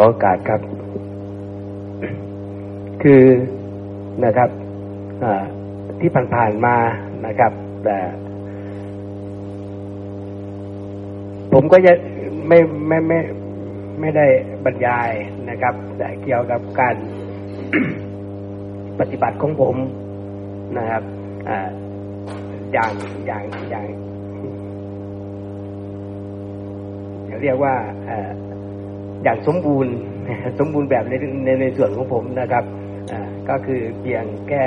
ขอโอกาสครับ คือนะครับที่ผ่านๆมานะครับ แต่ ผมก็จะไม่ไม่ไม่ไม่ได้บรรยายนะครับ แต่เกี่ยวกับการปฏิบัติของผมนะครับออย่างอย่างอย่างเรียกว่า อย่างสมบูรณ์สมบูรณ์แบบในในในส่วนของผมนะครับก็คือเพียงแค่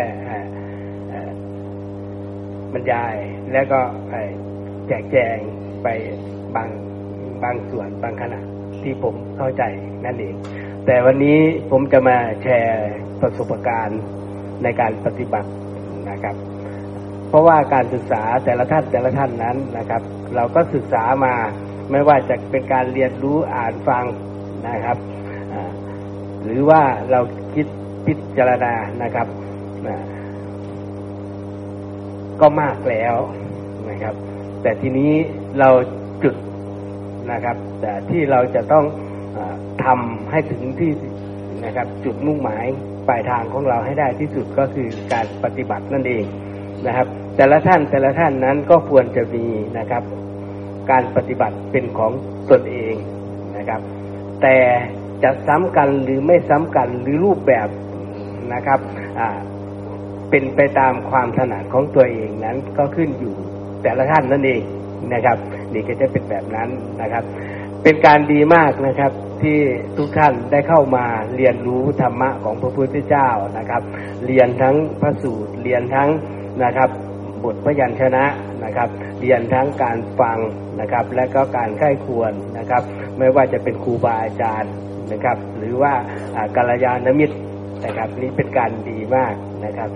บรรยายแล้วก็แจกแจงไปบางบางส่วนบางขณะที่ผมเข้าใจนั่นเอง แต่วันนี้ผมจะมาแชร์ประสบการณ์ในการปฏิบัตินะครับ เพราะว่าการศึกษาแต่ละท่านแต่ละท่านนั้นนะครับ เราก็ศึกษามาไม่ว่าจะเป็นการเรียนรู้อ่านฟัง นะครับ หรือว่าเราคิดพิจารณานะครับก็มากแล้วนะครับ แต่ทีนี้เราจุดนะครับ แต่ที่เราจะต้องอทำให้ถึงที่นะครับ จุดมุ่งหมายปลายทางของเราให้ได้ที่สุดก็คือการปฏิบัตินั่นเองนะครับ แต่ละท่านแต่ละท่านนั้นก็ควรจะมีนะครับ การปฏิบัติเป็นของตนเองนะครับ แต่จะซ้ำกันหรือไม่ซ้ำกันหรือรูปแบบนะครับเป็นไปตามความถนัดของตัวเองนั้นก็ขึ้นอยู่แต่ละท่านนั่นเองนะครับ นี่ก็จะเป็นแบบนั้นนะครับ เป็นการดีมากนะครับที่ทุกท่านได้เข้ามาเรียนรู้ธรรมะของพระพุทธเจ้านะครับ เรียนทั้งพระสูตรเรียนทั้งนะครับ บทพยัญชนะนะครับ เรียนทั้งการฟังนะครับ และก็การไข้ควรนะครับ ไม่ว่าจะเป็นครูบาอาจารย์นะครับ หรือว่ากัลยาณมิตรนะครับนี่เป็นการดีมากนะครับ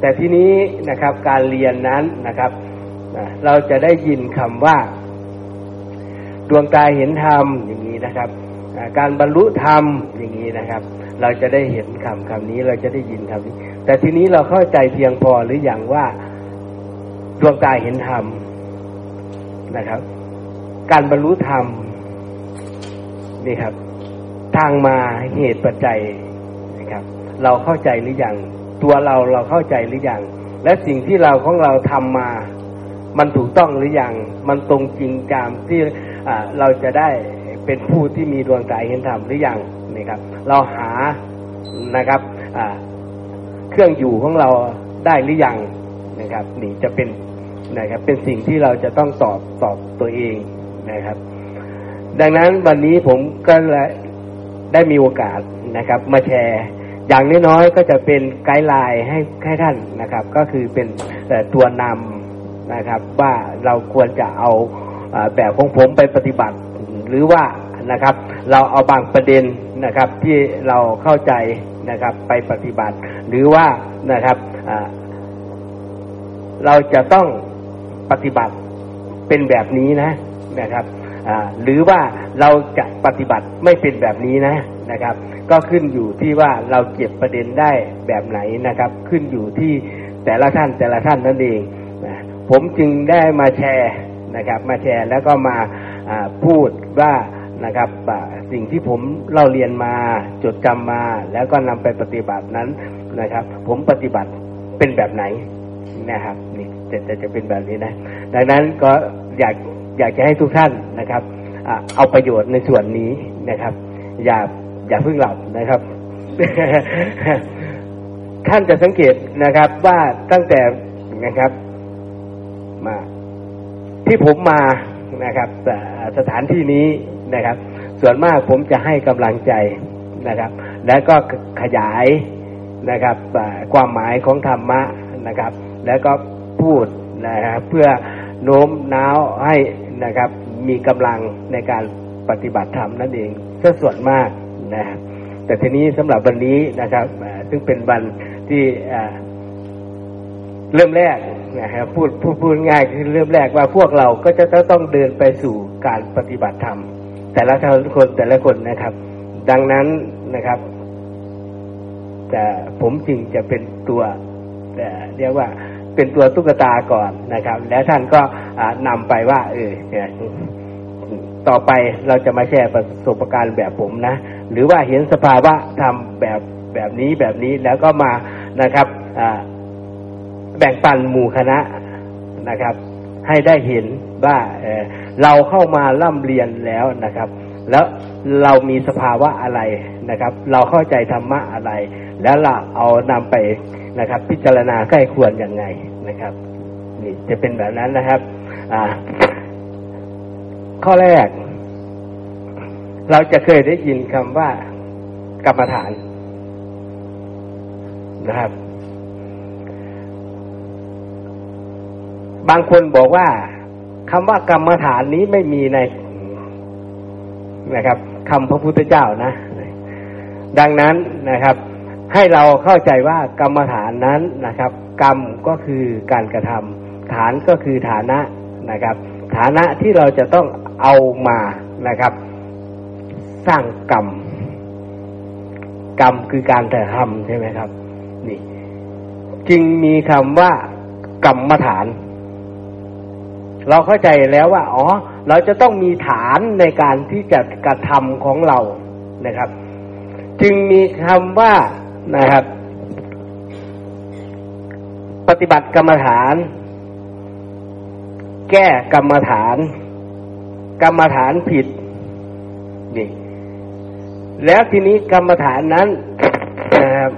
แต่ที่นี้นะครับการเรียนนั้นนะครับเราจะได้ยินคำว่า ดวงตาเห็นธรรมอย่างนี้นะครับการบรรลุธรรมอย่างนี้นะครับ เราจะได้เห็นคำคำนี้เราจะได้ยินคำนี้ แต่ทีนี้เราเข้าใจเพียงพอหรืออย่างว่าดวงตาเห็นธรรม นะครับ การบรรลุธรรมนี่ครับ ทางมาเหตุปัจจัยนะครับ เราเข้าใจหรือยังตัวเราเราเข้าใจหรือยังและสิ่งที่เราของเราทำมา มันถูกต้องหรือยังมันตรงจริงตามที่เราจะได้เป็นผู้ที่มีดวงใจเห็นธรรมหรือยังนะครับ เราหานะครับเครื่องอยู่ของเราได้หรือยังนะครับ นี่จะเป็น นะครับ เป็นสิ่งที่เราจะต้องตอบตอบตัวเองนะครับ ดังนั้นวันนี้ผมก็ได้มีโอกาสนะครับ มาแชร์ อย่างน้อยๆก็จะเป็นไกด์ไลน์ให้ให้ท่านนะครับ ก็คือเป็นตัวนำนะครับ ว่าเราควรจะเอาแบบของผมไปปฏิบัติ หรือว่านะครับ เราเอาบางประเด็นนะครับ ที่เราเข้าใจนะครับไปปฏิบัติ หรือว่านะครับเราจะต้อง ปฏิบัติเป็นแบบนี้นะนะครับหรือว่าเราจะปฏิบัติไม่เป็นแบบนี้นะนะครับ ก็ขึ้นอยู่ที่ว่าเราเก็บประเด็นได้แบบไหนนะครับ ขึ้นอยู่ที่แต่ละท่านแต่ละท่านนั่นเองผมจึงได้มาแชร์นะครับ มาแชร์แล้วก็มาพูดว่านะครับสิ่งที่ผมเล่าเรียนมาจดจำมา แล้วก็นำไปปฏิบัตินั้นนะครับ ผมปฏิบัติเป็นแบบไหนนะครับ นี่จะจะจะเป็นแบบนี้นะ ดังนั้นก็อยากอยากจะให้ทุกท่านนะครับเอาประโยชน์ในส่วนนี้นะครับ อย่าอย่าเพิ่งหลับนะครับ ท่านจะสังเกตนะครับ ว่าตั้งแต่นะครับ มาที่ผมมานะครับสถานที่นี้นะครับ ส่วนมากผมจะให้กำลังใจนะครับ แล้วก็ขยายนะครับความหมายของธรรมะนะครับ แล้วก็ พูดนะครับเพื่อโน้มน้าวให้นะครับมีกำลังในการปฏิบัติธรรมนั่นเองซะส่วนมากนะครับแต่ทีนี้สำหรับวันนี้นะครับ ซึ่งเป็นวันที่เริ่มแรกนะครับพูดพูดพูดง่ายคือเริ่มแรกว่าพวกเราก็จะต้องเดินไปสู่การปฏิบัติธรรม แต่ละคนแต่ละคนนะครับ ดังนั้นนะครับแต่ผมจึงจะเป็นตัวเรียกว่า เป็นตัวตุ๊กตาก่อนนะครับ แล้วท่านก็นำไปว่า เออต่อไปเราจะมาแชร์ประสบการณ์แบบผมนะ หรือว่าเห็นสภาวะทำแบบแบบนี้แบบนี้แล้วก็มานะครับแบ่งปันหมู่คณะนะครับ ให้ได้เห็นว่าเเราเข้ามาล่ำเรียนแล้วนะครับ แล้วเรามีสภาวะอะไรนะครับ เราเข้าใจธรรมะอะไร แล้วเราเอานำไป นะครับ พิจารณาใกล้ควรยังไงนะครับนี่จะเป็นแบบนั้นนะครับข้อแรก เราจะเคยได้ยินคำว่ากรรมฐานนะครับ บางคนบอกว่าคำว่ากรรมฐานนี้ไม่มีในนะครับคำพระพุทธเจ้านะ ดังนั้นนะครับ ให้เราเข้าใจว่ากรรมฐานนั้นนะครับ กรรมก็คือการกระทำฐานก็คือฐานะนะครับ ฐานะที่เราจะต้องเอามานะครับ สร้างกรรม กรรมคือการแต่ทำใช่ไหมครับ นี่ จึงมีคำว่ากรรมฐาน เราเข้าใจแล้วว่า อ๋อ เราจะต้องมีฐานในการที่จะกระทำของเรานะครับ จึงมีคำว่า นะครับ ปฏิบัติกรรมฐาน แก้กรรมฐาน กรรมฐานผิดนี่แล้วทีนี้กรรมฐานนั้นนะครับ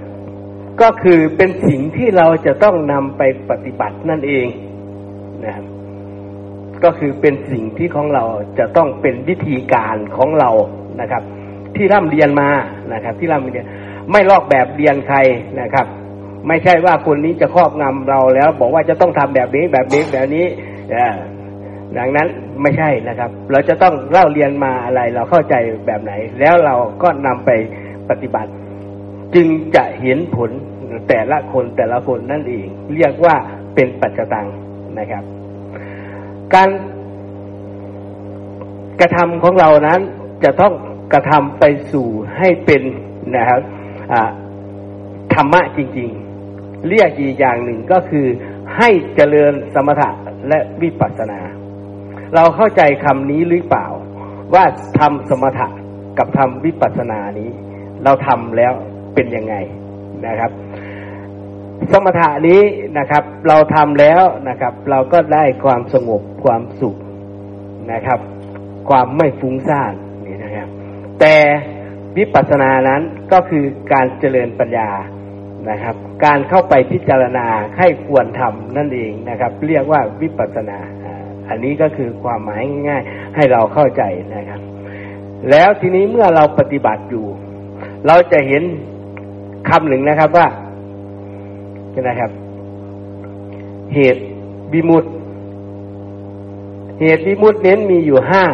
ก็คือเป็นสิ่งที่เราจะต้องนำไปปฏิบัตินั่นเองนะครับก็คือเป็นสิ่งที่ของเราจะต้องเป็นวิธีการของเรานะครับ ที่ร่ำเรียนมานะครับ ที่ร่ำเรียน ไม่ลอกแบบเรียนใครนะครับ ไม่ใช่ว่าคนนี้จะครอบงำเราแล้ว บอกว่าจะต้องทำแบบนี้แบบนี้แบบนี้ดังนั้นไม่ใช่นะครับ เราจะต้องเล่าเรียนมาอะไรเราเข้าใจแบบไหน แล้วเราก็นำไปปฏิบัติ จึงจะเห็นผลแต่ละคนแต่ละคนนั่นเองเรียกว่าเป็นปัจจตังนะครับ การกระทำของเรานั้นจะต้องกระทำไปสู่ให้เป็นนะครับ ธรรมะจริง ๆ เรียกอีกอย่างหนึ่งก็คือ ให้เจริญสมถะและวิปัสสนา เราเข้าใจคำนี้หรือเปล่า ว่าทำสมถะกับทำวิปัสสนานี้ เราทำแล้วเป็นยังไงนะครับ สมถะนี้นะครับ เราทำแล้วนะครับ เราก็ได้ความสงบความสุขนะครับ ความไม่ฟุ้งซ่านนี่นะครับ แต่ วิปัสสนานั้นก็คือการเจริญปัญญานะครับ การเข้าไปพิจารณาให้ควรทำนั่นเองนะครับ เรียกว่าวิปัสสนาอันนี้ก็คือความหมายง่ายๆให้เราเข้าใจนะครับ แล้วทีนี้เมื่อเราปฏิบัติอยู่ เราจะเห็นคำหนึ่งนะครับว่านะครับ เหตุบิมุตเหตุบิมุตเน้นมีอยู่ห้า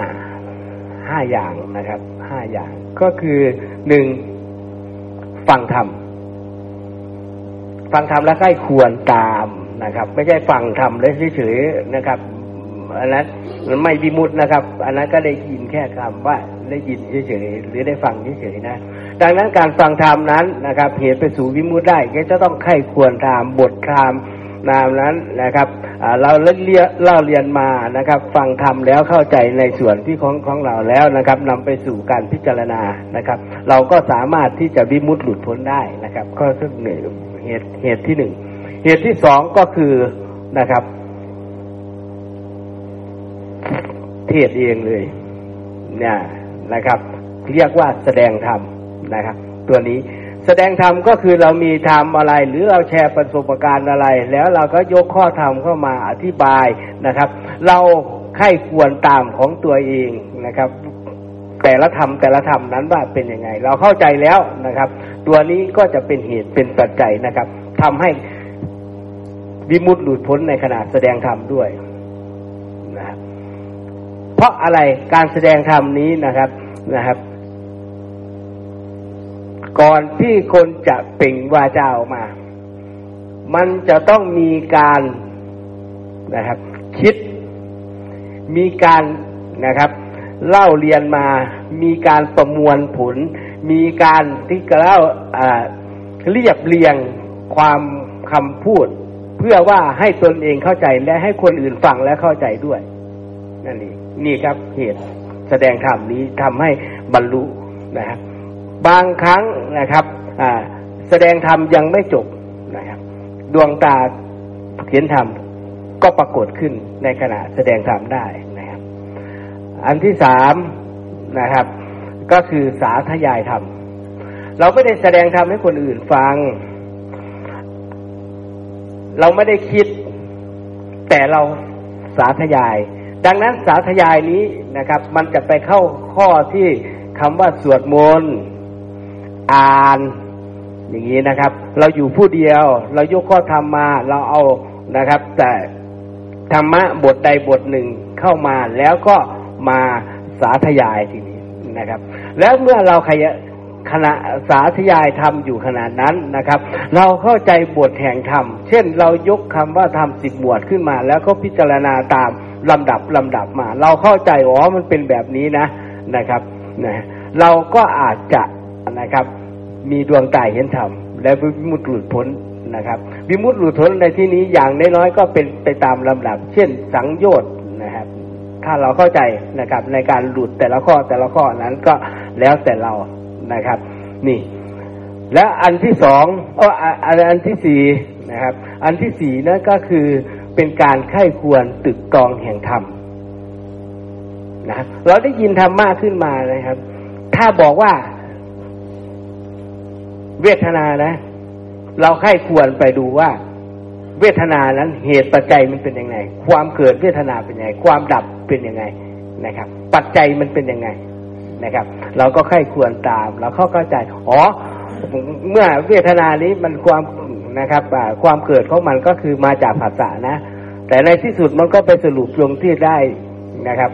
ห้าอย่างนะครับห้าอย่าง ก็คือหนึ่งฟังธรรมฟังธรรมแล้วใกล้ควรตามนะครับ ไม่ใช่ฟังธรรมแล้วเฉยๆนะครับอันนั้นมันไม่บิมุตนะครับ อันนั้นก็ได้ยินแค่คำว่าได้ยินเฉยๆหรือได้ฟังเฉยๆนะดังนั้นการฟังธรรมนั้นนะครับเหตุไปสู่วิมุตได้ก็จะต้องไข้ควรตามบทธรรม นามนั้นนะครับเราเรียนเล่าเรียนมานะครับ ฟังธรรมแล้วเข้าใจในส่วนที่ของของเราแล้วนะครับนำไปสู่การพิจารณานะครับ เราก็สามารถที่จะวิมุตหลุดพ้นได้นะครับก็คือหนึ่งเหตุเหตุที่หนึ่งเหตุที่สองก็คือนะครับ เทศเองเลย เนี่ยนะครับ เรียกว่าแสดงธรรมนะครับ ตัวนี้ แสดงธรรมก็คือเรามีธรรมอะไร หรือเราแชร์ประสบการณ์อะไร แล้วเราก็ยกข้อธรรมเข้ามาอธิบายนะครับ เราไข้ควรตามของตัวเองนะครับ แต่ละธรรมแต่ละธรรมนั้นว่าเป็นยังไง เราเข้าใจแล้วนะครับ ตัวนี้ก็จะเป็นเหตุเป็นปัจจัยนะครับทำให้วิมุตติหลุดพ้นในขณะแสดงธรรมด้วยนะครับเพราะอะไรการแสดงธรรมนี้นะครับนะครับ ก่อนที่คนจะเป่งวาจาออกมา มันจะต้องมีการนะครับ คิด มีการนะครับ เล่าเรียนมา มีการประมวลผล มีการที่เล่าเรียบเรียงความคำพูด เพื่อว่าให้ตนเองเข้าใจและให้คนอื่นฟังและเข้าใจด้วยนั่นเองนี่ครับเหตุแสดงธรรมนี้ทำให้บรรลุนะครับ บางครั้งนะครับแสดงธรรมยังไม่จบนะครับ ดวงตาเห็นธรรมก็ปรากฏขึ้นในขณะแสดงธรรมได้นะครับ อันที่สามนะครับ ก็คือสาธยายธรรม เราไม่ได้แสดงธรรมให้คนอื่นฟัง เราไม่ได้คิด แต่เราสาธยาย ดังนั้นสาธยายนี้นะครับ มันจะไปเข้าข้อที่คำว่าสวดมนต์ อ่าน อย่างนี้นะครับ เราอยู่ผู้เดียว เรายกข้อธรรมมา เราเอานะครับ แต่ธรรมะบทใดบทหนึ่งเข้ามาแล้วก็มาสาธยายทีนี้นะครับ แล้วเมื่อเราขยะขณะสาธยายธรรมอยู่ขนาดนั้นนะครับ เราเข้าใจบทแห่งธรรม เช่น เรายกคำว่าธรรมสิบบวชขึ้นมา แล้วก็พิจารณาตามลำดับลำดับมา เราเข้าใจอ๋อมันเป็นแบบนี้นะนะครับนะเราก็อาจจะ นะครับ มีดวงตาเห็นธรรมและวิมุตติหลุดพ้นนะครับ วิมุตติหลุดพ้นในที่นี้อย่างน้อยๆก็เป็นไปตามลำดับ เช่น สังโยชน์นะครับ ถ้าเราเข้าใจนะครับในการหลุดแต่ละข้อแต่ละข้อนั้นก็แล้วแต่เรานะครับ นี่ และอันที่สองอ๋ออันที่สี่นะครับ อันที่สี่นั่นก็คือเป็นการไข้ควรตึกตองแห่งธรรมนะเราได้ยินธรรมะขึ้นมานะครับ ถ้าบอกว่า เวทนานะ เราไข้ควรไปดูว่า เวทนานั้นเหตุปัจจัยมันเป็นยังไง ความเกิดเวทนาเป็นยังไง ความดับเป็นยังไงนะครับ ปัจจัยมันเป็นยังไงนะครับ เราก็ไข้ควรตาม เราเข้าเข้าใจอ๋อเมื่อเวทนานี้มันความนะครับความเกิดของมันก็คือมาจากภาษานะ แต่ในที่สุดมันก็ไปสรุปลงที่ได้นะครับ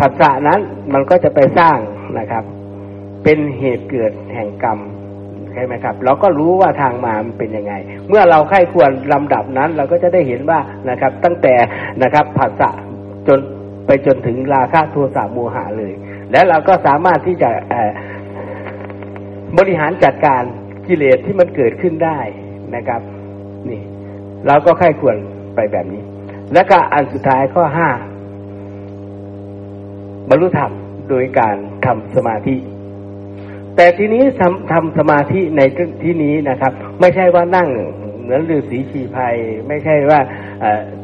ภาษานั้นมันก็จะไปสร้างนะครับ เป็นเหตุเกิดแห่งกรรม ใช่ไหมครับ เราก็รู้ว่าทางมามันเป็นยังไง เมื่อเราไข้ควรลำดับนั้น เราก็จะได้เห็นว่านะครับ ตั้งแต่นะครับภาษาจนไปจนถึงราคะโทสะโมหะเลย แล้วเราก็สามารถที่จะบริหารจัดการกิเลสที่มันเกิดขึ้นได้นะครับ นี่ เราก็ไข้ควรไปแบบนี้ แล้วก็อันสุดท้ายข้อห้าบรรลุธรรมโดยการทำสมาธิ แต่ทีนี้ทำทำสมาธิในที่นี้นะครับ ไม่ใช่ว่านั่งเหมือนฤาษีชีภัย ไม่ใช่ว่า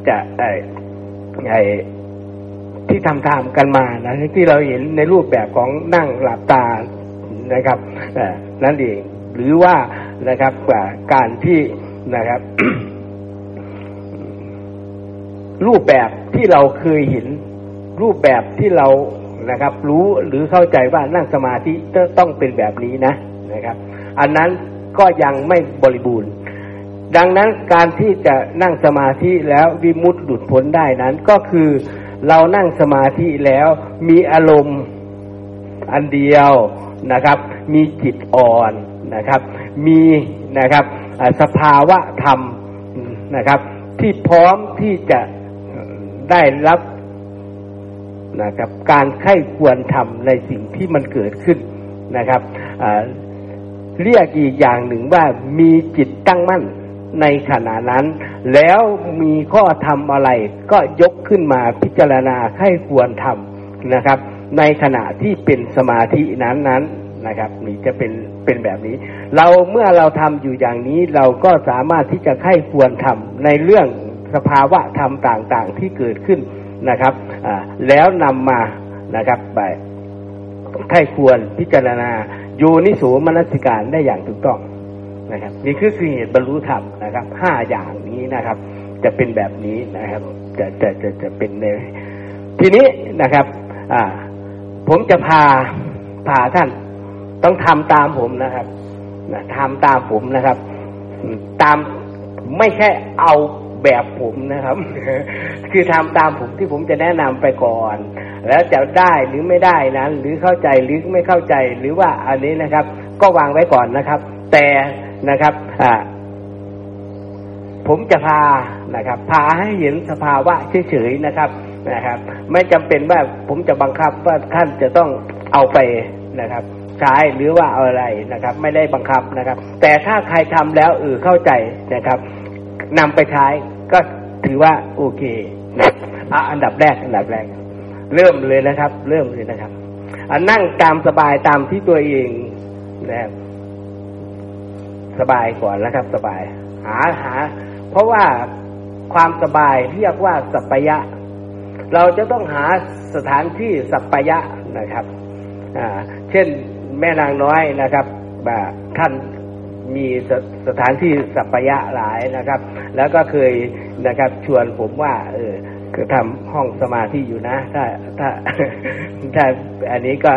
จะไอที่ทำตามกันมานะที่เราเห็นในรูปแบบของนั่งหลับตานะครับนั่นเองหรือว่านะครับการที่นะครับ รูปแบบที่เราเคยเห็น รูปแบบที่เรา นะครับ รู้หรือเข้าใจว่านั่งสมาธิต้องเป็นแบบนี้นะนะครับ อันนั้นก็ยังไม่บริบูรณ์ ดังนั้นการที่จะนั่งสมาธิแล้ววิมุตติหลุดพ้นได้นั้นก็คือเรานั่งสมาธิแล้วมีอารมณ์อันเดียวนะครับ มีจิตอ่อนนะครับ มีนะครับสภาวะธรรมนะครับ ที่พร้อมที่จะได้รับ นะครับ การไข้ควรทำในสิ่งที่มันเกิดขึ้นนะครับเรียกอีกอย่างหนึ่งว่ามีจิตตั้งมั่นในขณะนั้น แล้วมีข้อธรรมอะไรก็ยกขึ้นมาพิจารณาไข้ควรทำนะครับ ในขณะที่เป็นสมาธินั้นนั้นนะครับนี่จะเป็นเป็นแบบนี้ เราเมื่อเราทำอยู่อย่างนี้เราก็สามารถที่จะไข้ควรทำในเรื่องสภาวะธรรมต่าง ๆ ที่เกิดขึ้น นะครับแล้วนำมานะครับไปไข้ควรพิจารณาโยนิสูมนสิการได้อย่างถูกต้องนะครับ นี่คือคือเหตุบรรลุธรรมนะครับห้าอย่างนี้นะครับ จะเป็นแบบนี้นะครับ จะจะจะจะเป็นในทีนี้นะครับ อ่า ผมจะพาพาท่าน ต้องทำตามผมนะครับนะทำตามผมนะครับ ตามไม่ใช่เอา แบบผมนะครับ คือทำตามผมที่ผมจะแนะนำไปก่อน แล้วจะได้หรือไม่ได้นั้น หรือเข้าใจหรือไม่เข้าใจหรือว่าอันนี้นะครับ ก็วางไว้ก่อนนะครับ แต่นะครับอ่าผมจะพานะครับ พาให้เห็นสภาวะเฉยๆนะครับนะครับ ไม่จำเป็นว่าผมจะบังคับว่าท่านจะต้องเอาไปนะครับใช้หรือว่าเอาอะไรนะครับ ไม่ได้บังคับนะครับ แต่ถ้าใครทำแล้วเออเข้าใจนะครับ นำไปใช้ก็ถือว่าโอเคนะอะอันดับแรกอันดับแรก เริ่มเลยนะครับ เริ่มเลยนะครับอนั่งตามสบายตามที่ตัวเองนะครับสบายก่อนนะครับ สบาย หาหา เพราะว่าความสบายเรียกว่าสัปยะ เราจะต้องหาสถานที่สัปยะนะครับ อ่า เช่นแม่นางน้อยนะครับแบบท่าน มีสสถานที่สัปยะหลายนะครับ แล้วก็เคยนะครับชวนผมว่า เออคือทำห้องสมาธิอยู่นะ ถ้าถ้าถ้าอันนี้ก็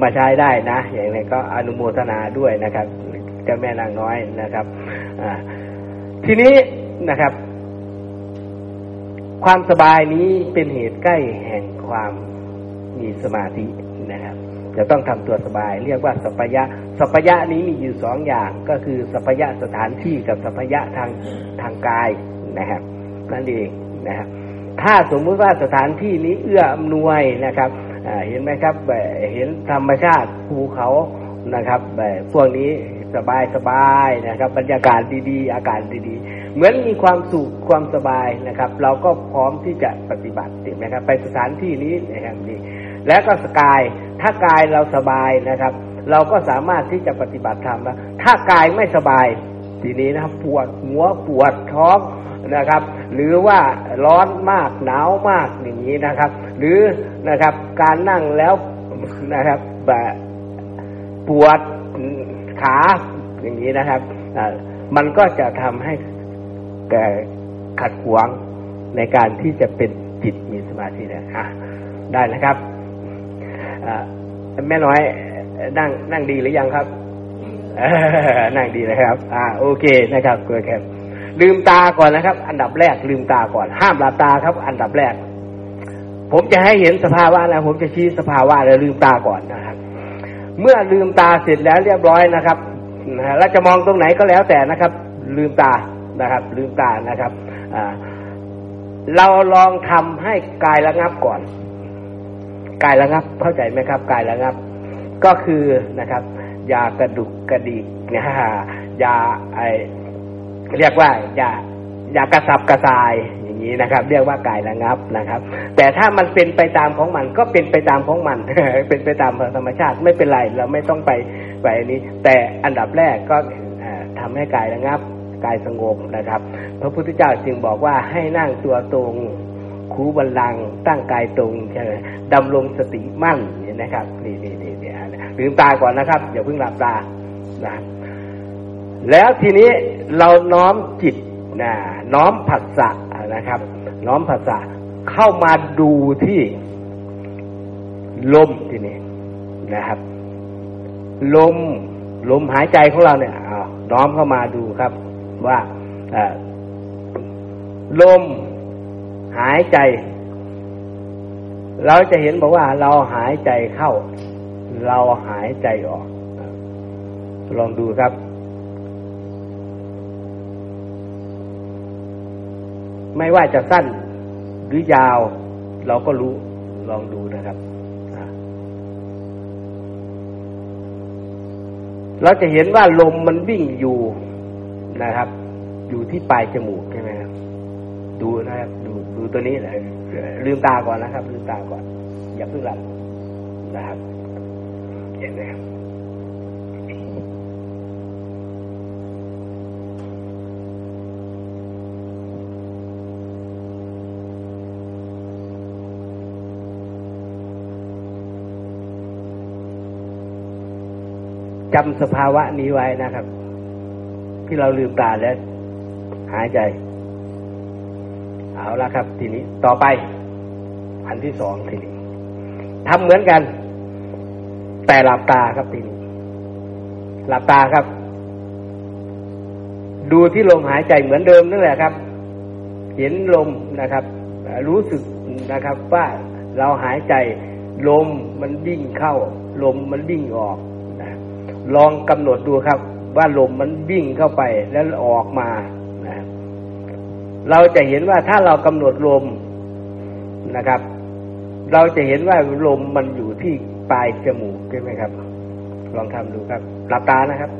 มาใช้ได้นะ อย่างนี้ก็อนุโมทนาด้วยนะครับเจ้าแม่นางน้อยนะครับทีนี้นะครับ ความสบายนี้เป็นเหตุใกล้แห่งความมีสมาธินะครับ จะต้องทำตัวสบาย เรียกว่าสัพยะสัพยะนี้มีอยู่สองอย่างก็คือสัพยะสถานที่กับสัพยะทางทางกายนะครับนั่นเองนะครับถ้าสมมุติว่าสถานที่นี้เอื้ออำนวยนะครับเห็นไหมครับเห็นธรรมชาติภูเขานะครับพวกนี้สบายสบายนะครับ บรรยากาศดีๆ อากาศดีๆ เหมือนมีความสุขความสบายนะครับ เราก็พร้อมที่จะปฏิบัตินะครับ ไปสถานที่นี้นะครับนี่ แล้วก็สกาย ถ้ากายเราสบายนะครับ เราก็สามารถที่จะปฏิบัติธรรมนะถ้ากายไม่สบาย ทีนี้นะครับปวดหัวปวดท้องนะครับ หรือว่าร้อนมากหนาวมากอย่างนี้นะครับ หรือนะครับการนั่งแล้วนะครับแบบปวดขาอย่างนี้นะครับมันก็จะทำให้แกขัดขวางในการที่จะเป็นจิตมีสมาธินะะได้นะครับ แม่น้อยนั่งนั่งดีหรือยังครับนั่งดีนะครับ อ่า โอเคนะครับเกิดครับลืมตาก่อนนะครับ อันดับแรกลืมตาก่อน ห้ามหลับตาครับ อันดับแรก ผมจะให้เห็นสภาวะนะผมจะชี้สภาวะแล้วลืมตาก่อนนะครับ เมื่อลืมตาเสร็จแล้วเรียบร้อยนะครับเราจะมองตรงไหนก็แล้วแต่นะครับ ลืมตานะครับ ลืมตานะครับ อ่า เราลองทำให้กายระงับก่อน กายระงับเข้าใจไหมครับ กายระงับ ก็คือนะครับยากระดุกกระดิกนะฮะยาไอเรียกว่ายายากระสับกระส่ายอย่างนี้นะครับ เรียกว่ากายระงับนะครับ แต่ถ้ามันเป็นไปตามของมันก็เป็นไปตามของมัน เป็นไปตามธรรมชาติไม่เป็นไรเราไม่ต้องไปไปนี้ แต่อันดับแรกก็ทำให้กายระงับกายสงบนะครับ พระพุทธเจ้าจึงบอกว่าให้นั่งตัวตรง คูบันลังตั้งกายตรงใช่ไหมดำรงสติมั่นเนี่ยนะครับนี่นี่นี่นี่ลืมตาก่อนนะครับอย่าเพิ่งหลับตานะแล้วทีนี้เราน้อมจิตนะน้อมผัสสะนะครับ น้อมผัสสะเข้ามาดูที่ลมทีนี้นะครับ ลมลมหายใจของเราเนี่ยน้อมเข้ามาดูครับ ว่าลม หายใจ เราจะเห็นบอกว่าเราหายใจเข้า เราหายใจออก ลองดูครับ ไม่ว่าจะสั้นหรือยาว เราก็รู้ลองดูนะครับเราจะเห็นว่าลมมันวิ่งอยู่นะครับ อยู่ที่ปลายจมูกใช่ไหมครับดูนะครับ ตัวนี้เลยลืมตาก่อนนะครับ ลืมตาก่อน อย่าเพิ่งหลับนะครับเห็นไหมครับจำสภาวะนี้ไว้นะครับ ที่เราลืมตาแล้ว หายใจ เอาละครับ ทีนี้ต่อไป อันที่สองทีนี้ทำเหมือนกัน แต่หลับตาครับทีนี้ หลับตาครับ ดูที่ลมหายใจเหมือนเดิมนั่นแหละครับ เห็นลมนะครับ รู้สึกนะครับว่าเราหายใจลมมันวิ่งเข้า ลมมันวิ่งออกนะลองกำหนดดูครับ ว่าลมมันวิ่งเข้าไปแล้วออกมา เราจะเห็นว่าถ้าเรากำหนดลมนะครับ เราจะเห็นว่าลมมันอยู่ที่ปลายจมูกใช่ไหมครับ ลองทำดูครับหลับตานะครับ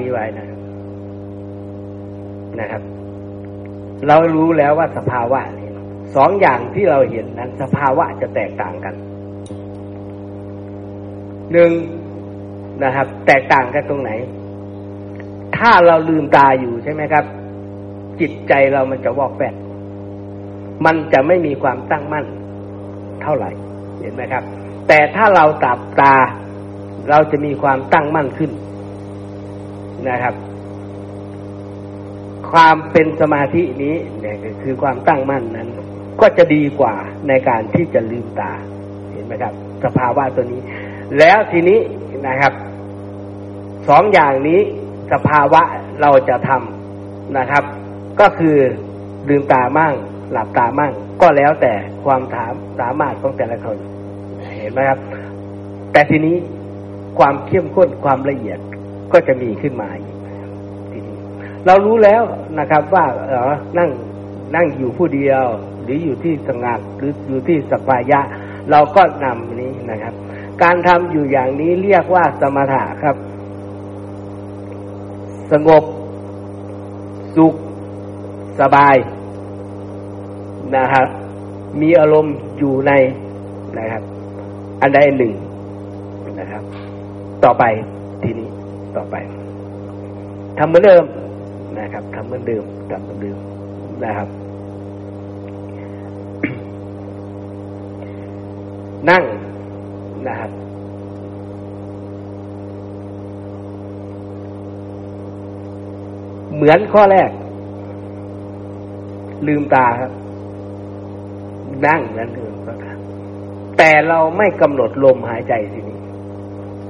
นี้ไว้นะนะครับ เรารู้แล้วว่าสภาวะสองอย่างที่เราเห็นนั้น สภาวะจะแตกต่างกันหนึ่งนะครับ แตกต่างกันตรงไหน ถ้าเราลืมตาอยู่ใช่ไหมครับ จิตใจเรามันจะวอกแวกมันจะไม่มีความตั้งมั่น เท่าไหร่ เห็นไหมครับ แต่ถ้าเราตับตา เราจะมีความตั้งมั่นขึ้น นะครับ ความเป็นสมาธินี้เนี่ยคือความตั้งมั่นนั้น ก็จะดีกว่าในการที่จะลืมตา เห็นไหมครับ สภาวะตัวนี้ แล้วทีนี้นะครับสองอย่างนี้สภาวะเราจะทำนะครับ ก็คือลืมตามั่ง หลับตามั่ง ก็แล้วแต่ความถามสามารถของแต่ละคน เห็นไหมครับ แต่ทีนี้ความเข้มข้นความละเอียด ก็จะมีขึ้นมาอีกทีนี้เรารู้แล้วนะครับ ว่าเออนั่งนั่งอยู่ผู้เดียว หรืออยู่ที่สงัดหรืออยู่ที่สปายะ เราก็นำนี้นะครับ การทำอยู่อย่างนี้เรียกว่าสมถะครับ สงบ สุข สบายนะครับ มีอารมณ์อยู่ในนะครับ อันใดหนึ่งนะครับ ต่อไป ต่อไปทำเหมือนเดิมนะครับทำเหมือนเดิมทำเหมือนเดิมนะครับ นั่งนะครับเหมือนข้อแรก ลืมตาครับ นั่งนั้นเดิมก็แต่เราไม่กำหนดลมหายใจทีนี้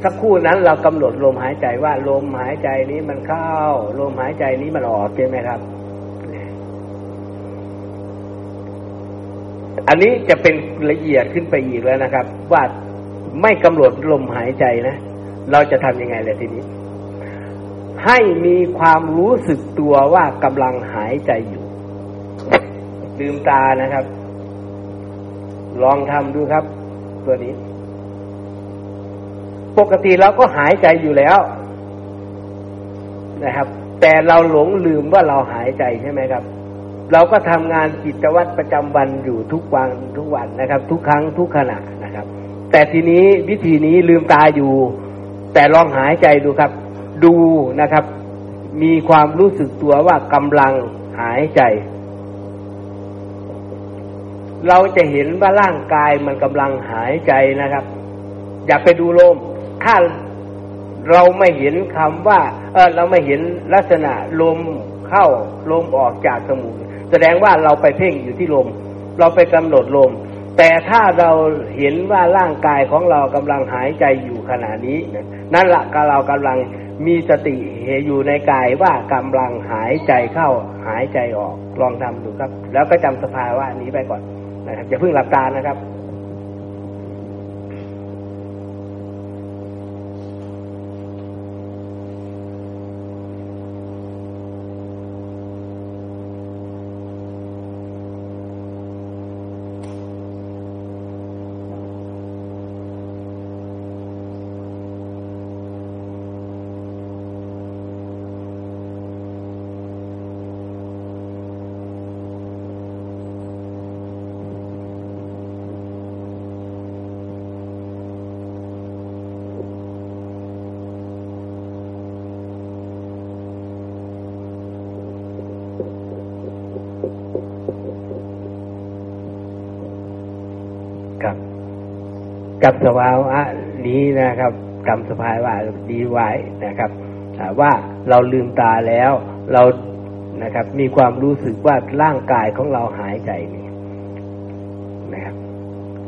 สักครู่นั้นเรากำหนดลมหายใจว่าลมหายใจนี้มันเข้า ลมหายใจนี้มันออกใช่ไหมครับ อันนี้จะเป็นละเอียดขึ้นไปอีกแล้วนะครับ ว่าไม่กำหนดลมหายใจนะ เราจะทำยังไงเลยทีนี้ ให้มีความรู้สึกตัวว่ากำลังหายใจอยู่ลืมตานะครับ ลองทำดูครับ ตัวนี้ ปกติเราก็หายใจอยู่แล้วนะครับ แต่เราหลงลืมว่าเราหายใจใช่ไหมครับ เราก็ทำงานกิจวัตรประจำวันอยู่ทุกวันทุกวันนะครับ ทุกครั้งทุกขณะนะครับ แต่ทีนี้วิธีนี้ลืมตาอยู่ แต่ลองหายใจดูครับ ดูนะครับ มีความรู้สึกตัวว่ากำลังหายใจ เราจะเห็นว่าร่างกายมันกำลังหายใจนะครับ อย่าไปดูลม ถ้าเราไม่เห็นคำว่า เออเราไม่เห็นลักษณะลมเข้าลมออกจากสมุนแสดงว่าเราไปเพ่งอยู่ที่ลม เราไปกำหนดลม แต่ถ้าเราเห็นว่าร่างกายของเรากำลังหายใจอยู่ขณะนี้ นั่นละก็เรากำลังมีสติเหอยู่ในกายว่ากำลังหายใจเข้าหายใจออกลองทำดูครับ แล้วก็จำสภาวะนี้ไปก่อนนะครับอย่าเพิ่งหลับตานะครับ กับสภาวะนี้นะครับจำสภาวะดีไว้นะครับว่าเราลืมตาแล้วเรานะครับมีความรู้สึกว่าร่างกายของเราหายใจนี่นะครับ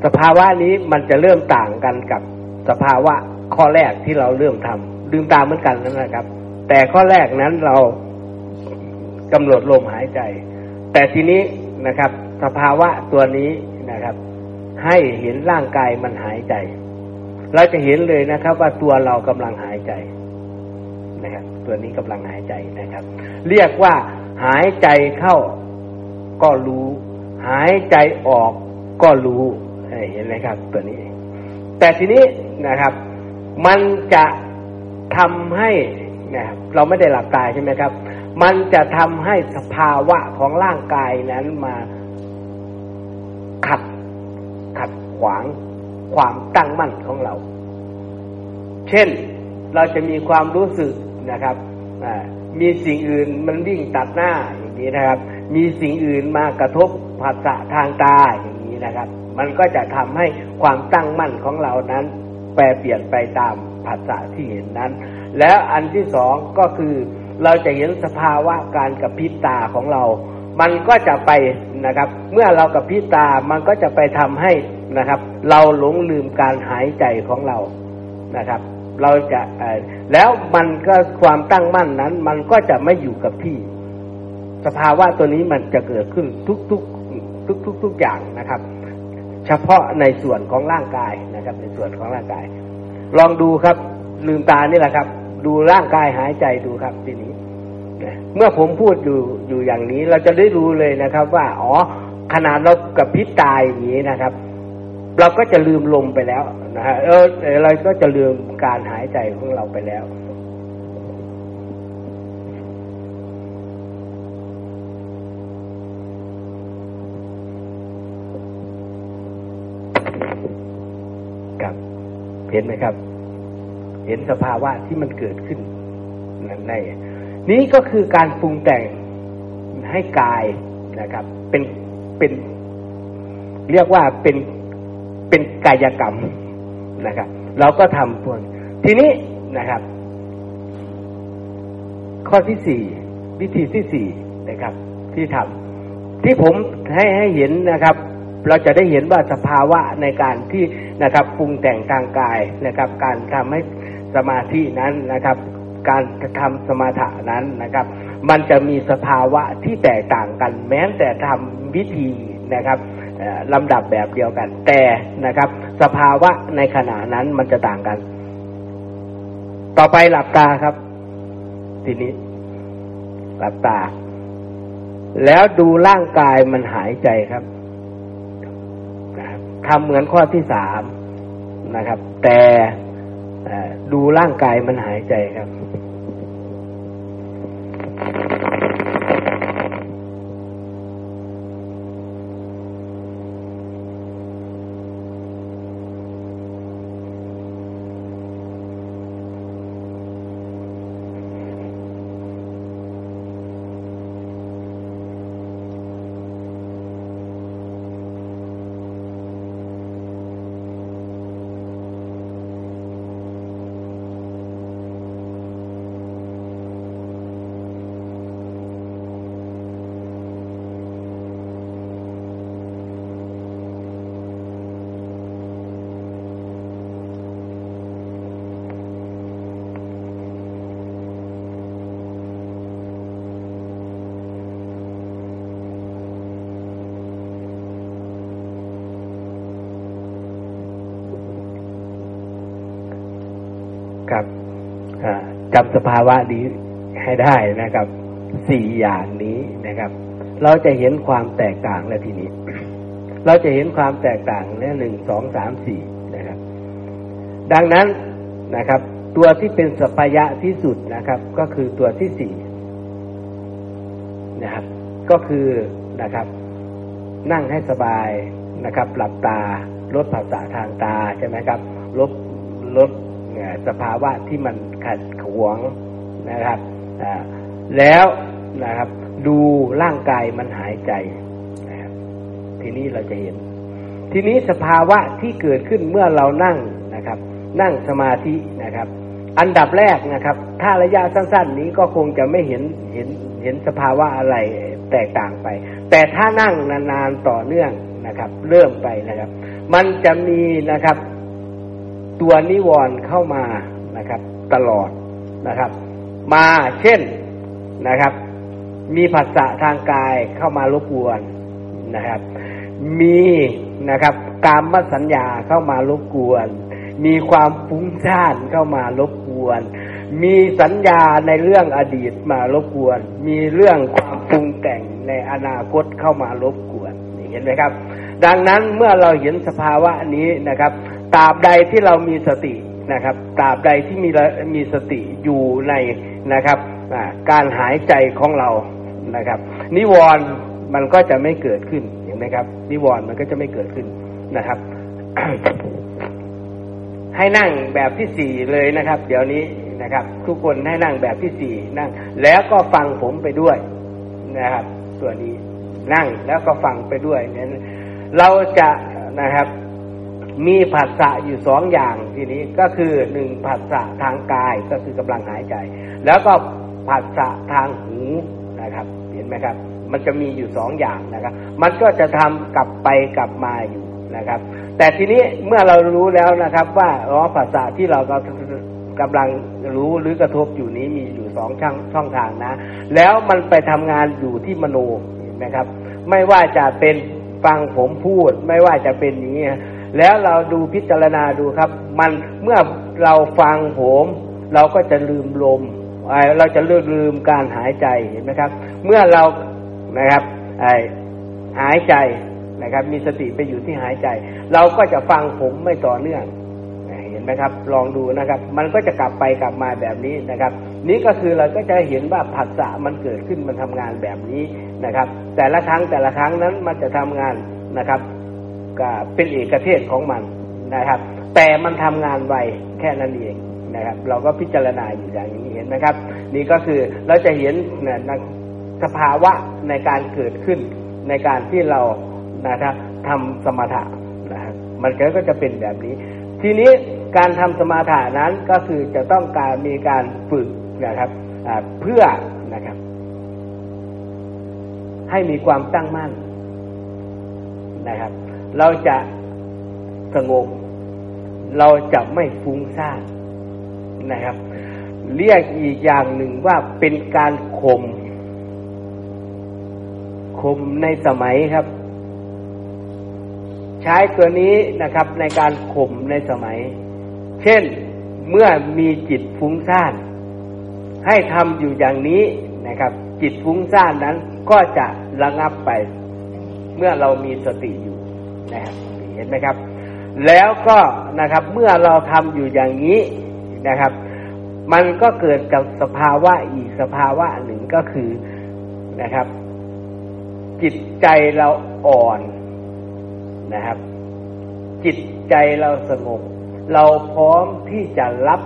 สภาวะนี้มันจะเริ่มต่างกันกับสภาวะข้อแรกที่เราเริ่มทำลืมตาเหมือนกันนั่นนะครับ แต่ข้อแรกนั้นเรากำหนดลมหายใจ แต่ทีนี้นะครับ สภาวะตัวนี้ ให้เห็นร่างกายมันหายใจ เราจะเห็นเลยนะครับ ว่าตัวเรากำลังหายใจนะครับ ตัวนี้กำลังหายใจนะครับ เรียกว่าหายใจเข้าก็รู้ หายใจออกก็รู้เห็นไหมครับ ตัวนี้ แต่ทีนี้นะครับ มันจะทำให้นะครับเราไม่ได้หลับตาใช่ไหมครับ มันจะทำให้สภาวะของร่างกายนั้นมาขัด ขวางความตั้งมั่นของเรา เช่นเราจะมีความรู้สึกนะครับมีสิ่งอื่นมันวิ่งตัดหน้าอย่างนี้นะครับ มีสิ่งอื่นมากระทบภาษาทางตาอย่างนี้นะครับ มันก็จะทำให้ความตั้งมั่นของเรานั้น แปรเปลี่ยนไปตามภาษาที่เห็นนั้น แล้วอันที่สองก็คือเราจะเห็นสภาวะการกระพริบตาของเรา มันก็จะไปนะครับ เมื่อเรากระพริบตา มันก็จะไปทำให้ นะครับ เราหลงลืมการหายใจของเรานะครับ เราจะแล้วมันก็ความตั้งมั่นนั้น มันก็จะไม่อยู่กับที่ สภาวะตัวนี้มันจะเกิดขึ้นทุกๆทุกๆทุกอย่างนะครับ เฉพาะในส่วนของร่างกายนะครับ ในส่วนของร่างกาย ลองดูครับ ลืมตานี่แหละครับ ดูร่างกายหายใจดูครับทีนี้เมื่อผมพูดอยู่อยู่อย่างนี้ เราจะได้รู้เลยนะครับ ว่า อ๋อขนาดเรากับพิษตายอย่างนี้นะครับ เราก็จะลืมลมไปแล้วนะฮะเออเราก็จะลืมการหายใจของเราไปแล้วครับเห็นไหมครับ เห็นสภาวะที่มันเกิดขึ้นนั่นในนี้ก็คือการปรุงแต่งให้กายนะครับ เป็นเป็น เรียกว่าเป็น เป็นกายกรรมนะครับ เราก็ทำพวกทีนี้นะครับ ข้อที่สี่วิธีที่สี่นะครับ ที่ทำที่ผมให้ให้เห็นนะครับ เราจะได้เห็นว่าสภาวะในการที่นะครับปรุงแต่งทางกายนะครับ การทำให้สมาธินั้นนะครับ การทำสมาธินั้นนะครับ มันจะมีสภาวะที่แตกต่างกัน แม้แต่ทำวิธีนะครับ ลำดับแบบเดียวกัน แต่นะครับ สภาวะในขณะนั้นมันจะต่างกัน ต่อไปหลับตาครับ ทีนี้ หลับตา แล้วดูร่างกายมันหายใจครับทำเหมือนข้อที่สามนะครับ แต่ดูร่างกายมันหายใจครับครับจำสภาวะ นี้ให้ได้นะครับสี่อย่างนี้นะครับ เราจะเห็นความแตกต่างแล้วทีนี้ เราจะเห็นความแตกต่างเนี่ยหนึ่งสองสามสี่นะครับ ดังนั้นนะครับ ตัวที่เป็นสปายะที่สุดนะครับ ก็คือตัวที่สี่นะครับ ก็คือนะครับ นั่งให้สบายนะครับ หลับตาลดภาษาทางตาใช่ไหมครับ ลดลดสภาวะที่มันขัดขวง นะครับแล้วนะครับดูร่างกายมันหายใจนะครับทีนี้เราจะเห็น ทีนี้สภาวะที่เกิดขึ้นเมื่อเรานั่งนะครับ นั่งสมาธินะครับ อันดับแรกนะครับ ถ้าระยะสั้น ๆ นี้ก็คงจะไม่เห็นเห็นเห็นสภาวะอะไรแตกต่างไป แต่ถ้านั่งนานๆต่อเนื่องนะครับ เริ่มไปนะครับ มันจะมีนะครับ ตัวนิวรณ์เข้ามานะครับ ตลอดนะครับ มาเช่นนะครับ มีภาษาทางกายเข้ามารบกวนนะครับ มีนะครับการมสัญญาเข้ามารบกวน มีความฟุ้งซ่านเข้ามารบกวน มีสัญญาในเรื่องอดีตมารบกวน มีเรื่องความปรุงแต่งในอนาคตเข้ามารบกวนเห็นไหมครับ ดังนั้นเมื่อเราเห็นสภาวะนี้นะครับตราบใดที่เรามีสติ นะครับตราบใดที่มีมีสติอยู่ในนะครับการหายใจของเรานะครับ นิวรณ์มันก็จะไม่เกิดขึ้นเห็นไหมครับ นิวรณ์มันก็จะไม่เกิดขึ้นนะครับ ให้นั่งแบบที่สี่เลยนะครับ เดี๋ยวนี้นะครับ ทุกคนให้นั่งแบบที่สี่นั่ง แล้วก็ฟังผมไปด้วยนะครับ ตัวนี้นั่งแล้วก็ฟังไปด้วยเนี่ยเราจะนะครับ มีผัสสะอยู่สองอย่างทีนี้ก็คือหนึ่งผัสสะทางกายก็คือกำลังหายใจ แล้วก็ผัสสะทางหูนะครับ เห็นไหมครับ มันจะมีอยู่สองอย่างนะครับ มันก็จะทำกลับไปกลับมาอยู่นะครับ แต่ทีนี้เมื่อเรารู้แล้วนะครับ ว่าอ๋อภาษาที่เรากำลังรู้หรือกระทบอยู่นี้มีอยู่สองช่องช่องทางนะ แล้วมันไปทำงานอยู่ที่มโนนะครับ ไม่ว่าจะเป็นฟังผมพูด ไม่ว่าจะเป็นนี้ แล้วเราดูพิจารณาดูครับ มันเมื่อเราฟังผมเราก็จะลืมลม เราจะลือกลืมการหายใจเห็นไหมครับ เมื่อเรานะครับหายใจนะครับ มีสติไปอยู่ที่หายใจ เราก็จะฟังผมไม่ต่อเนื่องเห็นไหมครับ ลองดูนะครับ มันก็จะกลับไปกลับมาแบบนี้นะครับ นี้ก็คือเราก็จะเห็นว่าผัสสะมันเกิดขึ้นมันทำงานแบบนี้นะครับ แต่ละครั้งแต่ละครั้งนั้นมันจะทำงานนะครับ เป็นเอกเทศของมันนะครับ แต่มันทำงานไวแค่นั้นเองนะครับ เราก็พิจารณาอยู่อย่างนี้เห็นไหมครับ นี่ก็คือเราจะเห็นนะสภาวะในการเกิดขึ้นในการที่เรานะครับทำสมถะนะครับมันก็จะเป็นแบบนี้ ทีนี้การทำสมาธินั้นก็คือจะต้องการมีการฝึกนะครับเพื่อนะครับ ให้มีความตั้งมั่นนะครับ เราจะสงบเราจะไม่ฟุ้งซ่านนะครับ เรียกอีกอย่างหนึ่งว่าเป็นการข่มข่มในสมัยครับ ใช้ตัวนี้นะครับในการข่มในสมัย เช่นเมื่อมีจิตฟุ้งซ่าน ให้ทำอยู่อย่างนี้นะครับ จิตฟุ้งซ่านนั้นก็จะระงับไป เมื่อเรามีสติอยู่ นะครับเห็นไหมครับ แล้วก็นะครับเมื่อเราทำอยู่อย่างนี้นะครับ มันก็เกิดกับสภาวะอีกสภาวะหนึ่งก็คือนะครับ จิตใจเราอ่อนนะครับ จิตใจเราสงบเราพร้อมที่จะรับ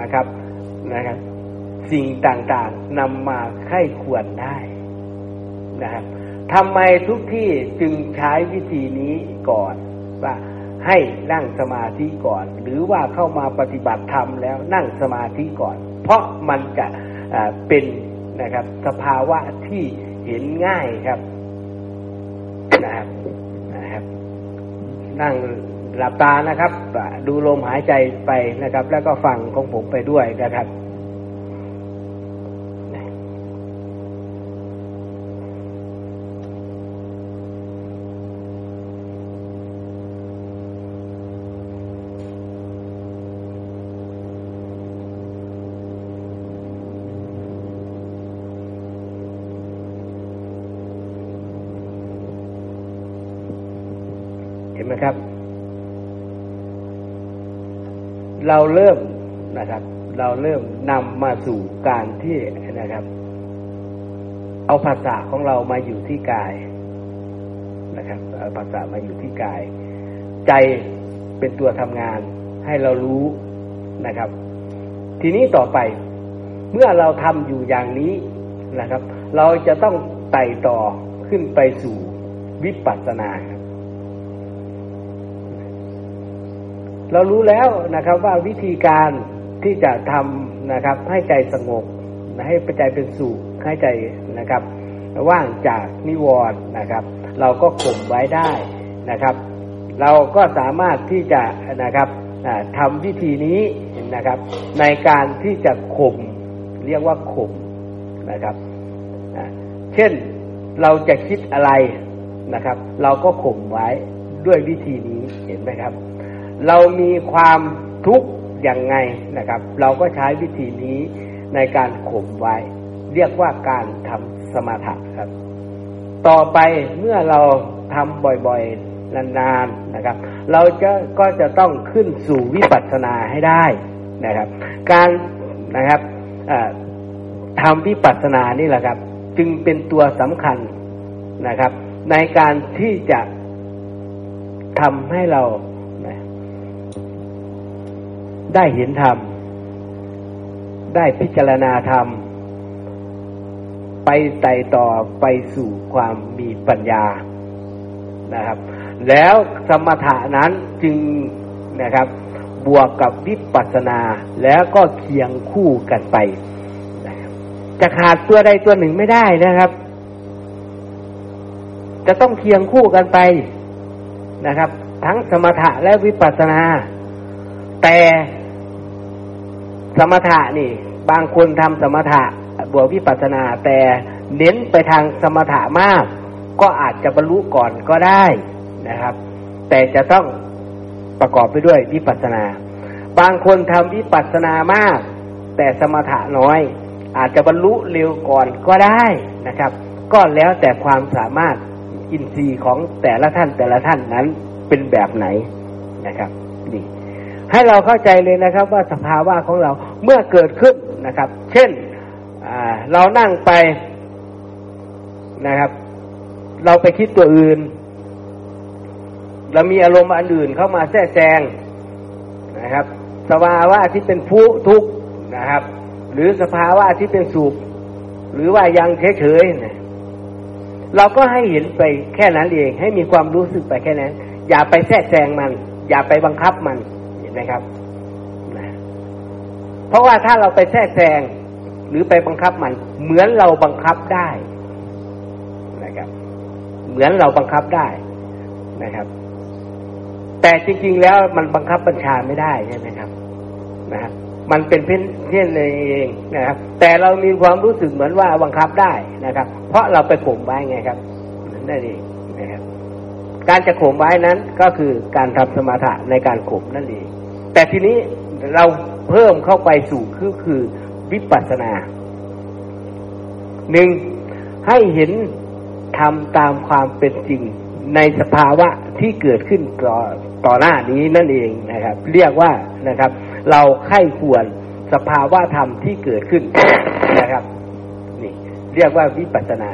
นะครับนะครับ สิ่งต่างๆนำมาไข้ควรได้นะครับ ทำไมทุกที่จึงใช้วิธีนี้ก่อนว่าให้นั่งสมาธิก่อน หรือว่าเข้ามาปฏิบัติธรรมแล้วนั่งสมาธิก่อน เพราะมันจะเป็นนะครับ สภาวะที่เห็นง่ายครับนะครับนะครับ นั่งหลับตานะครับ ดูลมหายใจไปนะครับ แล้วก็ฟังของผมไปด้วยนะครับเห็นไหมครับ เราเริ่มนะครับ เราเริ่มนำมาสู่การที่นะครับ เอาภาษาของเรามาอยู่ที่กายนะครับเอาภาษามาอยู่ที่กาย ใจเป็นตัวทำงานให้เรารู้นะครับ ทีนี้ต่อไป เมื่อเราทำอยู่อย่างนี้นะครับ เราจะต้องไต่ต่อขึ้นไปสู่วิปัสสนาครับ เรารู้แล้วนะครับว่าวิธีการที่จะทำนะครับ ให้ใจสงบให้ใจเป็นสุขให้ใจนะครับ ว่างจากนิวรณ์นะครับ เราก็ข่มไว้ได้นะครับ เราก็สามารถที่จะนะครับทำวิธีนี้นะครับ ในการที่จะข่มเรียกว่าข่มนะครับเช่นเราจะคิดอะไรนะครับ เราก็ข่มไว้ด้วยวิธีนี้เห็นไหมครับ เรามีความทุกข์อย่างไงนะครับ เราก็ใช้วิธีนี้ในการข่มไว้ เรียกว่าการทำสมาธิครับ ต่อไปเมื่อเราทำบ่อยๆนานๆนะครับ เราจะก็จะต้องขึ้นสู่วิปัสสนาให้ได้นะครับ การนะครับทำวิปัสสนานี่แหละครับ จึงเป็นตัวสำคัญนะครับ ในการที่จะทำให้เรา ได้เห็นธรรม ได้พิจารณาธรรม ไปไต่ต่อไปสู่ความมีปัญญานะครับ แล้วสมถะนั้นจึงนะครับ บวกกับวิปัสสนาแล้วก็เคียงคู่กันไปจะขาดตัวใดตัวหนึ่งไม่ได้นะครับ จะต้องเคียงคู่กันไปนะครับ ทั้งสมถะและวิปัสสนา แต่ สมถะนี่ บางคนทำสมถะบวกวิปัสนาแต่เน้นไปทางสมถะมาก ก็อาจจะบรรลุก่อนก็ได้นะครับ แต่จะต้องประกอบไปด้วยวิปัสนา บางคนทำวิปัสนามาก แต่สมถะน้อย อาจจะบรรลุเร็วก่อนก็ได้นะครับ ก็แล้วแต่ความสามารถอินทรีย์ของแต่ละท่านแต่ละท่านนั้นเป็นแบบไหนนะครับ ให้เราเข้าใจเลยนะครับว่าสภาวะของเราเมื่อเกิดขึ้นนะครับ เช่นเรานั่งไปนะครับ เราไปคิดตัวอื่น เรามีอารมณ์อันอื่นเข้ามาแทรกแซงนะครับ สภาวะที่เป็นผู้ทุกข์นะครับ หรือสภาวะที่เป็นสุขหรือว่ายังเฉยๆเราก็ให้เห็นไปแค่นั้นเอง ให้มีความรู้สึกไปแค่นั้น อย่าไปแทรกแซงมัน อย่าไปบังคับมัน นะครับนะเพราะว่าถ้าเราไปแทรกแซงหรือไปบังคับมัน เหมือนเราบังคับได้นะครับ เหมือนเราบังคับได้นะครับ แต่จริง ๆ แล้วมันบังคับบัญชาไม่ได้ใช่ไหมครับ นะครับมันเป็นเพี้ยนเพี้ยนเองนะครับ แต่เรามีความรู้สึกเหมือนว่าบังคับได้นะครับ เพราะเราไปข่มไว้ไงครับนั่นเองนะครับ การจะข่มไว้นั้นก็คือการทำสมาธิในการข่มนั่นเอง แต่ทีนี้เราเพิ่มเข้าไปสู่คือคือวิปัสสนาหนึ่งให้เห็นทำตามความเป็นจริงในสภาวะที่เกิดขึ้นต่อต่อหน้านี้นั่นเองนะครับ เรียกว่านะครับ เราไข้ควรสภาวะธรรมที่เกิดขึ้นนะครับ นี่ เรียกว่าวิปัสนา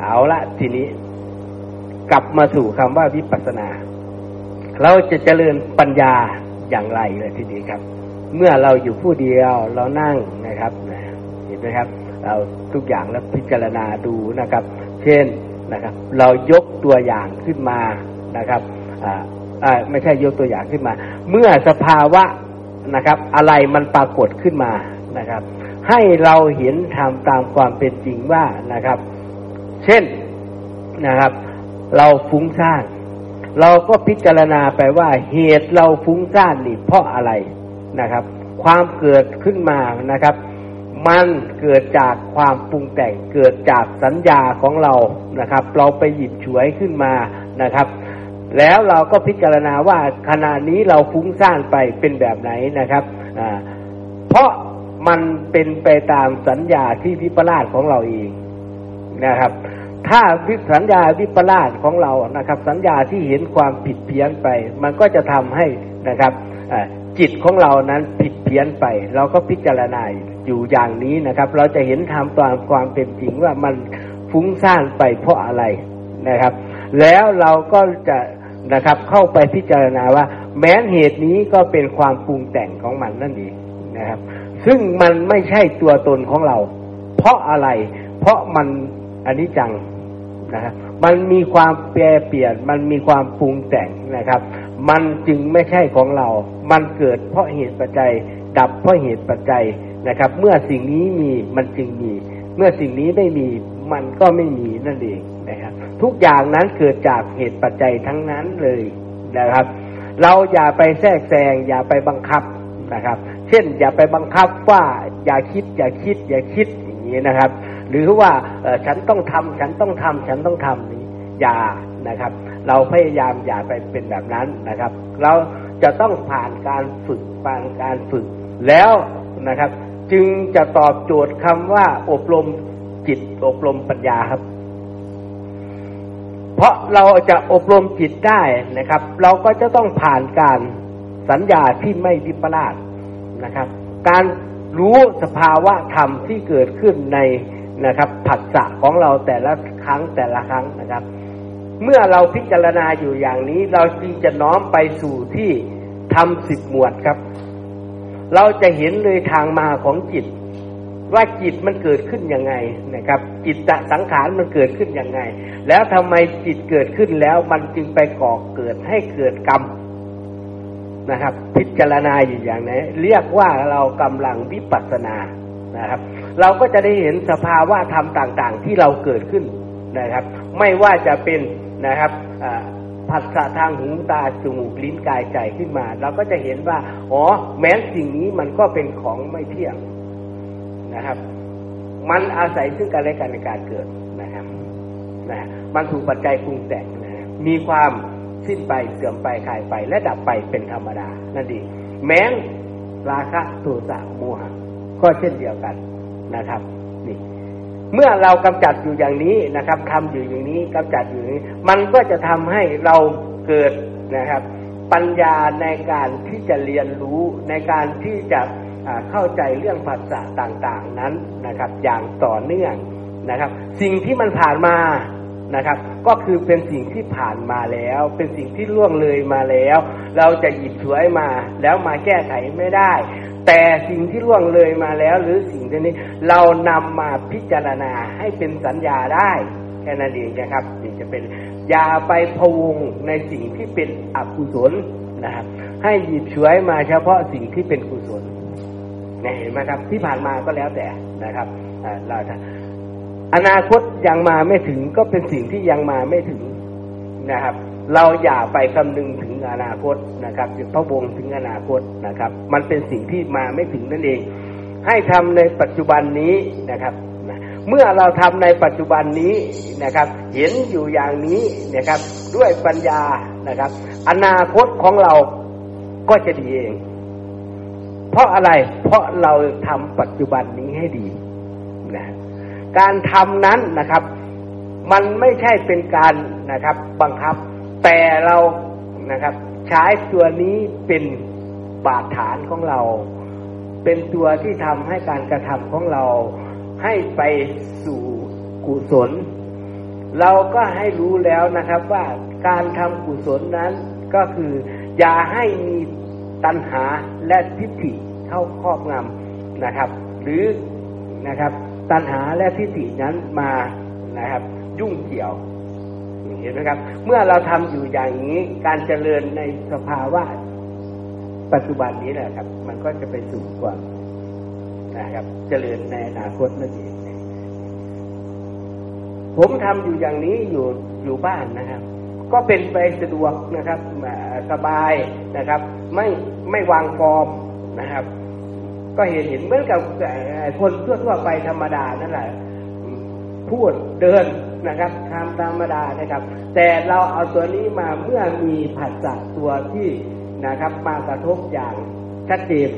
เอาละทีนี้ กลับมาสู่คำว่าวิปัสนา เราจะเจริญปัญญา อย่างไรเลยทีนี้ครับ เมื่อเราอยู่ผู้เดียวเรานั่งนะครับเห็นไหมครับ เราทุกอย่างแล้วพิจารณาดูนะครับ เช่นนะครับ เรายกตัวอย่างขึ้นมานะครับอ่าไม่ใช่ยกตัวอย่างขึ้นมา เมื่อสภาวะนะครับ อะไรมันปรากฏขึ้นมานะครับ ให้เราเห็นทำตามความเป็นจริงว่านะครับ เช่นนะครับ เราฟุ้งซ่าน เราก็พิจารณาไปว่าเหตุเราฟุ้งซ่านนี่เพราะอะไรนะครับ ความเกิดขึ้นมานะครับ มันเกิดจากความปรุงแต่งเกิดจากสัญญาของเรานะครับ เราไปหยิบฉวยขึ้นมานะครับ แล้วเราก็พิจารณาว่าขณะนี้เราฟุ้งซ่านไปเป็นแบบไหนนะครับเพราะมันเป็นไปตามสัญญาที่วิปลาสของเราเองนะครับ ถ้าวิสัญญาวิปลาสของเรานะครับ สัญญาที่เห็นความผิดเพี้ยนไป มันก็จะทำให้นะครับจิตของเรานั้นผิดเพี้ยนไป เราก็พิจารณาอยู่อย่างนี้นะครับ เราจะเห็นทำตามความเป็นจริงว่ามันฟุ้งซ่านไปเพราะอะไรนะครับ แล้วเราก็จะนะครับเข้าไปพิจารณาว่า แม้เหตุนี้ก็เป็นความปรุงแต่งของมันนั่นเองนะครับ ซึ่งมันไม่ใช่ตัวตนของเรา เพราะอะไร เพราะมันอันนี้จัง นะมันมีความแปรเปลี่ยน มันมีความปรุงแต่งนะครับ มันจึงไม่ใช่ของเรา มันเกิดเพราะเหตุปัจจัย ดับเพราะเหตุปัจจัยนะครับ เมื่อสิ่งนี้มีมันจึงมี เมื่อสิ่งนี้ไม่มีมันก็ไม่มีนั่นเองนะครับ ทุกอย่างนั้นเกิดจากเหตุปัจจัยทั้งนั้นเลยนะครับ เราอย่าไปแทรกแซงอย่าไปบังคับนะครับ เช่น อย่าไปบังคับว่าอย่าคิดอย่าคิดอย่าคิดอย่างนี้นะครับ หรือว่าฉันต้องทำฉันต้องทำฉันต้องทำนี้อย่านะครับ เราพยายามอย่าไปเป็นแบบนั้นนะครับ เราจะต้องผ่านการฝึกผ่านการฝึกแล้วนะครับ จึงจะตอบโจทย์คำว่าอบรมจิตอบรมปัญญาครับ เพราะเราจะอบรมจิตได้นะครับ เราก็จะต้องผ่านการสัญญาที่ไม่วิปลาสนะครับ การรู้สภาวะธรรมที่เกิดขึ้นใน นะครับผัสสะของเราแต่ละครั้งแต่ละครั้งนะครับ เมื่อเราพิจารณาอยู่อย่างนี้ เราจึงจะน้อมไปสู่ที่ทำสิบหมวดครับ เราจะเห็นเลยทางมาของจิต ว่าจิตมันเกิดขึ้นยังไงนะครับ จิตตสังขารมันเกิดขึ้นยังไง แล้วทำไมจิตเกิดขึ้นแล้วมันจึงไปก่อเกิดให้เกิดกรรมนะครับ พิจารณาอยู่อย่างนี้เรียกว่าเรากำลังวิปัสสนานะครับ เราก็จะได้เห็นสภาวะธรรมต่างๆ ที่เราเกิดขึ้นนะครับ ไม่ว่าจะเป็นนะครับผัสสะทางหูตาจมูกลิ้นกายใจขึ้นมา เราก็จะเห็นว่าอ๋อแม้สิ่งนี้มันก็เป็นของไม่เที่ยงนะครับ มันอาศัยซึ่งกันและกันในการเกิดนะครับนะมันถูกปัจจัยปรุงแต่งนะมีความสิ้นไปเสื่อมไปคลายไป และดับไปเป็นธรรมดานั่นเองแม้ราคะโทสะโมหะก็เช่นเดียวกัน นะครับนี่เมื่อเรากำจัดอยู่อย่างนี้นะครับทำอยู่อย่างนี้กำจัดอยู่อย่างนี้ มันก็จะทำให้เราเกิดนะครับ ปัญญาในการที่จะเรียนรู้ในการที่จะเข้าใจเรื่องภาษาต่างๆนั้นนะครับ อย่างต่อเนื่องนะครับ สิ่งที่มันผ่านมา นะครับ ก็คือเป็นสิ่งที่ผ่านมาแล้ว เป็นสิ่งที่ล่วงเลยมาแล้ว เราจะหยิบฉวยมา แล้วมาแก้ไขไม่ได้ แต่สิ่งที่ล่วงเลยมาแล้ว หรือสิ่งที่นี้เรานำมาพิจารณาให้เป็นสัญญาได้แค่นั้นเองนะครับนี่จะเป็นอย่าไปพวงในสิ่งที่เป็นอกุศลนะครับ ให้หยิบฉวยมาเฉพาะสิ่งที่เป็นกุศลเห็นไหมครับ ที่ผ่านมาก็แล้วแต่นะครับเรา อนาคตยังมาไม่ถึงก็เป็นสิ่งที่ยังมาไม่ถึงนะครับ เราอย่าไปคำนึงถึงอนาคตนะครับพระวงถึงอนาคตนะครับ มันเป็นสิ่งที่มาไม่ถึงนั่นเอง ให้ทำในปัจจุบันนี้นะครับเมื่อเราทำในปัจจุบันนี้นะครับ เห็นอยู่อย่างนี้นะครับ ด้วยปัญญานะครับ อนาคตของเราก็จะดีเอง เพราะอะไรเพราะเราทำปัจจุบันนี้ให้ดี การทำนั้นนะครับ มันไม่ใช่เป็นการนะครับ บังคับ แต่เรานะครับ ใช้ตัวนี้เป็นบาดฐานของเรา เป็นตัวที่ทำให้การกระทำของเราให้ไปสู่กุศล เราก็ให้รู้แล้วนะครับว่าการทำกุศลนั้นก็คืออย่าให้มีตัณหาและทิฏฐิเข้าครอบงำนะครับ หรือนะครับ ตัณหาและทิฏฐินั้นมานะครับ ยุ่งเกี่ยวเห็นไหมครับ เมื่อเราทำอยู่อย่างนี้การเจริญในสภาวะปัจจุบันนี้แหละครับ มันก็จะไปสู่ความนะครับ เจริญในอนาคตนั่นเองผมทำอยู่อย่างนี้อยู่อยู่บ้านนะครับ ก็เป็นไปสะดวกนะครับสบายนะครับ ไม่ไม่วางฟอร์มนะครับ ก็เห็นเห็นเหมือนกับคนทั่วๆไปธรรมดานั่นแหละพูดเดินนะครับทำธรรมดานะครับ แต่เราเอาตัวนี้มาเมื่อมีผัสสะตัวที่นะครับ มากระทบอย่างชัดเจน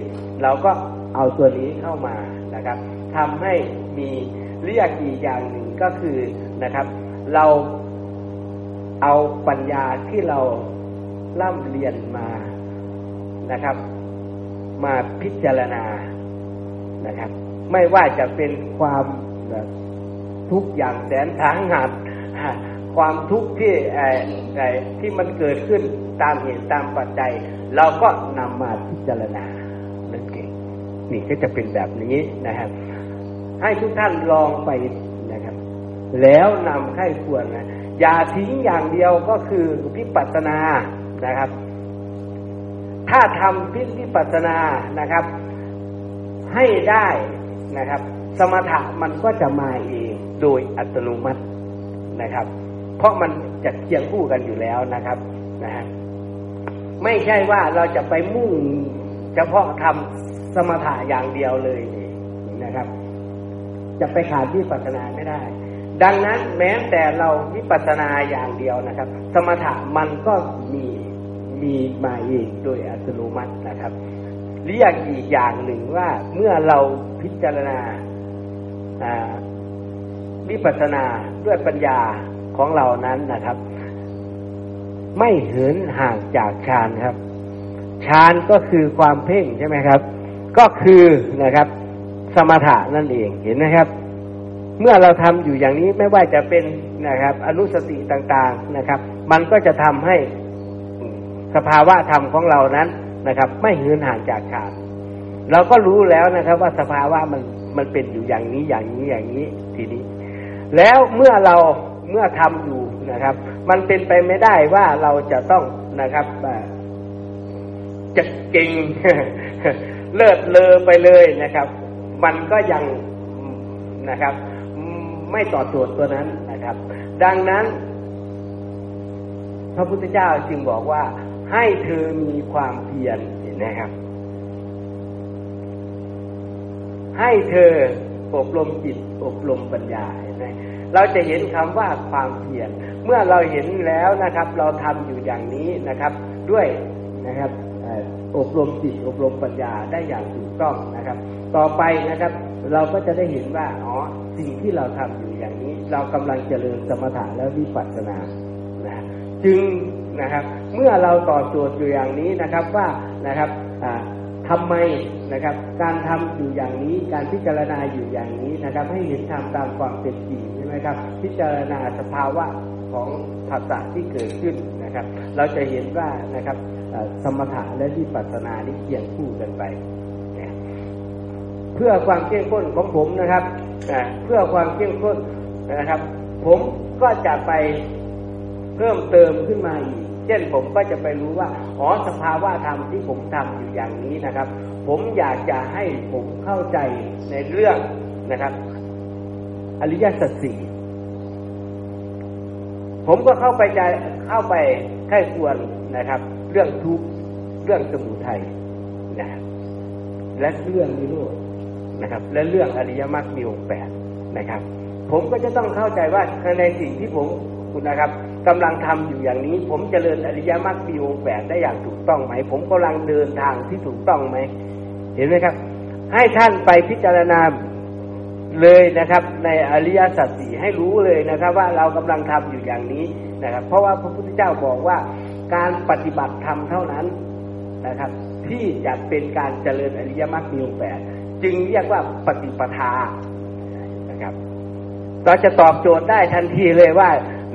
เราก็เอาตัวนี้เข้ามานะครับทำให้มีเรียกอีกอย่างหนึ่งก็คือนะครับ เราเอาปัญญาที่เราล่ำเรียนมานะครับ มาพิจารณานะครับ ไม่ว่าจะเป็นความทุกอย่างแสนสาหัสความทุกข์ที่ที่มันเกิดขึ้นตามเหตุตามปัจจัย เราก็นำมาพิจารณานั่นเองนี่ก็จะเป็นแบบนี้นะครับ ให้ทุกท่านลองไปนะครับ แล้วนำให้ควรนะอย่าทิ้งอย่างเดียวก็คือพิปัสนานะครับ ถ้าทำพิพิปัสนานะครับ ให้ได้นะครับ สมถะมันก็จะมาเองโดยอัตโนมัตินะครับ เพราะมันจะเคียงคู่กันอยู่แล้วนะครับนะฮะไม่ใช่ว่าเราจะไปมุ่งเฉพาะทำสมถะอย่างเดียวเลยนะครับ จะไปขาดวิปัสนาไม่ได้ ดังนั้นแม้แต่เราวิปัสนาอย่างเดียวนะครับ สมถะมันก็มี มีมาเองโดยอัตโนมัตินะครับเรียกอีกอย่างหนึ่งว่าเมื่อเราพิจารณาวิปัสสนาด้วยปัญญาของเรานั้นนะครับ ไม่เหินห่างจากฌานครับฌานก็คือความเพ่งใช่ไหมครับ ก็คือนะครับ สมถะนั่นเองเห็นไหมครับ เมื่อเราทำอยู่อย่างนี้ไม่ว่าจะเป็นนะครับ อนุสติต่างๆนะครับ มันก็จะทำให้ สภาวะธรรมของเรานั้นนะครับ ไม่หินห่างจากฌานเราก็รู้แล้วนะครับ ว่าสภาวะมันมันเป็นอยู่อย่างนี้อย่างนี้อย่างนี้ทีนี้ แล้วเมื่อเราเมื่อทำอยู่นะครับ มันเป็นไปไม่ได้ว่าเราจะต้องนะครับจะเก่งเลิศเลอไปเลยนะครับ มันก็ยังนะครับ ไม่ต่อตัวตัวนั้นนะครับ ดังนั้น พระพุทธเจ้าจึงบอกว่า ให้เธอมีความเพียรเห็นไหมครับ ให้เธออบรมจิตอบรมปัญญาเห็นไหมเราจะเห็นคำว่าความเพียรเมื่อเราเห็นแล้วนะครับ เราทำอยู่อย่างนี้นะครับ ด้วยนะครับอบรมจิตอบรมปัญญาได้อย่างถูกต้องนะครับ ต่อไปนะครับ เราก็จะได้เห็นว่าอ๋อสิ่งที่เราทำอยู่อย่างนี้ เรากำลังเจริญสมถะและวิปัสสนา จึงนะครับ เมื่อเราต่อโจทย์อยู่อย่างนี้นะครับว่านะครับทำไมนะครับ การทำอยู่อย่างนี้การพิจารณาอยู่อย่างนี้นะครับ ให้เห็นธรรมตามความเป็นจริงใช่ไหมครับ พิจารณาสภาวะของภาษาที่เกิดขึ้นนะครับ เราจะเห็นว่านะครับสมถะและวิปัสสนานี่เคียงคู่กันไป เพื่อความเข้มข้นของผมนะครับเพื่อความเข้มข้นนะครับ ผมก็จะไป เพิ่มเติมขึ้นมาอีก เช่นผมก็จะไปรู้ว่าอ๋อสภาวะธรรมที่ผมทำอยู่อย่างนี้นะครับ ผมอยากจะให้ผมเข้าใจในเรื่องนะครับ อริยสัจสี่ผมก็เข้าไปใจเข้าไปไข้ควรนะครับ เรื่องทุกเรื่องสมุทัยนะและเรื่องนิโรธนะครับ และเรื่องอริยมรรคมีองค์แปดนะครับ ผมก็จะต้องเข้าใจว่าในสิ่งที่ผมคุณนะครับ กำลังทำอยู่อย่างนี้ ผมจเจริญอริยมรรคมีองค์แปดได้อย่างถูกต้องไหม ผมกำลังเดินทางที่ถูกต้องไหม เห็นไหมครับ ให้ท่านไปพิจารณาเลยนะครับ ในอริยสัจสี่ให้รู้เลยนะครับ ว่าเรากำลังทำอยู่อย่างนี้นะครับ เพราะว่าพระพุทธเจ้าบอกว่าการปฏิบัติธรรมเท่านั้นนะครับ ที่จะเป็นการเจริญอริยมรรคมีองค์แปดจึงเรียกว่าปฏิปทานะครับ เราจะตอบโจทย์ได้ทันทีเลยว่า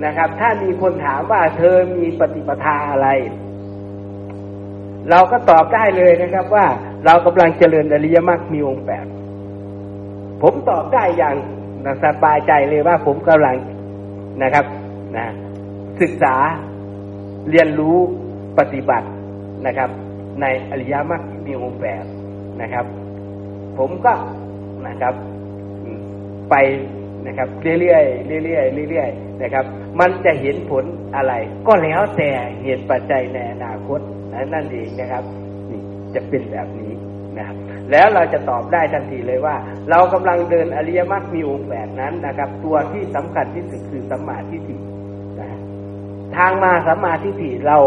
นะครับ ถ้ามีคนถามว่าเธอมีปฏิปทาอะไร เราก็ตอบได้เลยนะครับว่าเรากำลังเจริญอริยมรรคมีองค์แปดผมตอบได้อย่างสบายใจเลยว่าผมกำลังนะครับนะศึกษาเรียนรู้ปฏิบัตินะครับ ในอริยมรรคมีองค์แปดนะครับ ผมก็นะครับ ไปนะครับ เรื่อยๆเรื่อยๆเรื่อยๆนะครับ มันจะเห็นผลอะไร ก็แล้วแต่เหตุปัจจัยในอนาคตนั่นเองนะครับนี่จะเป็นแบบนี้นะครับแล้วเราจะตอบได้ทันทีเลยว่า เรากำลังเดินอริยมรรคมีองค์แปดนั้นนะครับ ตัวที่สำคัญที่สุดคือสัมมาทิฏฐิทางมาสัมมาทิฏฐิเรา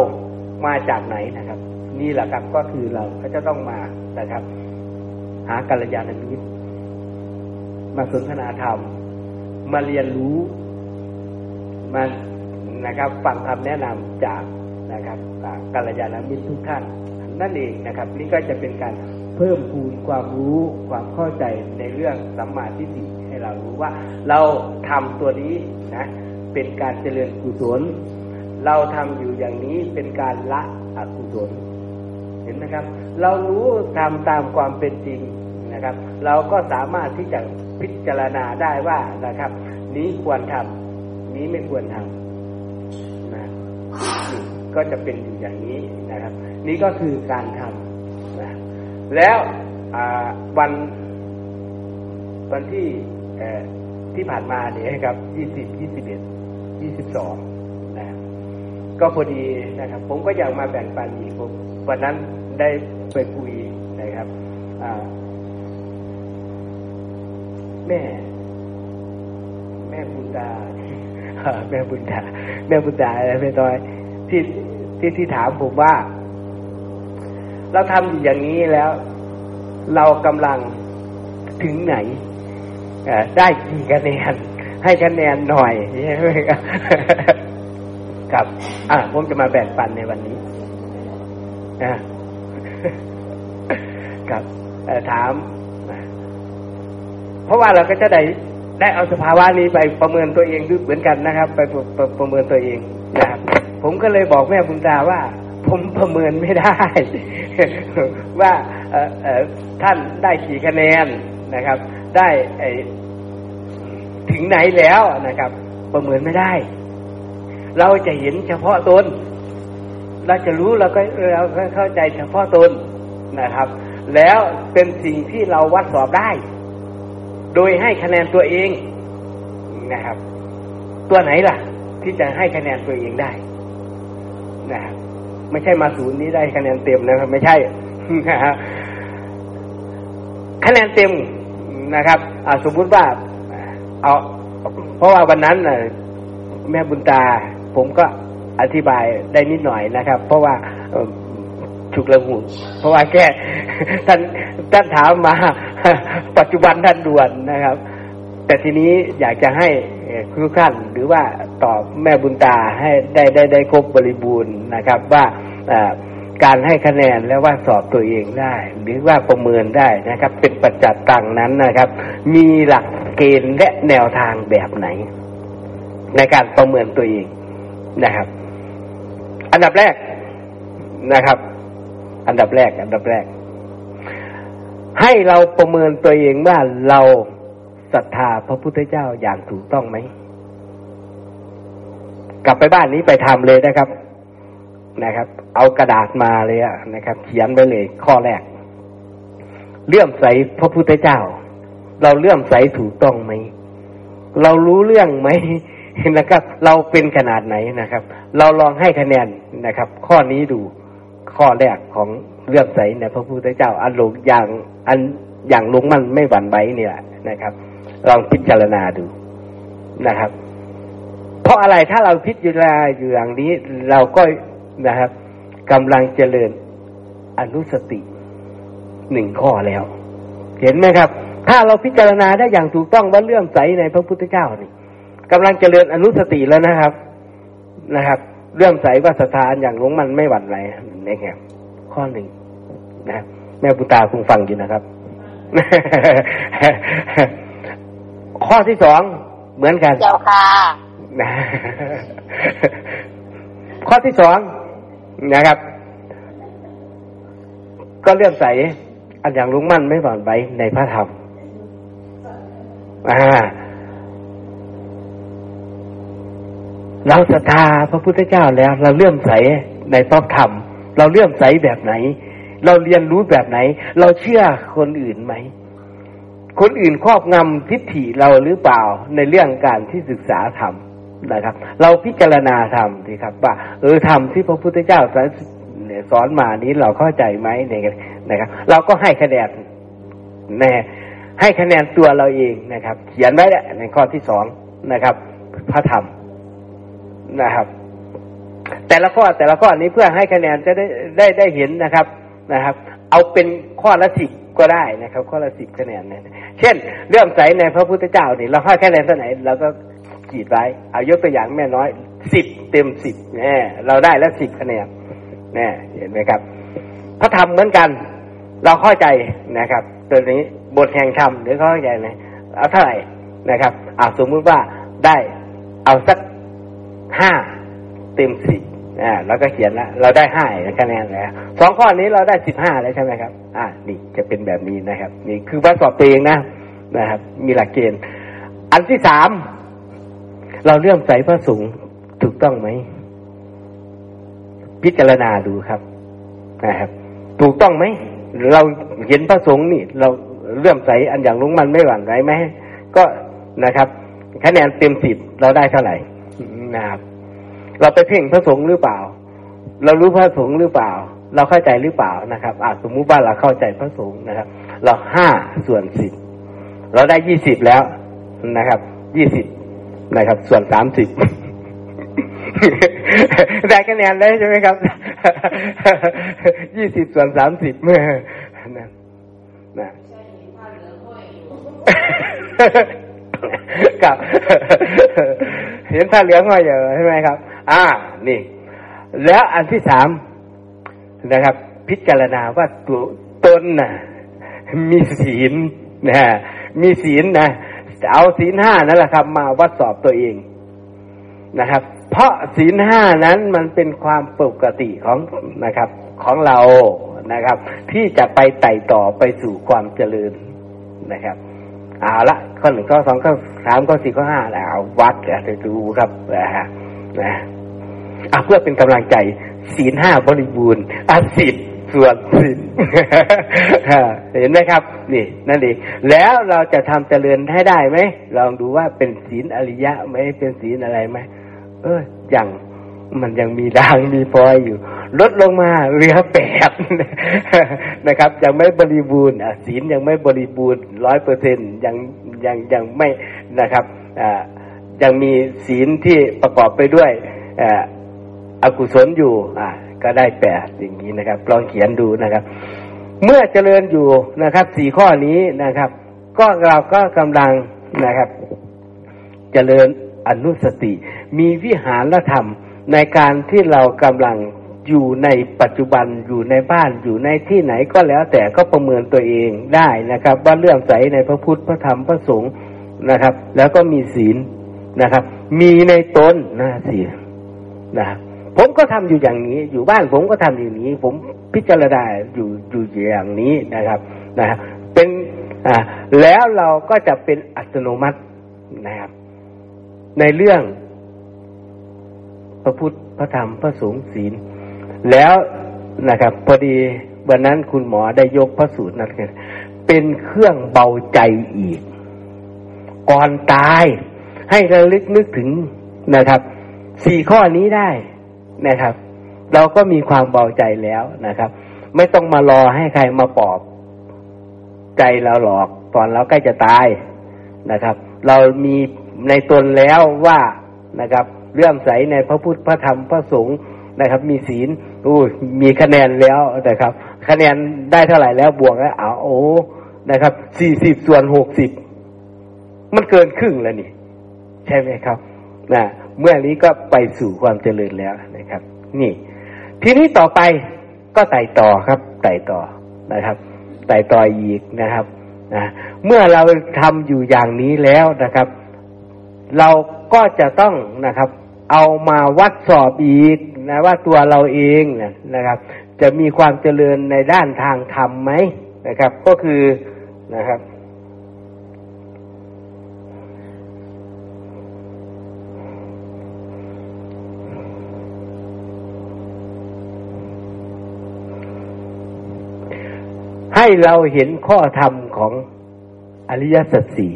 มาจากไหนนะครับ นี่แหละครับก็คือเราก็จะต้องมานะครับ หากัลยาณมิตรมาสนทนาธรรม มาเรียนรู้ มานะครับฟังคำแนะนำจากนะครับกัลยาณมิตรทุกท่าน นั่นเองนะครับ นี่ก็จะเป็นการเพิ่มพูนความรู้ความเข้าใจในเรื่องสัมมาทิฏฐิให้เรารู้ว่า เราทำตัวนี้นะเป็นการเจริญกุศลเราทำอยู่อย่างนี้เป็นการละอกุศลเห็นไหมครับ เรารู้ทำตามความเป็นจริงนะครับ เราก็สามารถที่จะพิจารณาได้ว่านะครับ นี้ควรทำ นี้ไม่ควรทำนะก็จะเป็นอยู่อย่างนี้นะครับ นี่ก็คือการทำนะแล้ววันวันที่ที่ผ่านมาเนี่ยครับยี่สิบยี่สิบเอ็ดยี่สิบสองนะก็พอดีนะครับ ผมก็อยากมาแบ่งปันอีกผมวันนั้นได้ไปคุยนะครับแม่ แม่บุญดา แม่บุญดาแม่บุญดาอะไรไม่ต้อยที่ที่ที่ถามผมว่า เราทำอย่างนี้แล้ว เรากำลังถึงไหนได้กี่คะแนนให้คะแนนหน่อยใช่ไหมครับครับอะผมจะมาแบ่งปันในวันนี้นะครับถาม เพราะว่าเราก็จะได้ ได้เอาสภาวะนี้ไปประเมินตัวเองด้วยเหมือนกันนะครับ ไปประประเมินตัวเองนะครับผมก็เลยบอกแม่บุญตาว่า ผมประเมินไม่ได้ ว่าท่านได้กี่คะแนนนะครับ ได้ถึงไหนแล้วนะครับ ประเมินไม่ได้ เราจะเห็นเฉพาะตนเราจะรู้เราก็เราก็เข้าใจเฉพาะตนนะครับ แล้วเป็นสิ่งที่เราวัดสอบได้ โดยให้คะแนนตัวเองนะครับ ตัวไหนล่ะ ที่จะให้คะแนนตัวเองได้นะครับไม่ใช่มาศูนย์นี้ได้คะแนนเต็มนะครับ ไม่ใช่คะแนนเต็มนะครับสมมุติว่าเอา เพราะว่าวันนั้นแม่บุญตา ผมก็อธิบายได้นิดหน่อยนะครับ เพราะว่า ฉุกละหุเพราะว่าแค่ท่านท่านถามมา ปัจจุบันท่านด่วนนะครับ แต่ทีนี้อยากจะให้ทุกท่านหรือว่าตอบแม่บุญตาให้ได้ได้ได้ครบบริบูรณ์นะครับ ว่าการให้คะแนนแล้วว่าสอบตัวเองได้ หรือว่าประเมินได้นะครับ เป็นปัจจัดตังนั้นนะครับ มีหลักเกณฑ์และแนวทางแบบไหน ในการประเมินตัวเองนะครับ อันดับแรกนะครับ อันดับแรก อันดับแรก ให้เราประเมินตัวเองว่าเราศรัทธาพระพุทธเจ้าอย่างถูกต้องไหม กลับไปบ้านนี้ไปทำเลยนะครับนะครับ เอากระดาษมาเลยนะครับ เขียนไว้เลย ข้อแรก เลื่อมใสพระพุทธเจ้า เราเลื่อมใสถูกต้องไหม เรารู้เรื่องไหมนะครับ เราเป็นขนาดไหนนะครับ เราลองให้คะแนนนะครับ ข้อนี้ดู ข้อแรกของเลื่อมใสในพระพุทธเจ้าอันลงอย่างอันอย่างลงมันไม่หวั่นไหวนี่ยนะครับ ลองพิจารณาดูนะครับ เพราะอะไรถ้าเราพิจารณาอยู่อย่างนี้ เราก็นะครับกำลังเจริญอนุสติหนึ่งข้อแล้ว เห็นไหมครับ ถ้าเราพิจารณาได้อย่างถูกต้องว่าเลื่อมใสในพระพุทธเจ้านี่กำลังเจริญอนุสติแล้วนะครับนะครับเลื่อมใสว่าสถานอย่างหลงมันไม่หวั่นไหว นี่ครับ ข้อหนึ่งนะแม่ปุตาคงฟังอยู่นะครับ ข้อที่สองเหมือนกันเจ้าค่ะข้อที่สองนะครับ ก็เลื่อมใสอันอย่างลุงมั่นไม่หวั่นไหวในพระธรรมอ่าเราศรัทธาพระพุทธเจ้าแล้ว เราเลื่อมใสในพระธรรม เราเลื่อมใสแบบไหน เราเรียนรู้แบบไหน เราเชื่อคนอื่นไหม คนอื่นครอบงำทิฏฐิเราหรือเปล่าในเรื่องการที่ศึกษาธรรมนะครับ เราพิจารณาธรรมสิครับ ว่าเออธรรมที่พระพุทธเจ้าสอนมานี้เราเข้าใจไหมเนี่ยนะครับ เราก็ให้คะแนนแน่ให้คะแนนตัวเราเองนะครับ เขียนไว้แหละในข้อที่สองนะครับ พระธรรมนะครับ แต่ละข้อแต่ละข้อนี้เพื่อให้คะแนนจะได้ได้ได้เห็นนะครับนะครับ เอาเป็นข้อละสิบก็ได้นะครับ ข้อละสิบคะแนนเนะเช่น เรื่องใสในพระพุทธเจ้านี่เราให้คะแนนเท่าไหร่เราก็ขีดไว้เอายกตัวอย่างแม่น้อยสิบเต็มสิบแน่เราได้แล้วสิบคะแนนแน่เห็นไหมครับพระธรรมเหมือนกันเราเข้าใจนะครับ ตัวนี้บทแห่งธรรมหรือเข้าใจไหมเอาเท่าไหร่นะครับอาสมมุติว่าได้เอาสักห้า เต็มสิบอ่าเราก็เขียนแล้วเราได้ห้าคะแนนแล้วสองข้อนี้เราได้สิบห้าแล้วใช่ไหมครับ อ่านี่จะเป็นแบบนี้นะครับ นี่คือวัดสอบตัวเองนะนะครับ มีหลักเกณฑ์ อันที่สามเราเลื่อมใสพระสงฆ์ถูกต้องไหม พิจารณาดูครับนะครับ ถูกต้องไหม เราเห็นพระสงฆ์นี่ เราเลื่อมใสอันอย่างลุงมันไม่หวั่นไหวไหมก็นะครับ คะแนนเต็มสิบเราได้เท่าไหร่นะครับ เราไปเพ่งพระสงฆ์หรือเปล่า เรารู้พระสงฆ์หรือเปล่า เราเข้าใจหรือเปล่านะครับอาสมมุติว่าเราเข้าใจพระสงฆ์นะครับ เราห้าส่วนสิบเราได้ยี่สิบแล้วนะครับยี่สิบนะครับ ส่วนสามสิบได้คะแนนเลยใช่ไหมครับยี่สิบส่วนสามสิบเมื่อนะนะกับ เห็นผ้าเหลืองห้อยอยู่ใช่ไหมครับ อ่า นี่ แล้วอันที่สามนะครับ พิจารณาว่าตัวตนน่ะมีศีลนะมีศีลนะเอาศีลห้านั่นแหละครับ มาวัดสอบตัวเองนะครับ เพราะศีลห้านั้นมันเป็นความปกติของนะครับ ของเรานะครับ ที่จะไปไต่ต่อไปสู่ความเจริญนะครับเอาละข้อหนึ่งข้อสองข้อสามข้อสี่ข้อห้าแล้ววัดจะดูครับนะฮะนะ อะเพื่อเป็นกำลังใจ ศีลห้าบริบูรณ์อาสิทส่วนศีลเห็นไหมครับ นี่นั่นเองแล้วเราจะทำเจริญให้ได้ไหมลองดูว่าเป็นศีลอริยะไหมเป็นศีลอะไรไหมเอออย่างมันยังมีดางมีพลอยอยู่ ลดลงมาเรือแปดนะครับ ยังไม่บริบูรณ์ศีลยังไม่บริบูรณ์ร้อยเปอร์เซ็นยังยังยังไม่นะครับอ่ายังมีศีลที่ประกอบไปด้วย อกุศลอยู่ อ่า ก็ได้แปดอย่างนี้นะครับ ลองเขียนดูนะครับ เมื่อเจริญอยู่นะครับสี่ข้อนี้นะครับ ก็เราก็กำลังนะครับ เจริญอนุสติ มีวิหารธรรมในการที่เรากำลังอยู่ในปัจจุบันอยู่ในบ้านอยู่ในที่ไหนก็แล้ว แต่ก็ประเมินตัวเองได้นะครับ ว่าเรื่องใสในพระพุทธพระธรรมพระสงฆ์นะครับ แล้วก็มีศีลนะครับ มีในตนนะศีลนะครับ ผมก็ทำอยู่อย่างนี้ อยู่บ้านผมก็ทำอย่างนี้ ผมพิจารณาอยู่อยู่อย่างนี้นะครับนะบเป็นอ่าแล้วเราก็จะเป็นอัตโนมัตินะครับ ในเรื่อง พระพุทธพระธรรมพระสงฆ์ศีล แล้วนะครับ พอดีวันนั้นคุณหมอได้ยกพระสูตรนั้นเป็นเครื่องเบาใจอีก ก่อนตายให้ระลึกนึกถึงนะครับสี่ข้อนี้ได้ นะครับ เราก็มีความเบาใจแล้วนะครับ ไม่ต้องมารอให้ใครมาปลอบใจเราหลอก ตอนเราใกล้จะตายนะครับ เรามีในตนแล้วว่านะครับเลื่อมใสในพระพุทธพระธรรมพระสงฆ์นะครับ มีศีลอู้มีคะแนนแล้วนะครับ คะแนนได้เท่าไหร่แล้วบวกแล้วเอาโอ้นะครับสี่สิบส่วนหกสิบมันเกินครึ่งแล้วนี่ ใช่ไหมครับนะ เมื่อนี้ก็ไปสู่ความเจริญแล้วนะครับ นี่ ทีนี้ต่อไปก็ไต่ต่อครับ ไต่ต่อนะครับ ไต่ต่ออีกนะครับนะเมื่อเราทำอยู่อย่างนี้แล้วนะครับ เราก็จะต้องนะครับ เอามาวัดสอบอีกนะว่าตัวเราเองนะนะครับ จะมีความเจริญในด้านทางธรรมไหมนะครับ ก็คือนะครับ ให้เราเห็นข้อธรรมของอริยสัจสี่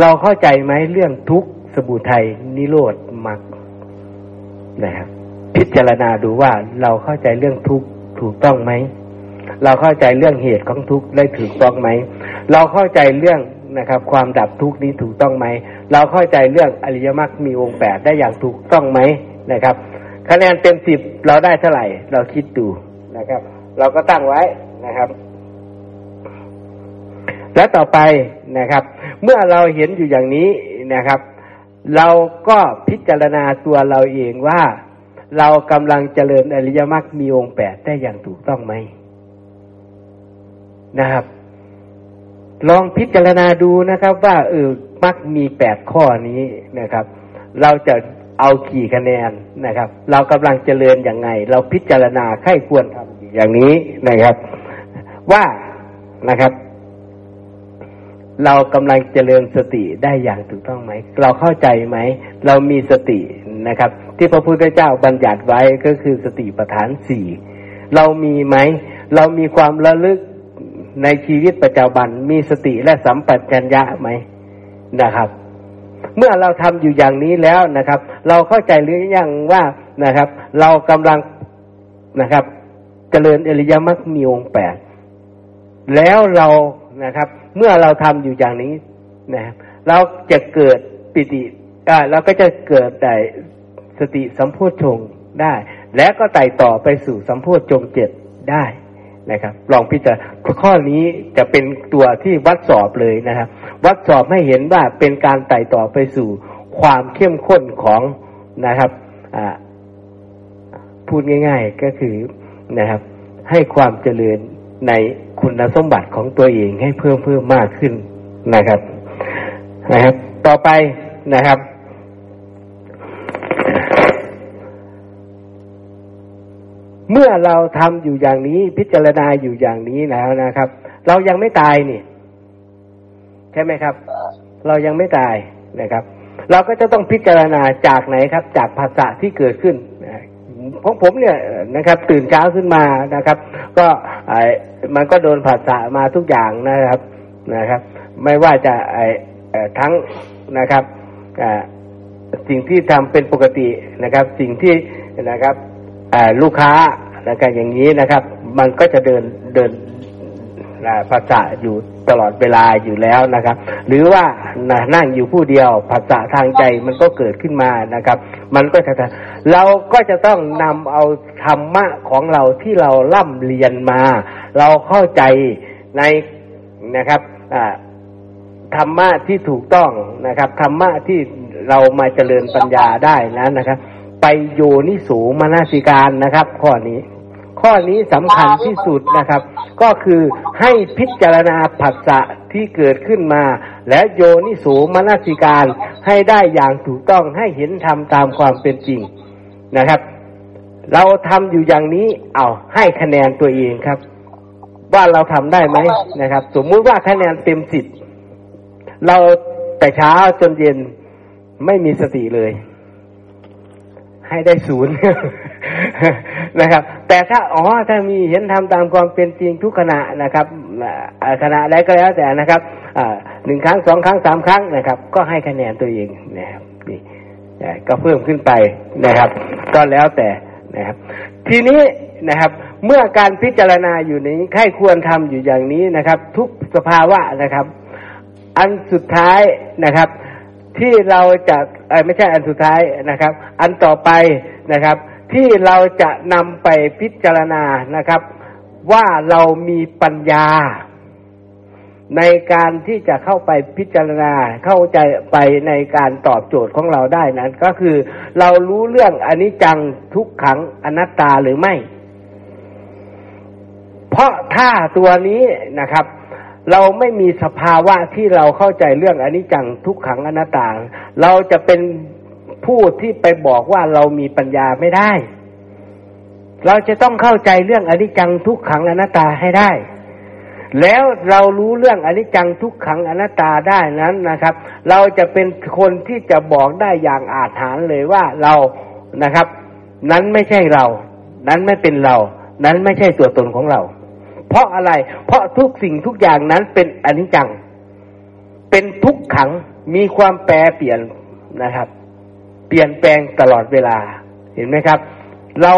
เราเข้าใจไหมเรื่องทุกข์สมุทัยนิโรธมรรคนะครับ พิจารณาดูว่าเราเข้าใจเรื่องทุกข์ถูกต้องไหม เราเข้าใจเรื่องเหตุของทุกข์ได้ถูกต้องไหม เราเข้าใจเรื่องนะครับ ความดับทุกข์นี้ถูกต้องไหม เราเข้าใจเรื่องอริยมรรคมีองค์แปดได้อย่างถูกต้องไหมนะครับ คะแนนเต็มสิบเราได้เท่าไหร่ เราคิดดู นะครับ เราก็ตั้งไว้นะครับ และต่อไปนะครับ เมื่อเราเห็นอยู่อย่างนี้นะครับ เราก็พิจารณาตัวเราเองว่าเรากำลังเจริญอริยมรรคมีองค์แปดได้อย่างถูกต้องไหมนะครับ ลองพิจารณาดูนะครับ ว่าเออมรรคมีแปดข้อนี้นะครับ เราจะ เอาขี่คะแนนนะครับ เรากำลังเจริญอย่างไง เราพิจารณาไข้ควรทำอย่างนี้นะครับ ว่านะครับ เรากำลังเจริญสติได้อย่างถูกต้องไหม เราเข้าใจไหม เรามีสตินะครับ ที่พระพุทธเจ้าบัญญัติไว้ก็คือสติปัฏฐานสี่เรามีไหม เรามีความระลึกในชีวิตประจำวันมีสติและสัมปชัญญะไหมนะครับ เมื่อเราทำอยู่อย่างนี้แล้วนะครับ เราเข้าใจหรือยังว่านะครับ เรากำลังนะครับเจริญอริยมรรคมีองค์แปดแล้วเรานะครับ เมื่อเราทำอยู่อย่างนี้นะครับเราจะเกิดปิติอ่าเราก็จะเกิดแต่สติสัมโพชฌงได้ และก็ไต่ต่อไปสู่สัมโพชฌงเจ็ดได้ นะครับ ลองพิจารณาข้อนี้จะเป็นตัวที่วัดสอบเลยนะครับ วัดสอบให้เห็นว่าเป็นการไต่ต่อไปสู่ความเข้มข้นของนะครับพูดง่าย ๆก็คือนะครับ ให้ความเจริญในคุณสมบัติของตัวเองให้เพิ่มเพิ่มมากขึ้นนะครับนะครับ ต่อไปนะครับ เมื่อเราทำอยู่อย่างนี้พิจารณาอยู่อย่างนี้แล้วนะครับ เรายังไม่ตายนี่ใช่ไหมครับ เรายังไม่ตายนะครับ เราก็จะต้องพิจารณาจากไหนครับ จากภาษาที่เกิดขึ้นของผมเนี่ยนะครับ ตื่นเช้าขึ้นมานะครับ ก็มันก็โดนผัสสะมาทุกอย่างนะครับนะครับ ไม่ว่าจะไอ้ทั้งนะครับสิ่งที่ทำเป็นปกตินะครับ สิ่งที่นะครับ ลูกค้านะครับอย่างนี้นะครับ มันก็จะเดินเดินภาษาอยู่ตลอดเวลาอยู่แล้วนะครับ หรือว่านั่งอยู่ผู้เดียวภาษาทางใจมันก็เกิดขึ้นมานะครับ มันก็จะเราก็จะต้องนำเอาธรรมะของเราที่เราล่ำเรียนมา เราเข้าใจในนะครับธรรมะที่ถูกต้องนะครับธรรมะที่เรามาเจริญปัญญาได้นะนะครับ ไปโยนิสูมนาสิการนะครับ ข้อนี้ ข้อนี้สำคัญที่สุดนะครับ ก็คือให้พิจารณาผัสสะที่เกิดขึ้นมา และโยนิสูมนาสิการให้ได้อย่างถูกต้องให้เห็นธรรมตามความเป็นจริงนะครับ เราทำอยู่อย่างนี้ เอาให้คะแนนตัวเองครับ ว่าเราทำได้ไหมนะครับ สมมุติว่าคะแนนเต็มสิบเราแต่เช้าจนเย็นไม่มีสติเลย ให้ได้ศูนย์นะครับ แต่ถ้าอ๋อถ้ามีเห็นทำตามความเป็นจริงทุกขณะนะครับขณะใดก็แล้วแต่นะครับหนึ่งครั้งสองครั้งสามครั้งนะครับ ก็ให้คะแนนตัวเองนะครับนี่ก็เพิ่มขึ้นไปนะครับ ก็แล้วแต่นะครับ ทีนี้นะครับ เมื่อการพิจารณาอยู่นี้ใครควรทำอยู่อย่างนี้นะครับ ทุกสภาวะนะครับ อันสุดท้ายนะครับ ที่เราจะไม่ใช่อันสุดท้ายนะครับ อันต่อไปนะครับ ที่เราจะนำไปพิจารณานะครับ ว่าเรามีปัญญา ในการที่จะเข้าไปพิจารณาเข้าใจไปในการตอบโจทย์ของเราได้นั้น ก็คือเรารู้เรื่องอนิจจังทุกขังอนัตตาหรือไม่ เพราะถ้าตัวนี้นะครับ เราไม่มีสภาวะที่เราเข้าใจเรื่องอนิจจังทุกขังอนัตตา เราจะเป็นผู้ที่ไปบอกว่าเรามีปัญญาไม่ได้ เราจะต้องเข้าใจเรื่องอนิจจังทุกขังอนัตตาให้ได้ แล้วเรารู้เรื่องอนิจจังทุกขังอนัตตาได้นั้นนะครับ เราจะเป็นคนที่จะบอกได้อย่างอาถรรพ์เลยว่าเรานะครับ นั้นไม่ใช่เรา นั้นไม่เป็นเรา นั้นไม่ใช่ตัวตนของเรา เพราะอะไร เพราะทุกสิ่งทุกอย่างนั้นเป็นอนิจจัง เป็นทุกขังมีความแปรเปลี่ยนนะครับ เปลี่ยนแปลงตลอดเวลา เห็นไหมครับ เรา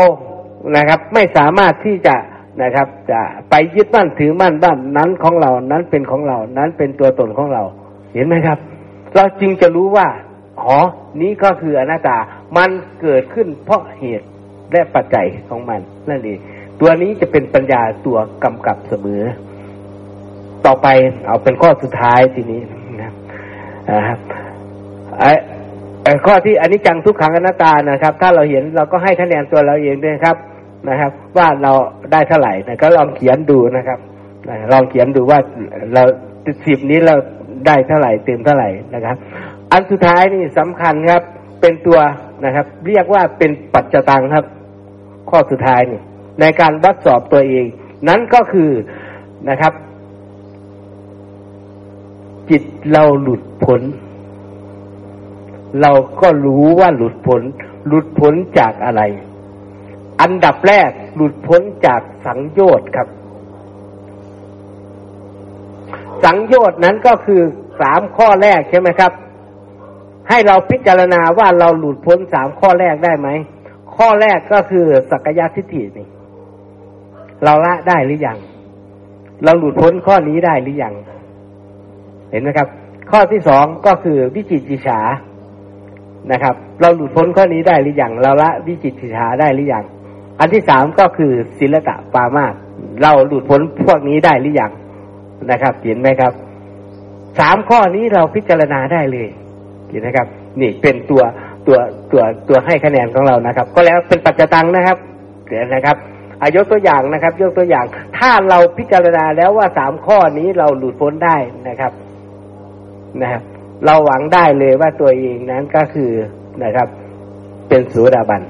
นะครับไม่สามารถที่จะนะครับ จะไปยึดมั่นถือมั่นบ้านนั้นของเรานั้นเป็นของเรา นั้นเป็นตัวตนของเรา เห็นไหมครับ เราจึงจะรู้ว่าอ๋อนี้ก็คืออนัตตา มันเกิดขึ้นเพราะเหตุและปัจจัยของมันนั่นเอง ตัวนี้จะเป็นปัญญาตัวกำกับเสมอ ต่อไปเอาเป็นข้อสุดท้ายทีนี้นะครับไอ้ข้อที่อันนี้จังทุกขังอนัตตานะครับ ถ้าเราเห็นเราก็ให้คะแนนตัวเราเองด้วยครับนะครับ ว่าเราได้เท่าไหร่นะก็ลองเขียนดูนะครับลองเขียนดูว่าเราสิบนี้เราได้เท่าไหร่เต็มเท่าไหร่นะครับ อันสุดท้ายนี่สำคัญครับ เป็นตัวนะครับ เรียกว่าเป็นปัจจตังครับ ข้อสุดท้ายนี่ ในการวัดสอบตัวเอง นั้นก็คือนะครับ จิตเราหลุดพ้นเราก็รู้ว่าหลุดพ้นหลุดพ้นจากอะไร อันดับแรกหลุดพ้นจากสังโยชน์ครับ สังโยชน์นั้นก็คือสามข้อแรกใช่ไหมครับ ให้เราพิจารณาว่าเราหลุดพ้นสามข้อแรกได้ไหม ข้อแรกก็คือสักยะทิฏฐินี่ เราละได้หรือยังเราหลุดพ้นข้อนี้ได้หรือยังเห็นไหมครับ ข้อที่สองก็คือวิจิจิฉานะครับ เราหลุดพ้นข้อนี้ได้หรือยังเราละวิจิจิฉาได้หรือยังอันที่สามก็คือศิลตะปามาเราหลุดพ้นพวกนี้ได้หรือยังนะครับเห็นไหมครับสามข้อนี้เราพิจารณาได้เลยเห็นไหมครับ นี่เป็นตัวตัวตัวตัวให้คะแนนของเรานะครับ ก็แล้วเป็นปัจจตังนะครับเดี๋ยวนะครับ อายกตัวอย่างนะครับ ยกตัวอย่าง ถ้าเราพิจารณาแล้วว่าสามข้อนี้เราหลุดพ้นได้นะครับนะครับ เราหวังได้เลยว่าตัวเองนั้นก็คือนะครับ เป็นสูดาบัน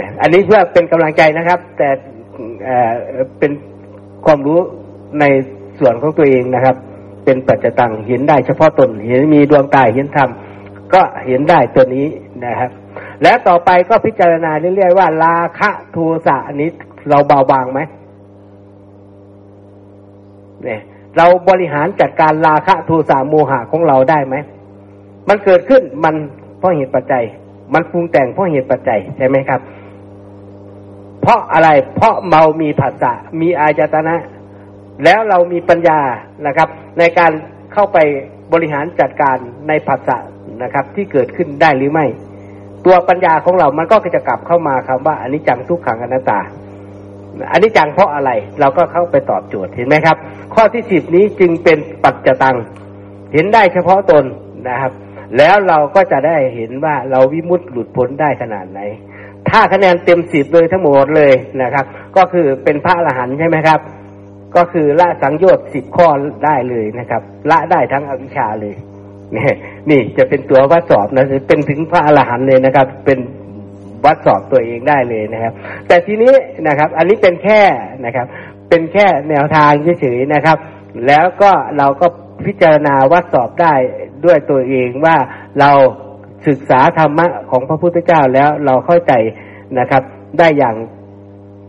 นะอันนี้เพื่อเป็นกำลังใจนะครับ แต่เอ่อเป็นความรู้ในส่วนของตัวเองนะครับ เป็นปัจจตังเห็นได้เฉพาะตนเห็นมีดวงตาเห็นธรรมก็เห็นได้ตัวนี้นะครับ และต่อไปก็พิจารณาเรื่อยๆว่าราคะโทสะอันนี้เราเบาบางไหมเนี่ย เราบริหารจัดการราคะโทสะโมหะของเราได้ไหมมันเกิดขึ้นมันเพราะเหตุปัจจัย มันปรุงแต่งเพราะเหตุปัจจัยใช่ไหมครับ เพราะอะไรเพราะเมามีผัสสะมีอายตนะ แล้วเรามีปัญญานะครับ ในการเข้าไปบริหารจัดการในผัสสะนะครับ ที่เกิดขึ้นได้หรือไม่ ตัวปัญญาของเรามันก็จะกลับเข้ามาคำว่าอันนี้จังทุกขังอนัตตาอันนี้จังเพราะอะไรเราก็เข้าไปตอบโจทย์เห็นไหมครับ ข้อที่สิบนี้จึงเป็นปัจจตัง เห็นได้เฉพาะตนนะครับ แล้วเราก็จะได้เห็นว่าเราวิมุตติหลุดพ้นได้ขนาดไหน ถ้าคะแนนเต็มสิบเลยทั้งหมดเลยนะครับ ก็คือเป็นพระอรหันต์ใช่ไหมครับ ก็คือละสังโยชน์สิบข้อได้เลยนะครับ ละได้ทั้งอวิชชาเลย นี่นี่จะเป็นตัววัดสอบนะเป็นถึงพระอรหันต์เลยนะครับ เป็นวัดสอบตัวเองได้เลยนะครับ แต่ทีนี้นะครับ อันนี้เป็นแค่นะครับ เป็นแค่แนวทางเฉยๆนะครับ แล้วก็เราก็พิจารณาวัดสอบได้ด้วยตัวเองว่าเราศึกษาธรรมะของพระพุทธเจ้าแล้วเราเข้าใจนะครับ ได้อย่าง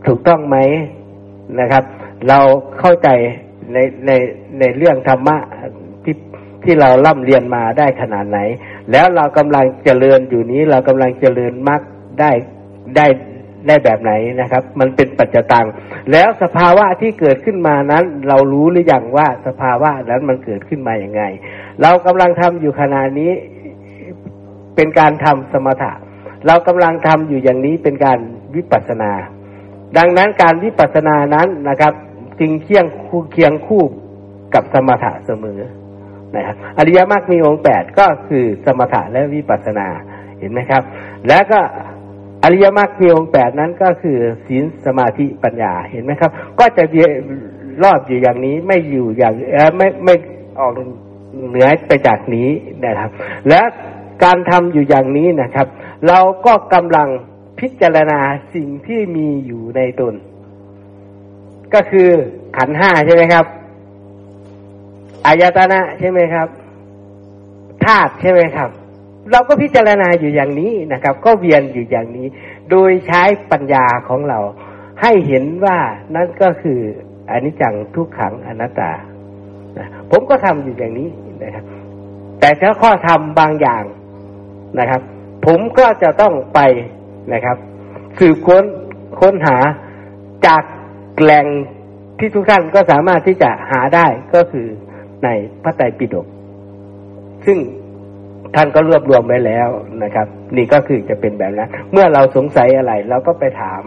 ถูกต้องไหมนะครับ เราเข้าใจในในในเรื่องธรรมะ ที่เราล่ำเรียนมาได้ขนาดไหน แล้วเรากำลังเจริญอยู่นี้เรากำลังเจริญมรรคได้ได้ได้แบบไหนนะครับ มันเป็นปัจจตัง แล้วสภาวะที่เกิดขึ้นมานั้น เรารู้หรือยังว่าสภาวะนั้นมันเกิดขึ้นมาอย่างไง เรากำลังทำอยู่ขณะนี้เป็นการทำสมถะ เรากำลังทำอยู่อย่างนี้เป็นการวิปัสสนา ดังนั้นการวิปัสสนานั้นนะครับ จึงเคียงคู่เคียงคู่กับสมถะเสมอ นะครับอริยมรรคมีองค์แปดก็คือสมถะและวิปัสสนาเห็นไหมครับ แล้วก็อริยมรรคมีองค์แปดนั้นก็คือศีลสมาธิปัญญาเห็นไหมครับ ก็จะรอบอยู่อย่างนี้ไม่อยู่อย่างไม่ไม่ออกเหนือไปจากนี้นะครับ และการทำอยู่อย่างนี้นะครับ เราก็กำลังพิจารณาสิ่งที่มีอยู่ในตน ก็คือขันห้าใช่ไหมครับ อายตนะใช่ไหมครับธาตุใช่ไหมครับ เราก็พิจารณาอยู่อย่างนี้นะครับ ก็เวียนอยู่อย่างนี้ โดยใช้ปัญญาของเรา ให้เห็นว่านั่นก็คืออนิจจังทุกขังอนัตตาผมก็ทำอยู่อย่างนี้นะครับ แต่ถ้าข้อธรรมบางอย่างนะครับ ผมก็จะต้องไปนะครับสืบค้นค้นหาจากแหล่งที่ทุกท่านก็สามารถที่จะหาได้ก็คือ ในพระไตรปิฎกซึ่งท่านก็รวบรวมไว้แล้วนะครับ นี่ก็คือจะเป็นแบบนั้นเมื่อเราสงสัยอะไร เราก็ไปถาม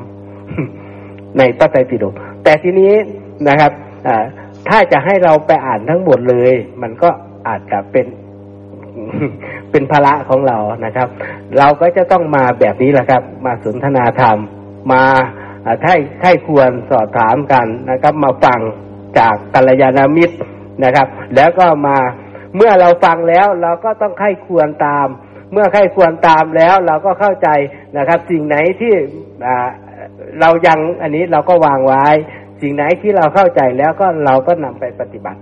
ในพระไตรปิฎกแต่ทีนี้นะครับถ้าจะให้เราไปอ่านทั้งหมดเลย มันก็อาจจะเป็นเป็นภาระของเรานะครับ เราก็จะต้องมาแบบนี้แหละครับ มาสนทนาธรรม มาถ้าใช่ควรสอบถามกันนะครับ มาฟังจากกัลยาณมิตร นะครับ แล้วก็มาเมื่อเราฟังแล้วเราก็ต้องไข้ควรตาม เมื่อไข้ควรตามแล้วเราก็เข้าใจนะครับ สิ่งไหนที่เรายังอันนี้เราก็วางไว้ สิ่งไหนที่เราเข้าใจแล้วก็เราก็นำไปปฏิบัติ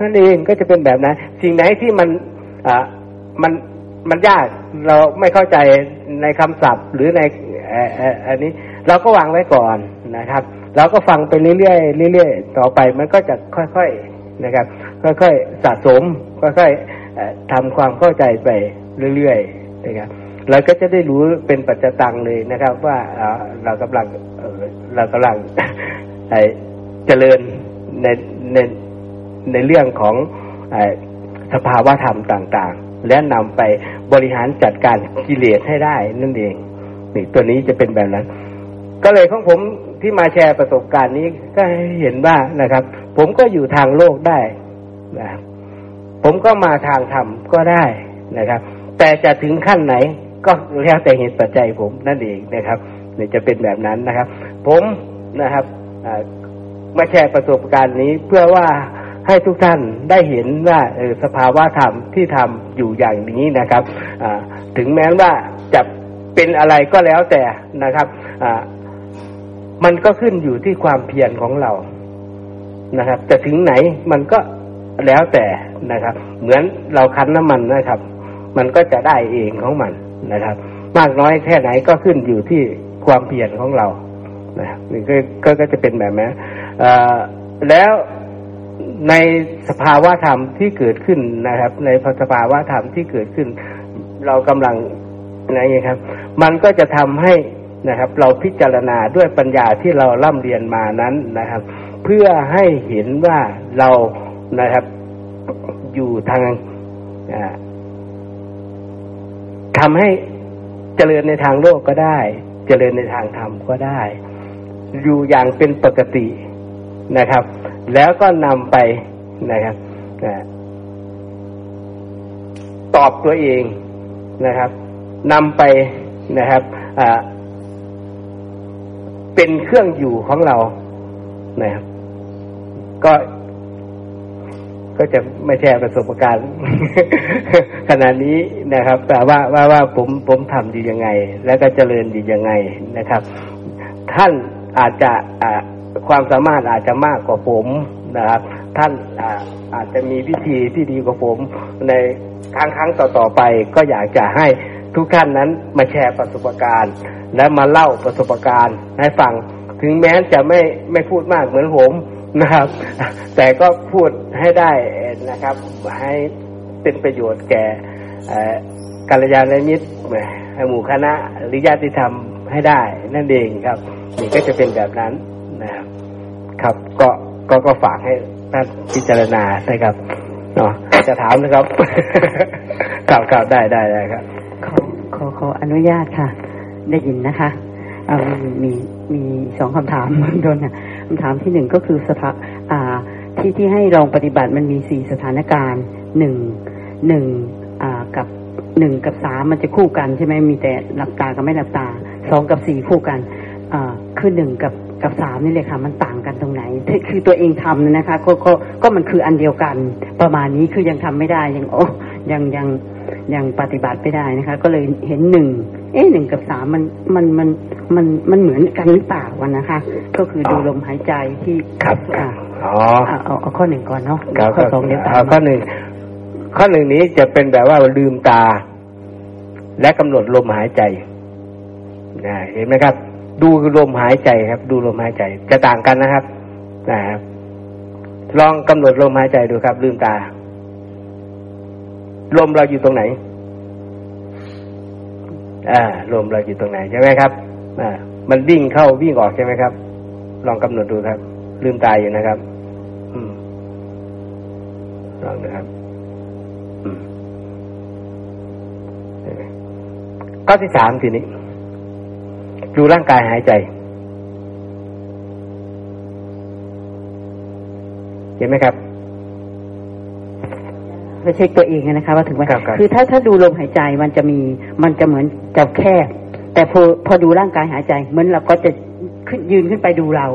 นั่นเองก็จะเป็นแบบนั้น สิ่งไหนที่มันอ่ามันมันยากเราไม่เข้าใจในคำศัพท์หรือในอันนี้ เราก็วางไว้ก่อนนะครับ เราก็ฟังไปเรื่อยๆเรื่อยๆต่อไปมันก็จะค่อยๆ นะครับ ค่อยๆสะสม ค่อยๆทำความเข้าใจไปเรื่อยๆนะครับเราก็จะได้รู้เป็นปัจจตังเลยนะครับ ว่าเรากำลังเรากำลังเจริญในในในเรื่องของสภาวะธรรมต่างๆ และนำไปบริหารจัดการกิเลสให้ได้นั่นเองนี่ตัวนี้จะเป็นแบบนั้น ก็เลยของผมที่มาแชร์ประสบการณ์นี้ก็เห็นว่านะครับ ผมก็อยู่ทางโลกได้นะผมก็มาทางธรรมก็ได้นะครับ แต่จะถึงขั้นไหนก็แล้วแต่เหตุปัจจัยผมนั่นเองนะครับเนี่ยจะเป็นแบบนั้นนะครับ ผมนะครับมาแชร์ประสบการณ์นี้เพื่อว่าให้ทุกท่านได้เห็นว่าสภาวะธรรมที่ทำอยู่อย่างนี้นะครับถึงแม้ว่าจะเป็นอะไรก็แล้วแต่นะครับมันก็ขึ้นอยู่ที่ความเพียรของเรา นะครับจะถึงไหนมันก็แล้วแต่นะครับ เหมือนเราคั้นน้ำมันนะครับ มันก็จะได้เองของมันนะครับ มากน้อยแค่ไหนก็ขึ้นอยู่ที่ความเพียรของเรานะครับนี่ก็ก็จะเป็นแบบนี้แล้วในสภาวะธรรมที่เกิดขึ้นนะครับ ในสภาวะธรรมที่เกิดขึ้น เรากำลังนะครับ มันก็จะทำให้ นะครับ เราพิจารณาด้วยปัญญาที่เราล่ำเรียนมานั้นนะครับ เพื่อให้เห็นว่าเรานะครับอยู่ทางทำให้เจริญในทางโลกก็ได้ เจริญในทางธรรมก็ได้ อยู่อย่างเป็นปกตินะครับ แล้วก็นำไปนะครับตอบตัวเองนะครับนำไปนะครับ เป็นเครื่องอยู่ของเรานะครับก็ก็จะไม่แชร์ประสบการณ์ ขณะนี้นะครับ แต่ว่าว่าว่าผมผมทำอยู่ยังไง แล้วก็เจริญอยู่ยังไงนะครับ ท่านอาจจะความสามารถอาจจะมากกว่าผมนะครับ ท่านอาจจะมีวิธีที่ดีกว่าผม ในครั้งครั้งต่อต่อไปก็อยากจะให้ ทุกท่านนั้นมาแชร์ประสบการณ์ และมาเล่าประสบการณ์ให้ฟัง ถึงแม้จะไม่ไม่พูดมากเหมือนผมนะครับ แต่ก็พูดให้ได้นะครับ ให้เป็นประโยชน์แก่กัลยาณมิตรหมู่คณะหรือญาติธรรมให้ได้นั่นเองครับนี่ก็จะเป็นแบบนั้นนะครับ ครับก็ก็ก็ฝากให้ท่านพิจารณาใช่ครับเนาะจะถามนะครับกล่าวกล่าวได้ได้ได้ครับ อขอขออนุญาตค่ะ ได้ยินนะคะมีมีสองคำถามโดนค่ะคำถามที่หนึ่งก็คือสถาอ่าที่ที่ให้ลองปฏิบัติมันมีสี่สถานการณ์หนึ่งหนึ่งอ่ากับหนึ่งกับสามมันจะคู่กันใช่ไหมมีแต่หลับตากับไม่หลับตาสองกับสี่คู่กันอ่าคือหนึ่งกับกับสามนี่เลยค่ะ มันต่างกันตรงไหน คือตัวเองทำนะคะก็ก็ก็มันคืออันเดียวกัน ประมาณนี้คือยังทำไม่ได้ยังโอ้ยังยัง ยังปฏิบัติไม่ได้นะคะ ก็เลยเห็นหนึ่งเอ๊ะหนึ่งกับสามมันมันมันมันมันเหมือนกันหรือเปล่าวันนะคะ ก็คือดูลมหายใจที่ครับอ๋อเอาเอาข้อหนึ่งก่อนเนาะข้อสองเดี๋ยวตามข้อหนึ่งข้อหนึ่งนี้จะเป็นแบบว่าลืมตา และกำหนดลมหายใจนะเห็นไหมครับ ดูลมหายใจครับ ดูลมหายใจ จะต่างกันนะครับนะครับลองกำหนดลมหายใจดูครับ ลืมตา ลมเราอยู่ตรงไหน อ่า ลมเราอยู่ตรงไหนใช่ไหมครับ อ่า มันวิ่งเข้าวิ่งออกใช่ไหมครับ ลองกำหนดดูครับ ลืมตายอยู่นะครับ อืมลองนะครับอืมข้อที่สามทีนี้ดูร่างกายหายใจ เห็นไหมครับ ไปเช็คตัวเองนะคะว่าถึงว่าคือถ้าถ้าดูลมหายใจมันจะมีมันจะเหมือนจะแคบ แต่พอพอดูร่างกายหายใจเหมือนเราก็จะขึ้นยืนขึ้นไปดูเรา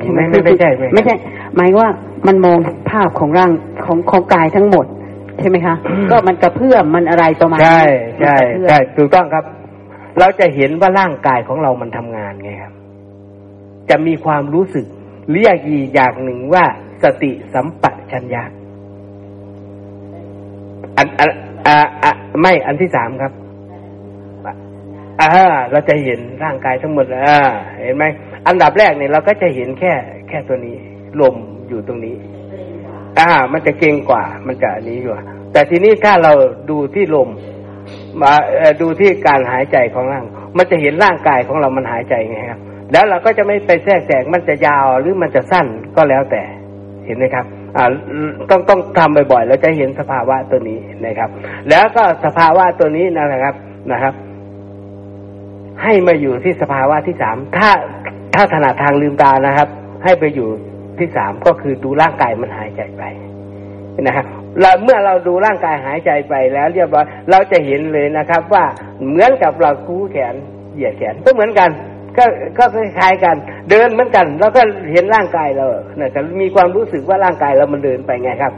ใช่ไหมไม่ใช่ไม่ใช่ หมายว่ามันมองภาพของร่างของของกายทั้งหมด ใช่ไหมคะ ก็มันกระเพื่อมมันอะไรประมาณใช่ใช่ใช่ถูกต้องครับ เราจะเห็นว่าร่างกายของเรามันทำงานไงครับ จะมีความรู้สึกเรียกอีกอย่างหนึ่งว่าสติสัมปชัญญะ อันอันอ่าอ่าไม่อันที่สามครับอ่าเราจะเห็นร่างกายทั้งหมดอ่าเห็นไหมอันดับแรกเนี่ยเราก็จะเห็นแค่แค่ตัวนี้ ลมอยู่ตรงนี้อ่ามันจะเก่งกว่า มันจะอันนี้อยู่แต่ทีนี้ถ้าเราดูที่ลมมาดูที่การหายใจของร่าง มันจะเห็นร่างกายของเรามันหายใจไงครับ แล้วเราก็จะไม่ไปแทรกแซงมันจะยาวหรือมันจะสั้นก็แล้วแต่เห็นไหมครับอ่า ต้องต้องทำบ่อยๆ แล้วจะเห็นสภาวะตัวนี้นะครับ แล้วก็สภาวะตัวนี้นะครับนะครับ ให้มาอยู่ที่สภาวะที่สามถ้าถ้าถนัดทางลืมตานะครับ ให้ไปอยู่ที่สามก็คือดูร่างกายมันหายใจไปนะครับเราเมื่อเราดูร่างกายหายใจไปแล้วเรียบร้อยเราจะเห็นเลยนะครับ ว่าเหมือนกับเรากู้แขนเหยียดแขนก็เหมือนกัน ก็ก็คล้ายๆกัน เดินเหมือนกัน แล้วก็เห็นร่างกายเรานะครับมีความรู้สึกว่าร่างกายเรามันเดินไปไงครับ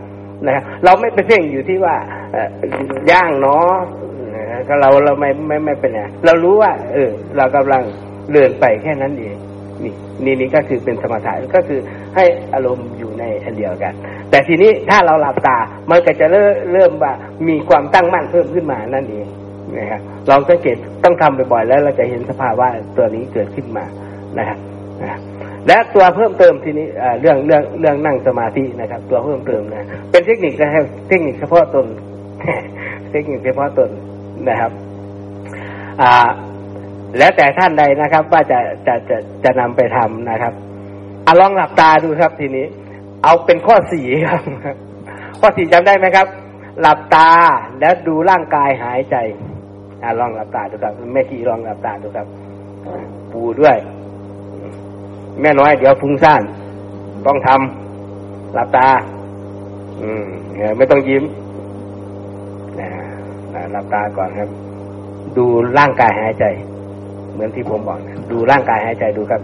นะครับเราไม่ไปเพ่งอยู่ที่ว่าย่างเนาะก็เราเราไม่ไม่ไม่เป็นไงเรารู้ว่า เออ เรากำลังเดินไปแค่นั้นเองนี่นี่นี่ก็คือเป็นสมถะก็คือให้อารมณ์อยู่ในอันเดียวกัน แต่ทีนี้ถ้าเราหลับตามันก็จะเริ่มเริ่มว่ามีความตั้งมั่นเพิ่มขึ้นมานั่นเอง นะครับลองสังเกตต้องทำบ่อยๆแล้วเราจะเห็นสภาวะตัวนี้เกิดขึ้นมานะครับและตัวเพิ่มเติมทีนี้เรื่องเรื่องเรื่องนั่งสมาธินะครับ ตัวเพิ่มเติมนะเป็นเทคนิคนะครับเทคนิคเฉพาะตน เทคนิคเฉพาะตนนะครับอ่าแล้วแต่ท่านใดนะครับ ว่าจะจะจะจะนำไปทำนะครับอลองหลับตาดูครับทีนี้ เอาเป็นข้อสี่ครับ ข้อสี่จำได้ไหมครับ หลับตาแล้วดูร่างกายหายใจ อ่าลองหลับตาดูครับแม่ขี่ลองหลับตาดูครับ ปูด้วย แม่น้อย เดี๋ยวฟุ้งซ่าน ต้องทำหลับตา อืมไม่ต้องยิ้มนะหลับตาก่อนครับ ดูร่างกายหายใจ เหมือนที่ผมบอกนะดูร่างกายหายใจดูครับ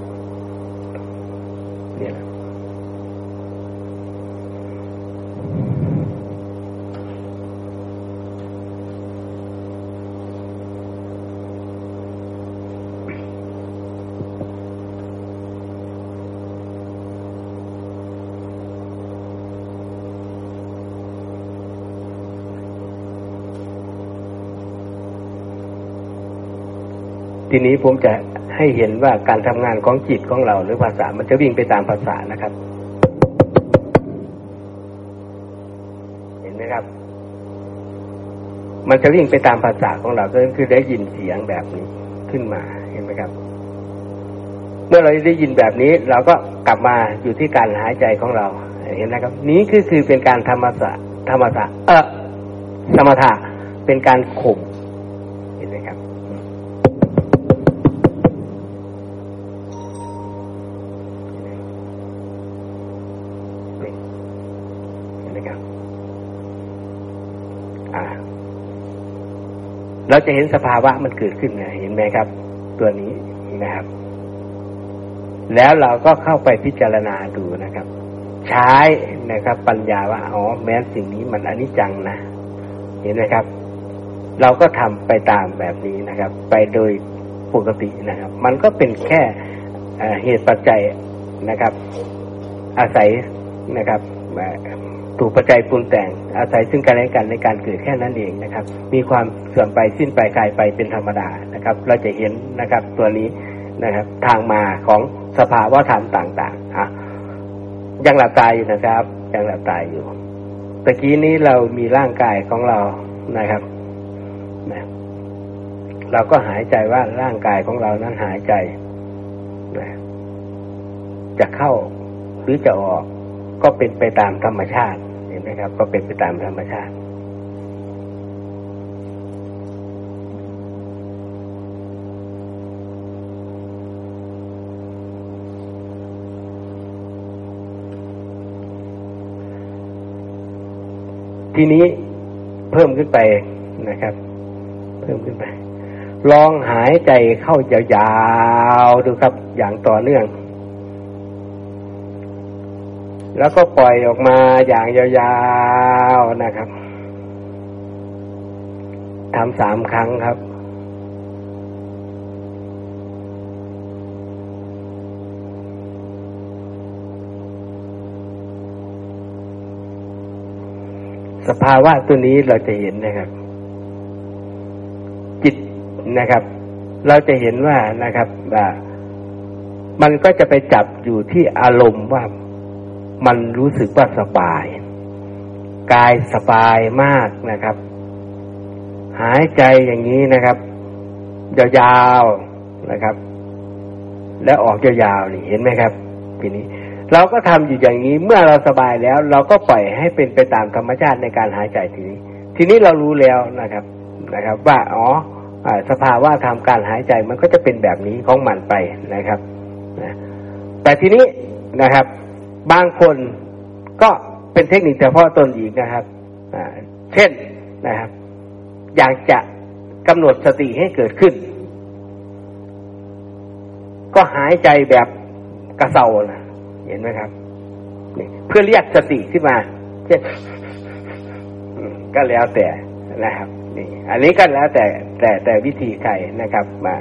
ทีนี้ผมจะให้เห็นว่าการทำงานของจิตของเรา หรือภาษามันจะวิ่งไปตามภาษานะครับ เห็นไหมครับ มันจะวิ่งไปตามภาษาของเราก็คือได้ยินเสียงแบบนี้ขึ้นมาเห็นไหมครับ เมื่อเราได้ยินแบบนี้ เราก็กลับมาอยู่ที่การหายใจของเรา เห็นไหมครับ นี้คือคือเป็นการธรรมะธรรมะเออสมถะเป็นการข่ม เราจะเห็นสภาวะมันเกิดขึ้นนะเห็นไหมครับ ตัวนี้นะครับ แล้วเราก็เข้าไปพิจารณาดูนะครับ ใช้นะครับ ปัญญาว่าอ๋อแม้สิ่งนี้มันอนิจจังนะ เห็นไหมครับ เราก็ทำไปตามแบบนี้นะครับ ไปโดยปกตินะครับ มันก็เป็นแค่เหตุปัจจัยนะครับ อาศัยนะครับ ถูกปัจจัยปรุงแต่งอาศัยซึ่งกันและกันในการเกิดแค่นั้นเองนะครับ มีความเสื่อมไปสิ้นไปกลายไปเป็นธรรมดานะครับ เราจะเห็นนะครับตัวนี้นะครับ ทางมาของสภาวะธรรมต่างๆอะยังหลับตายอยู่นะครับ ยังหลับตายอยู่ตะกี้นี้เรามีร่างกายของเรานะครับนะเราก็หายใจว่าร่างกายของเรานั้นหายใจนะจะเข้าหรือจะออก ก็เป็นไปตามธรรมชาติเห็นะครับ ก็เป็นไปตามธรรมชาติ ทีนี้เพิ่มขึ้นไปนะครับ เพิ่มขึ้นไป ลองหายใจเข้ายาวๆดูครับ อย่างต่อเนื่อง แล้วก็ปล่อยออกมาอย่างยาวๆนะครับทำสามครั้งครับ สภาวะตัวนี้เราจะเห็นนะครับ จิตนะครับ เราจะเห็นว่านะครับว่ามันก็จะไปจับอยู่ที่อารมณ์ว่า มันรู้สึกว่าสบาย กายสบายมากนะครับ หายใจอย่างนี้นะครับ ยาวๆนะครับ และออกยาวๆนี่เห็นไหมครับทีนี้ เราก็ทำอยู่อย่างนี้เมื่อเราสบายแล้ว เราก็ปล่อยให้เป็นไปตามธรรมชาติในการหายใจทีนี้ ทีนี้เรารู้แล้วนะครับนะครับ ว่าอ๋อสภาวะทำการหายใจมันก็จะเป็นแบบนี้ของมันไปนะครับแต่ทีนี้นะครับ บางคนก็เป็นเทคนิคเฉพาะตนอีกนะครับเช่นนะครับ อยากจะกำหนดสติให้เกิดขึ้น ก็หายใจแบบกระเซานะเห็นไหมครับเพื่อเรียกสติขึ้นมาเช่นก็แล้วแต่นะครับนี่อันนี้ก็แล้วแต่แต่แต่วิธีใครนะครับมา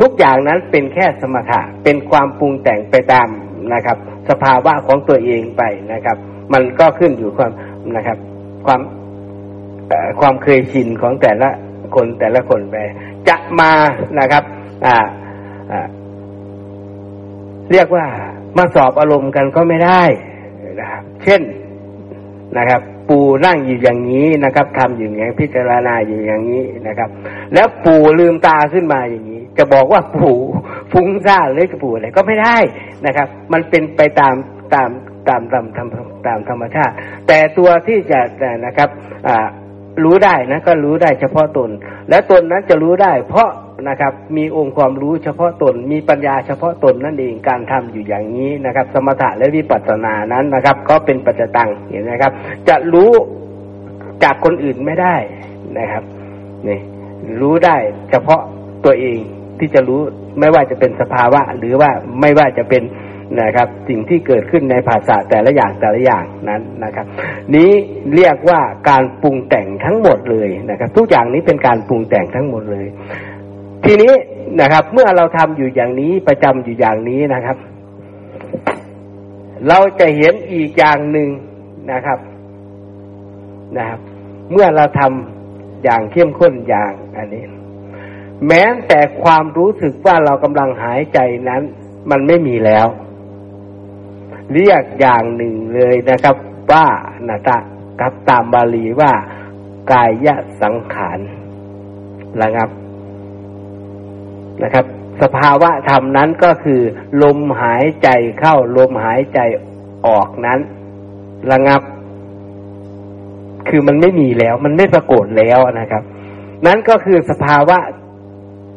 ทุกอย่างนั้นเป็นแค่สมถะเป็นความปรุงแต่งไปตามนะครับ สภาวะของตัวเองไปนะครับ มันก็ขึ้นอยู่ความนะครับ ความความเคยชินของแต่ละคนแต่ละคนไป จะมานะครับ อ่าอ่าเรียกว่ามาสอบอารมณ์กันก็ไม่ได้นะครับ เช่นนะครับ ปูนั่งอยู่อย่างนี้นะครับทำอยู่อย่างพิจารณาอยู่อย่างนี้นะครับ แล้วปูลืมตาขึ้นมาอย่างนี้ จะบอกว่าปู่ฟุ้งซ่านหรือปูอะไรก็ไม่ได้นะครับ มันเป็นไปตามตามตามตามตามตามธรรมชาติ แต่ตัวที่จะนะครับรู้ได้นะก็รู้ได้เฉพาะตน และตนนั้นจะรู้ได้ เพราะนะครับมีองค์ความรู้เฉพาะตน มีปัญญาเฉพาะตนนั่นเองการทำอยู่อย่างนี้นะครับ สมถะและวิปัสสนานั้นนะครับ ก็เป็นปัจจตังเห็นไหมครับ จะรู้จากคนอื่นไม่ได้นะครับนี่รู้ได้เฉพาะตัวเอง ที่จะรู้ไม่ว่าจะเป็นสภาวะ หรือว่าไม่ว่าจะเป็นนะครับ สิ่งที่เกิดขึ้นในภาษาแต่ละอย่างแต่ละอย่างนั้นนะครับ นี้เรียกว่าการปรุงแต่งทั้งหมดเลยนะครับ ทุกอย่างนี้เป็นการปรุงแต่งทั้งหมดเลย ทีนี้นะครับ เมื่อเราทำอยู่อย่างนี้ประจำอยู่อย่างนี้นะครับ เราจะเห็นอีกอย่างหนึ่งนะครับนะครับ เมื่อเราทำอย่างเข้มข้นอย่างอันนี้ แม้แต่ความรู้สึกว่าเรากำลังหายใจนั้น มันไม่มีแล้ว เรียกอย่างหนึ่งเลยนะครับ ว่านะตะกับตามบาลีว่ากายสังขารนะครับนะครับ สภาวะธรรมนั้นก็คือ ลมหายใจเข้าลมหายใจออกนั้น ระงับ คือมันไม่มีแล้ว มันไม่ปรากฏแล้วนะครับ นั้นก็คือสภาวะ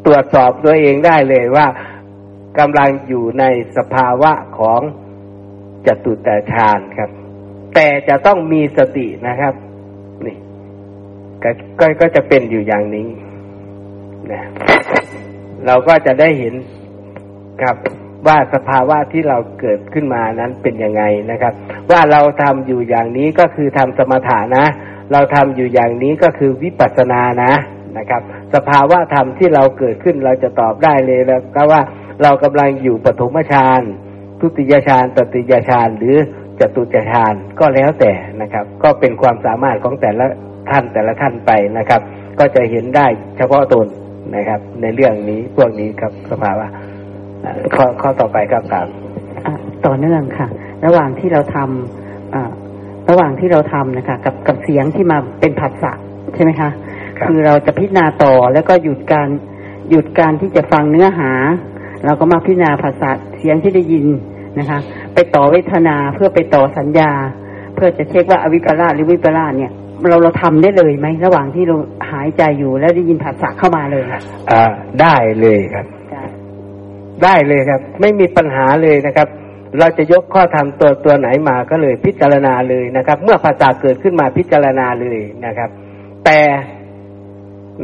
ตรวจสอบตัวเองได้เลยว่ากำลังอยู่ในสภาวะของจตุตฌานครับ แต่จะต้องมีสตินะครับ นี่กก็ก็จะเป็นอยู่อย่างนี้นะเราก็จะได้เห็นครับว่าสภาวะที่เราเกิดขึ้นมานั้นเป็นยังไงนะครับ ว่าเราทำอยู่อย่างนี้ก็คือทำสมถะนะ เราทำอยู่อย่างนี้ก็คือวิปัสสนานะนะครับ สภาวะธรรมที่เราเกิดขึ้นเราจะตอบได้เลยแล้วก็ว่าเรากำลังอยู่ปฐมฌานทุติยฌานตติยฌานหรือจตุจฌานก็แล้วแต่นะครับ ก็เป็นความสามารถของแต่ละท่านแต่ละท่านไปนะครับ ก็จะเห็นได้เฉพาะตนนะครับ ในเรื่องนี้พวกนี้ครับสภาวะข้อข้อต่อไปครับถามต่อเนื่องค่ะ ระหว่างที่เราทำระหว่างที่เราทำนะคะ กับกับเสียงที่มาเป็นผัสสะใช่ไหมคะ คือเราจะพิจารณาต่อแล้วก็หยุดการหยุดการที่จะฟังเนื้อหา เราก็มาพิจารณาภาษาเสียงที่ได้ยินนะคะ ไปต่อเวทนาเพื่อไปต่อสัญญา เพื่อจะเช็คว่าอวิปลาสหรือวิปลาสเนี่ย เราเราทำได้เลยไหมระหว่างที่เราหายใจอยู่แล้วได้ยินภาษาเข้ามาเลยอ่าได้เลยครับ ได้เลยครับ ไม่มีปัญหาเลยนะครับ เราจะยกข้อธรรมตัวตัวไหนมาก็เลยพิจารณาเลยนะครับ เมื่อภาษาเกิดขึ้นมาพิจารณาเลยนะครับ แต่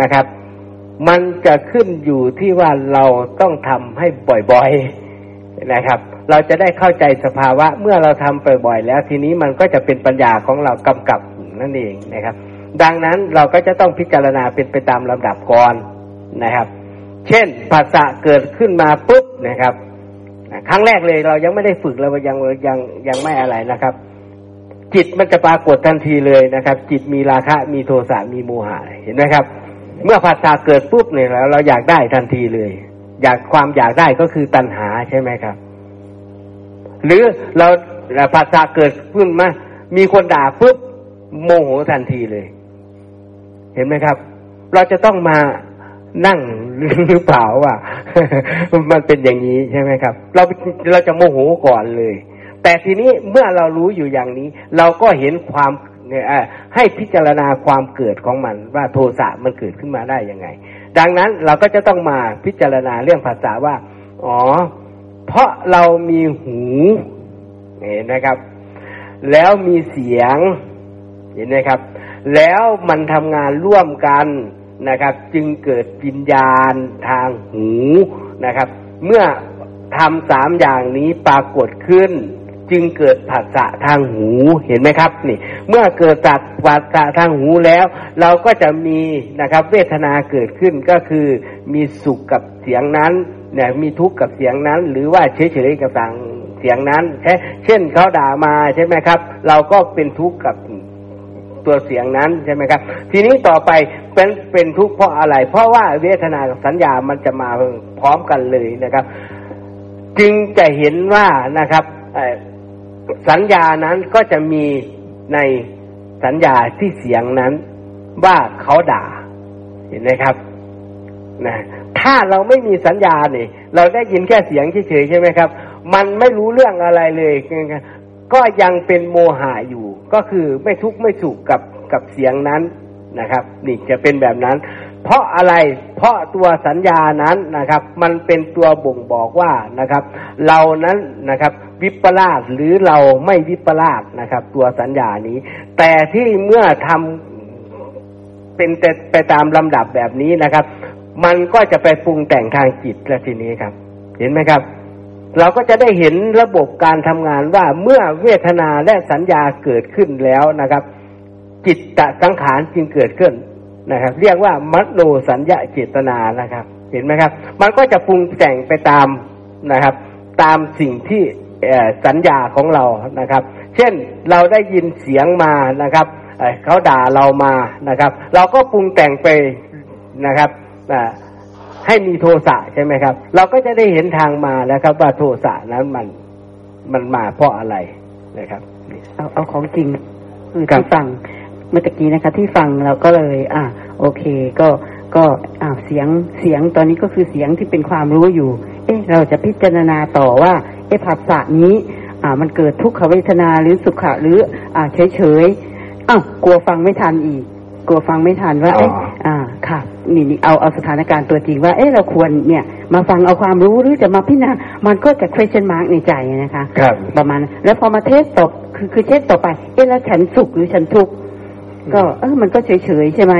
นะครับ มันจะขึ้นอยู่ที่ว่าเราต้องทำให้บ่อยๆนะครับ เราจะได้เข้าใจสภาวะเมื่อเราทำบ่อยๆแล้ว ทีนี้มันก็จะเป็นปัญญาของเรากำกับนั่นเองนะครับ ดังนั้นเราก็จะต้องพิจารณาเป็นไปตามลำดับก่อนนะครับ เช่นภาษาเกิดขึ้นมาปุ๊บนะครับครั้งแรกเลยเรายังไม่ได้ฝึกเรายังยังยังไม่อะไรนะครับ จิตมันจะปรากฏทันทีเลยนะครับ จิตมีราคะมีโทสะมีโมหะเห็นไหมครับ เมื่อภาษาเกิดปุ๊บเนี่ยแล้วเราอยากได้ทันทีเลย อยากความอยากได้ก็คือตัณหาใช่ไหมครับ หรือเราภาษาเกิดขึ้นมา มีคนด่าปุ๊บโมโหทันทีเลย เห็นไหมครับ เราจะต้องมานั่งหรือเปล่าว่ามันเป็นอย่างนี้ใช่ไหมครับ เราเราจะโมโหก่อนเลย แต่ทีนี้เมื่อเรารู้อยู่อย่างนี้ เราก็เห็นความ เนี่ยให้พิจารณาความเกิดของมันว่าโทสะมันเกิดขึ้นมาได้ยังไง ดังนั้นเราก็จะต้องมาพิจารณาเรื่องภาษาว่า อ๋อ เพราะเรามีหูเห็นนะครับ แล้วมีเสียงเห็นไหมครับ แล้วมันทำงานร่วมกันนะครับ จึงเกิดวิญญาณทางหูนะครับ เมื่อทำสามอย่างนี้ปรากฏขึ้น จึงเกิดผัสสะทางหูเห็นไหมครับนี่ เมื่อเกิดจากผัสสะทางหูแล้ว เราก็จะมีนะครับเวทนาเกิดขึ้นก็คือมีสุขกับเสียงนั้นเนี่ยมีทุกข์กับเสียงนั้น หรือว่าเฉยๆกับต่งเสียงนั้นเช่นเขาด่ามาใช่ไหมครับ เราก็เป็นทุกข์กับตัวเสียงนั้นใช่ไหมครับ ทีนี้ต่อไปเป็นเป็นทุกข์เพราะอะไร เพราะว่าเวทนากับสัญญามันจะมาพร้อมกันเลยนะครับ จึงจะเห็นว่านะครับ สัญญานั้นก็จะมีในสัญญาที่เสียงนั้นว่าเขาด่า เห็นไหมครับนะถ้าเราไม่มีสัญญาเนี่ยเราได้ยินแค่เสียงเฉยๆใช่ไหมครับ มันไม่รู้เรื่องอะไรเลย ก็ยังเป็นโมหะอยู่ ก็คือไม่ทุกข์ไม่สุขกับกับเสียงนั้นนะครับ นี่จะเป็นแบบนั้น เพราะอะไรเพราะตัวสัญญานั้นนะครับ มันเป็นตัวบ่งบอกว่านะครับ เรานั้นนะครับวิปลาสหรือเราไม่วิปลาสนะครับ ตัวสัญญานี้ แต่ที่เมื่อทำเป็นแต่ไปตามลำดับแบบนี้นะครับ มันก็จะไปปรุงแต่งทางจิตแล้วทีนี้ครับ เห็นไหมครับ เราก็จะได้เห็นระบบการทำงานว่าเมื่อเวทนาและสัญญาเกิดขึ้นแล้วนะครับ จิตตสังขารจึงเกิดขึ้น นะครับ เรียกว่ามโนสัญญาเจตนานะครับ เห็นไหมครับ มันก็จะปรุงแต่งไปตามนะครับ ตามสิ่งที่สัญญาของเรานะครับ เช่นเราได้ยินเสียงมานะครับเขาด่าเรามานะครับ เราก็ปรุงแต่งไปนะครับให้มีโทสะใช่ไหมครับ เราก็จะได้เห็นทางมาแล้วครับ ว่าโทสะนั้นมันมันมาเพราะอะไรนะครับ เอาเอาของจริงคือที่ฟัง เมื่อกี้นะคะ ที่ฟังเราก็เลย อ่าโอเค ก็ก็อ่าเสียงเสียงตอนนี้ก็คือเสียงที่เป็นความรู้อยู่ เอ๊ะเราจะพิจารณาต่อว่าเอ๊ะภาษานี้อ่ามันเกิดทุกขเวทนาหรือสุขะหรือ อ่าเฉยเฉยอ้าวกลัวฟังไม่ทันอีก กลัวฟังไม่ทันว่าเอ๊ะอ่าค่ะนี่นี่เอาเอาสถานการณ์ตัวจริงว่าเอ๊ะเราควรเนี่ยมาฟังเอาความรู้หรือจะมาพิจารณามันก็จะ question mark ในใจนะคะ ครับ ประมาณ แล้วพอมาเทสตกคือคือเทสต่อไป เอ๊ะแล้วฉันสุขหรือฉันทุกข์ ก็เออมันก็เฉยเฉยใช่ไหม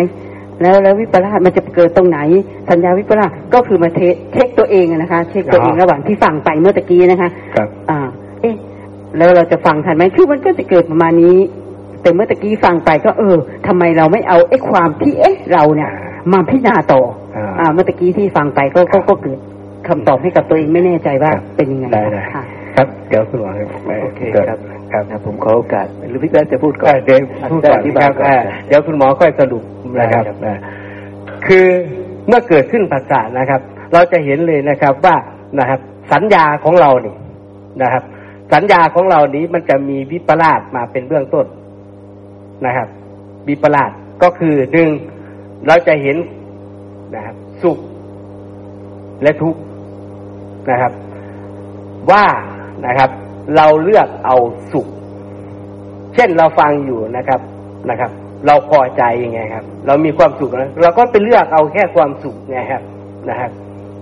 แล้วแล้ววิปลาสมันจะเกิดตรงไหน สัญญาวิปลาสก็คือมาเทสเช็คตัวเองนะคะ เช็คตัวเองระหว่างที่ฟังไปเมื่อตะกี้นะคะ ครับ อ่า เอ๊ะแล้วเราจะฟังทันไหมคือมันก็จะเกิดประมาณนี้ แต่เมื่อตะกี้ฟังไปก็ เออทำไมเราไม่เอาไอ้ความที่เอ๊ะเราเนี่ย มาพิจารณาต่อ อ่า เมื่อตะกี้ที่ฟังไปก็ก็ก็เกิดคำตอบให้กับตัวเองไม่แน่ใจว่าเป็นยังไงได้ค่ะ ครับ เดี๋ยวคุณหมอโอเคครับ ครับผมขอโอกาสหรือพี่แป๊จะพูดก่อนเดี๋ยวพูดก่อนที่ครับเดี๋ยวคุณหมอค่อยสรุปนะครับคือเมื่อเกิดขึ้นภาษานะครับ เราจะเห็นเลยนะครับว่านะครับ สัญญาของเรานี่นะครับ สัญญาของเรานี้มันจะมีวิปลาสมาเป็นเบื้องต้นนะครับบิประหลาดก็คือหนึ่งเราจะเห็นนะครับ สุขและทุกข์นะครับ ว่านะครับ เราเลือกเอาสุข เช่นเราฟังอยู่นะครับนะครับ เราพอใจยังไงครับ เรามีความสุขนะเราก็ไปเลือกเอาแค่ความสุขไงครับนะครับ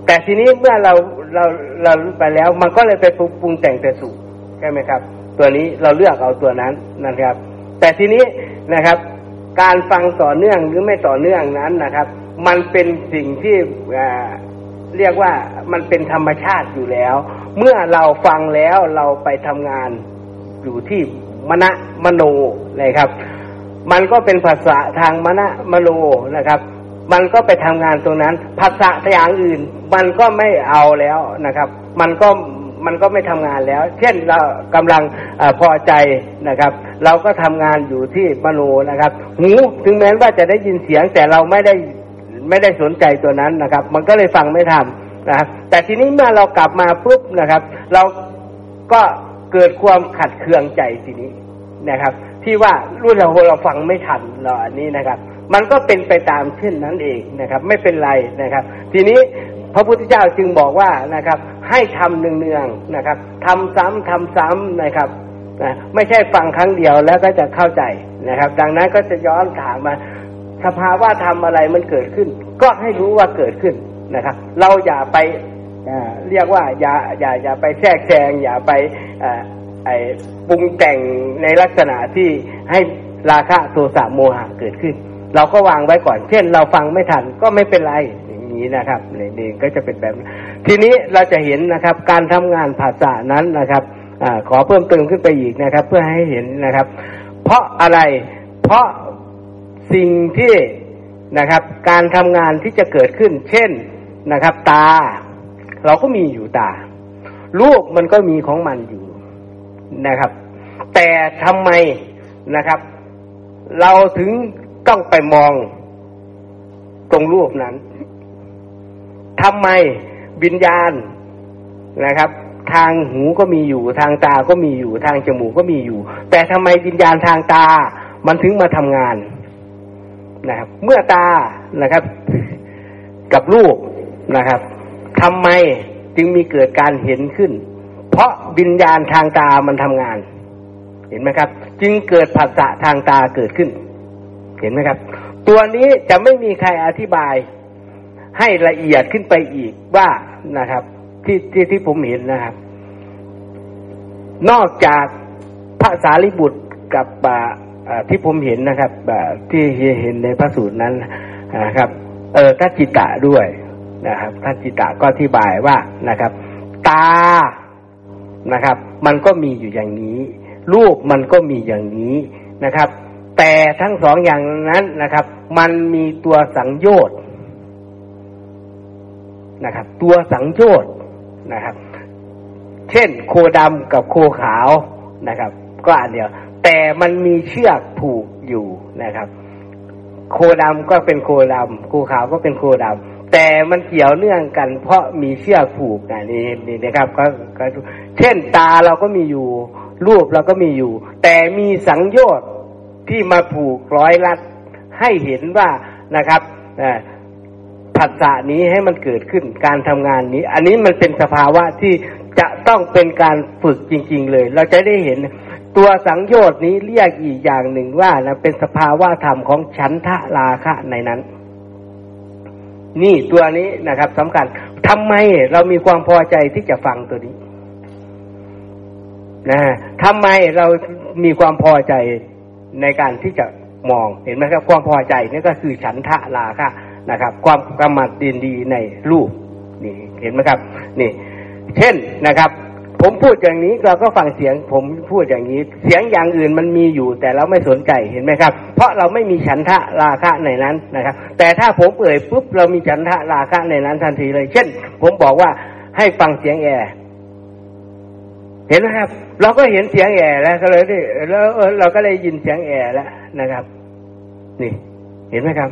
แต่ทีนี้เมื่อเราเราเราไปแล้ว มันก็เลยไปปรุงแต่งแต่สุขใช่ไหมครับ ตัวนี้เราเลือกเอาตัวนั้นนะครับ แต่ทีนี้นะครับ การฟังต่อเนื่องหรือไม่ต่อเนื่องนั้นนะครับ มันเป็นสิ่งที่เรียกว่ามันเป็นธรรมชาติอยู่แล้ว เมื่อเราฟังแล้วเราไปทำงานอยู่ที่มณะมโนนะครับ มันก็เป็นภาษาทางมณะมโนนะครับ มันก็ไปทำงานตรงนั้น ภาษาอย่างอื่น มันก็ไม่เอาแล้วนะครับ มันก็มันก็ไม่ทำงานแล้ว เช่นเรากำลังอพอใจนะครับ เราก็ทำงานอยู่ที่มโนนะครับ หูถึงแม้ว่าจะได้ยินเสียงแต่เราไม่ได้ไม่ได้สนใจตัวนั้นนะครับ มันก็เลยฟังไม่ทำ นะครับ แต่ทีนี้เมื่อเรากลับมาปุ๊บนะครับ เราก็เกิดความขัดเคืองใจทีนี้นะครับ ที่ว่ารุ่นเราเราฟังไม่ทันเราอันนี้นะครับ มันก็เป็นไปตามเช่นนั้นเองนะครับ ไม่เป็นไรนะครับ ทีนี้พระพุทธเจ้าจึงบอกว่านะครับ ให้ทำเนืองๆนะครับทำซ้ำทำซ้ำนะครับนะไม่ใช่ฟังครั้งเดียวแล้วก็จะเข้าใจนะครับ ดังนั้นก็จะย้อนถามมาสภาวะธรรมอะไรมันเกิดขึ้น ก็ให้รู้ว่าเกิดขึ้น นะครับ เราอย่าไปเรียกว่าอย่าอย่าอย่าไปแทรกแซงอย่าไปไอปรุงแต่งในลักษณะที่ให้ราคะโทสะโมหะเกิดขึ้น เราก็วางไว้ก่อน เช่น เราฟังไม่ทันก็ไม่เป็นไรอย่างนี้นะครับนี่ก็จะเป็นแบบ ทีนี้เราจะเห็นนะครับ การทำงานภาษานั้นนะครับอขอเพิ่มเติมขึ้นไปอีกนะครับ เพื่อให้เห็นนะครับ เพราะอะไรเพราะสิ่งที่นะครับ การทำงานที่จะเกิดขึ้น เช่น นะครับ ตา เราก็มีอยู่ตา ลูกมันก็มีของมันอยู่นะครับ แต่ทำไมนะครับ เราถึงต้องไปมองตรงรูปนั้นทำไมวิญญาณนะครับ ทางหูก็มีอยู่ ทางตาก็มีอยู่ ทางจมูกก็มีอยู่ แต่ทำไมวิญญาณทางตา มันถึงมาทำงานนะครับ เมื่อตานะครับ กับรูป นะครับทำไมจึงมีเกิดการเห็นขึ้น เพราะวิญญาณทางตามันทำงาน เห็นไหมครับ จึงเกิดผัสสะทางตาเกิดขึ้น เห็นไหมครับ ตัวนี้จะไม่มีใครอธิบายให้ละเอียดขึ้นไปอีกว่านะครับ ที่ที่ที่ผมเห็นนะครับ นอกจากพระสารีบุตรกับที่ผมเห็นนะครับที่เห็นในพระสูตรนั้นนะครับ เออทัจิตะด้วย นะครับทัจิตะก็อธิบายว่านะครับ ตานะครับ มันก็มีอยู่อย่างนี้ รูปมันก็มีอย่างนี้นะครับ แต่ทั้งสองอย่างนั้นนะครับ มันมีตัวสังโยชน์นะครับ ตัวสังโยชน์นะครับ เช่น โคดำกับโคขาวนะครับ ก็อันเดียว แต่มันมีเชือกผูกอยู่นะครับ โคดำก็เป็นโคดำโคขาวก็เป็นโคดำ แต่มันเกี่ยวเนื่องกัน เพราะมีเชือกผูกนะนี่นี่นะครับก็ก็เช่นตาเราก็มีอยู่ รูปเราก็มีอยู่ แต่มีสังโยชน์ที่มาผูกร้อยลัดให้เห็นว่านะครับผัสสะนี้ให้มันเกิดขึ้นการทำงานนี้ อันนี้มันเป็นสภาวะที่จะต้องเป็นการฝึกจริง ๆ เลย เราจะได้เห็นตัวสังโยชน์นี้เรียกอีกอย่างหนึ่งว่านะเป็นสภาวะธรรมของฉันทะราคะในนั้น นี่ตัวนี้นะครับสำคัญทำไมเรามีความพอใจที่จะฟังตัวนี้นะทำไมเรามีความพอใจในการที่จะมองเห็นไหมครับ ความพอใจนี่ก็คือฉันทะลาค่ะนะครับ ความกำมัดดินดีในรูปนี่เห็นไหมครับ นี่ เช่นนะครับ ผมพูดอย่างนี้เราก็ฟังเสียง ผมพูดอย่างนี้ เสียงอย่างอื่นมันมีอยู่ แต่เราไม่สนใจเห็นไหมครับ เพราะเราไม่มีฉันทะราคะในนั้นนะครับ แต่ถ้าผมเอ่ยปุ๊บเรามีฉันทะราคะในนั้นทันทีเลย เช่น ผมบอกว่าให้ฟังเสียงแอร์เห็นไหมครับ เราก็เห็นเสียงแอร์แล้วก็เลยแล้วเราก็เลยยินเสียงแอร์แล้วนะครับ นี่เห็นไหมครับ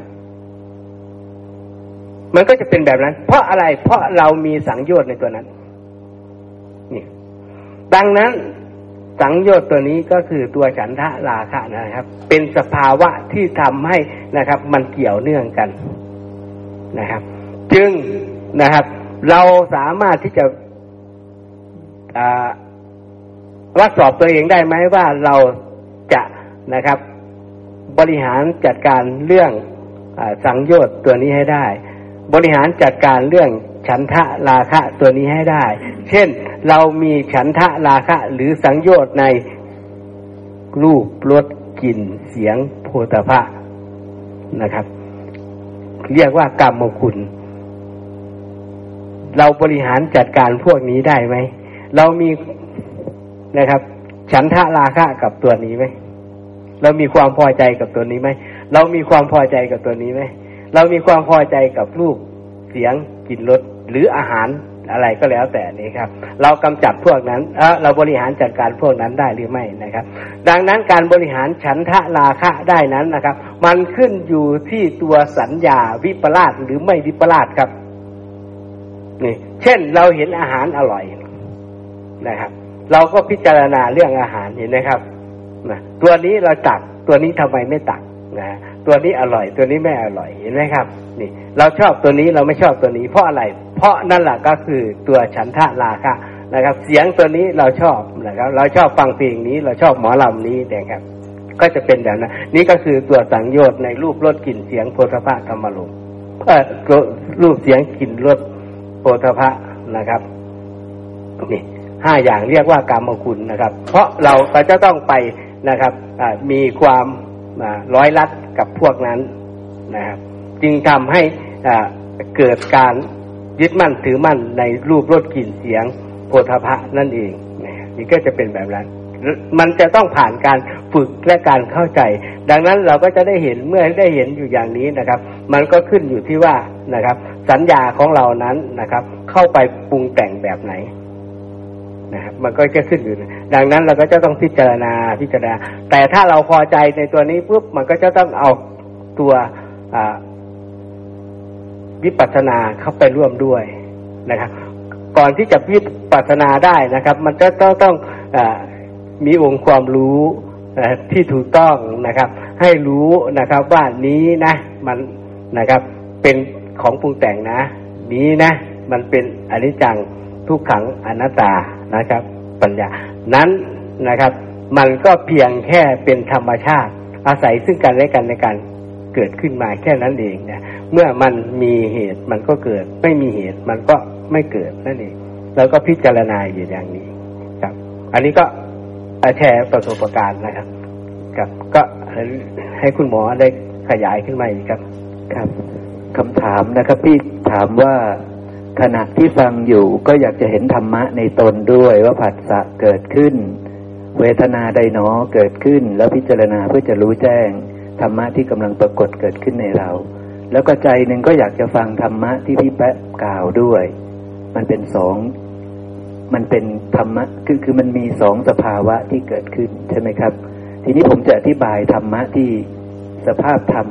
มันก็จะเป็นแบบนั้น เพราะอะไรเพราะเรามีสังโยชน์ในตัวนั้น ดังนั้นสังโยชน์ตัวนี้ก็คือตัวฉันทะราคะนะครับ เป็นสภาวะที่ทำให้นะครับ มันเกี่ยวเนื่องกันนะครับ จึงนะครับ เราสามารถที่จะวัดสอบตัวเองได้ไหมว่าเราจะนะครับ บริหารจัดการเรื่องอสังโยชน์ตัวนี้ให้ได้ บริหารจัดการเรื่อง ฉันทะราคะตัวนี้ให้ได้ เช่นเรามีฉันทะราคะหรือสังโยชน์ในรูปรสกลิ่นเสียงโพธพะนะครับ เรียกว่ากรรมคุณ เราบริหารจัดการพวกนี้ได้ไหม เรามีนะครับ ฉันทะราคะกับตัวนี้ไหม เรามีความพอใจกับตัวนี้ไหม เรามีความพอใจกับตัวนี้ไหม เรามีความพอใจกับรูปเสียงกลิ่นรส หรืออาหารอะไรก็แล้วแต่นี้ครับ เรากำจัดพวกนั้นเเราบริหารจัดการพวกนั้นได้หรือไม่นะครับ ดังนั้นการบริหารฉันทะราคะได้นั้นนะครับ มันขึ้นอยู่ที่ตัวสัญญาวิปลาสหรือไม่วิปลาสครับนี่เช่นเราเห็นอาหารอร่อยนะครับ เราก็พิจารณาเรื่องอาหารเห็นไหมครับนะตัวนี้เราตักตัวนี้ทำไมไม่ตักนะ ตัวนี้อร่อย ตัวนี้ไม่อร่อยเห็นไหมครับ นี่ เราชอบตัวนี้เราไม่ชอบตัวนี้ เพราะอะไร เพราะนั่นแหละก็คือตัวฉันทะราคะนะครับ เสียงตัวนี้เราชอบนะครับ เราชอบฟังเพลงนี้ เราชอบหมอลำนี้นะครับ ก็จะเป็นแบบนั้นนี่ก็คือตัวสังโยชน์ในรูปรสกลิ่นเสียงโพธพะธรรมลมเออรูปเสียงกลิ่นรสโพธพะนะครับนี่ห้าอย่างเรียกว่ากรรมคุณนะครับ เพราะเราก็จะต้องไปนะครับมีความ ร้อยลัดกับพวกนั้นนะครับจึงทำให้เกิดการยึดมั่นถือมั่นในรูปรสกลิ่นเสียงโพธพะนั่นเองนี่ก็จะเป็นแบบนั้น มันจะต้องผ่านการฝึกและการเข้าใจ ดังนั้นเราก็จะได้เห็นเมื่อได้เห็นอยู่อย่างนี้นะครับ มันก็ขึ้นอยู่ที่ว่านะครับ สัญญาของเรานั้นนะครับ เข้าไปปรุงแต่งแบบไหน นะครับมันก็จะขึ้นอยู่ ดังนั้นเราก็จะต้องพิจารณาพิจารณา แต่ถ้าเราพอใจในตัวนี้ปุ๊บมันก็จะต้องเอาตัววิปัสสนาเข้าไปร่วมด้วยนะครับ ก่อนที่จะวิปัสสนาได้นะครับ มันจะต้องต้องอมีองค์ความรู้ที่ถูกต้องนะครับ ให้รู้นะครับว่านี้นะ มันนะครับ เป็นของปรุงแต่งนะ นี้นะ มันเป็นอนิจจังทุกขังอนัตตา นะครับ ปัญญานั้นนะครับ มันก็เพียงแค่เป็นธรรมชาติ อาศัยซึ่งกันและกันในการเกิดขึ้นมาแค่นั้นเองนะเมื่อมันมีเหตุมันก็เกิด ไม่มีเหตุมันก็ไม่เกิดนั่นเองแล้วก็พิจารณาอยู่อย่างนี้ครับ อันนี้ก็แชร์ประสบการณ์นะครับครับก็ให้คุณหมอได้ขยายขึ้นมาอีกครับ ครับคำถามนะครับพี่ถามว่า ขณะที่ฟังอยู่ก็อยากจะเห็นธรรมะในตนด้วยว่าผัสสะเกิดขึ้น เวทนาใดหนอเกิดขึ้น แล้วพิจารณาเพื่อจะรู้แจ้งธรรมะที่กำลังปรากฏเกิดขึ้นในเรา แล้วก็ใจหนึ่งก็อยากจะฟังธรรมะที่พี่แปะกล่าวด้วย มันเป็นสองมันเป็นธรรมะคือคือมันมีสองสภาวะที่เกิดขึ้นใช่ไหมครับ ทีนี้ผมจะอธิบายธรรมะที่สภาพธรรม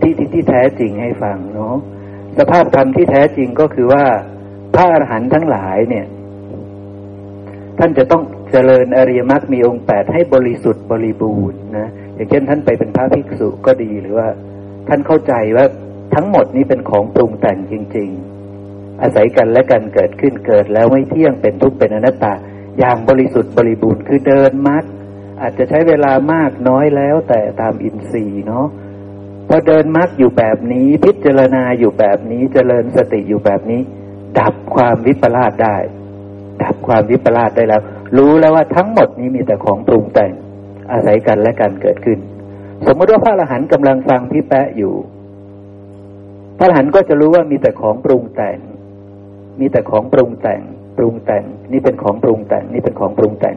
ที่ที่ที่แท้จริงให้ฟังเนาะ สภาพธรรมที่แท้จริงก็คือว่าพระอรหันต์ทั้งหลายเนี่ย ท่านจะต้องเจริญอริยมรรคมีองค์แปดให้บริสุทธิ์บริบูรณ์นะอย่างเช่นท่านไปเป็นพระภิกษุก็ดีหรือว่า ท่านเข้าใจว่าทั้งหมดนี้เป็นของปรุงแต่งจริง ๆ อาศัยกันและกันเกิดขึ้นเกิดแล้วไม่เที่ยงเป็นทุกข์เป็นอนัตตา อย่างบริสุทธิ์บริบูรณ์คือเดินมัดอาจจะใช้เวลามากน้อยแล้วแต่ตามอินทรีย์เนาะ พอเดินมัดอยู่แบบนี้ พิจารณาอยู่แบบนี้เจริญสติอยู่แบบนี้ ดับความวิปลาสได้ ดับความวิปลาสได้แล้ว รู้แล้วว่าทั้งหมดนี้มีแต่ของปรุงแต่งอาศัยกันและกันเกิดขึ้น สมมติว่าพระอรหันต์กำลังฟังพี่แปะอยู่ พระอรหันต์ก็จะรู้ว่ามีแต่ของปรุงแต่ง มีแต่ของปรุงแต่ง ปรุงแต่ง นี่เป็นของปรุงแต่ง นี่เป็นของปรุงแต่ง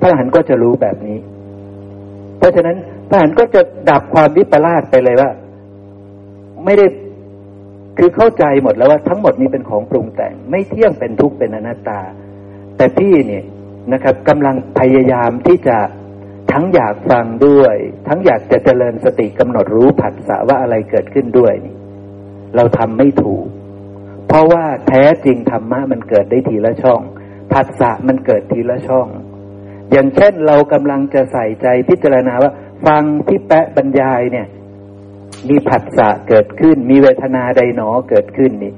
พระอรหันต์ก็จะรู้แบบนี้ เพราะฉะนั้นพระอรหันก็จะดับความวิปลาสไปเลยว่า ไม่ได้คือเข้าใจหมดแล้วว่าทั้งหมดนี้เป็นของปรุงแต่ง ไม่เที่ยงเป็นทุกข์เป็นอนัตตา แต่พี่เนี่ยนะครับกำลังพยายามที่จะทั้งอยากฟังด้วย ทั้งอยากจะเจริญสติกำหนดรู้ผัสสะว่าอะไรเกิดขึ้นด้วยนี่เราทำไม่ถูก เพราะว่าแท้จริงธรรมะมันเกิดได้ทีละช่อง ผัสสะมันเกิดทีละช่อง อย่างเช่นเรากำลังจะใส่ใจพิจารณาว่า ฟังที่แปะบรรยายเนี่ย มีผัสสะเกิดขึ้น มีเวทนาใดหนอเกิดขึ้นนี่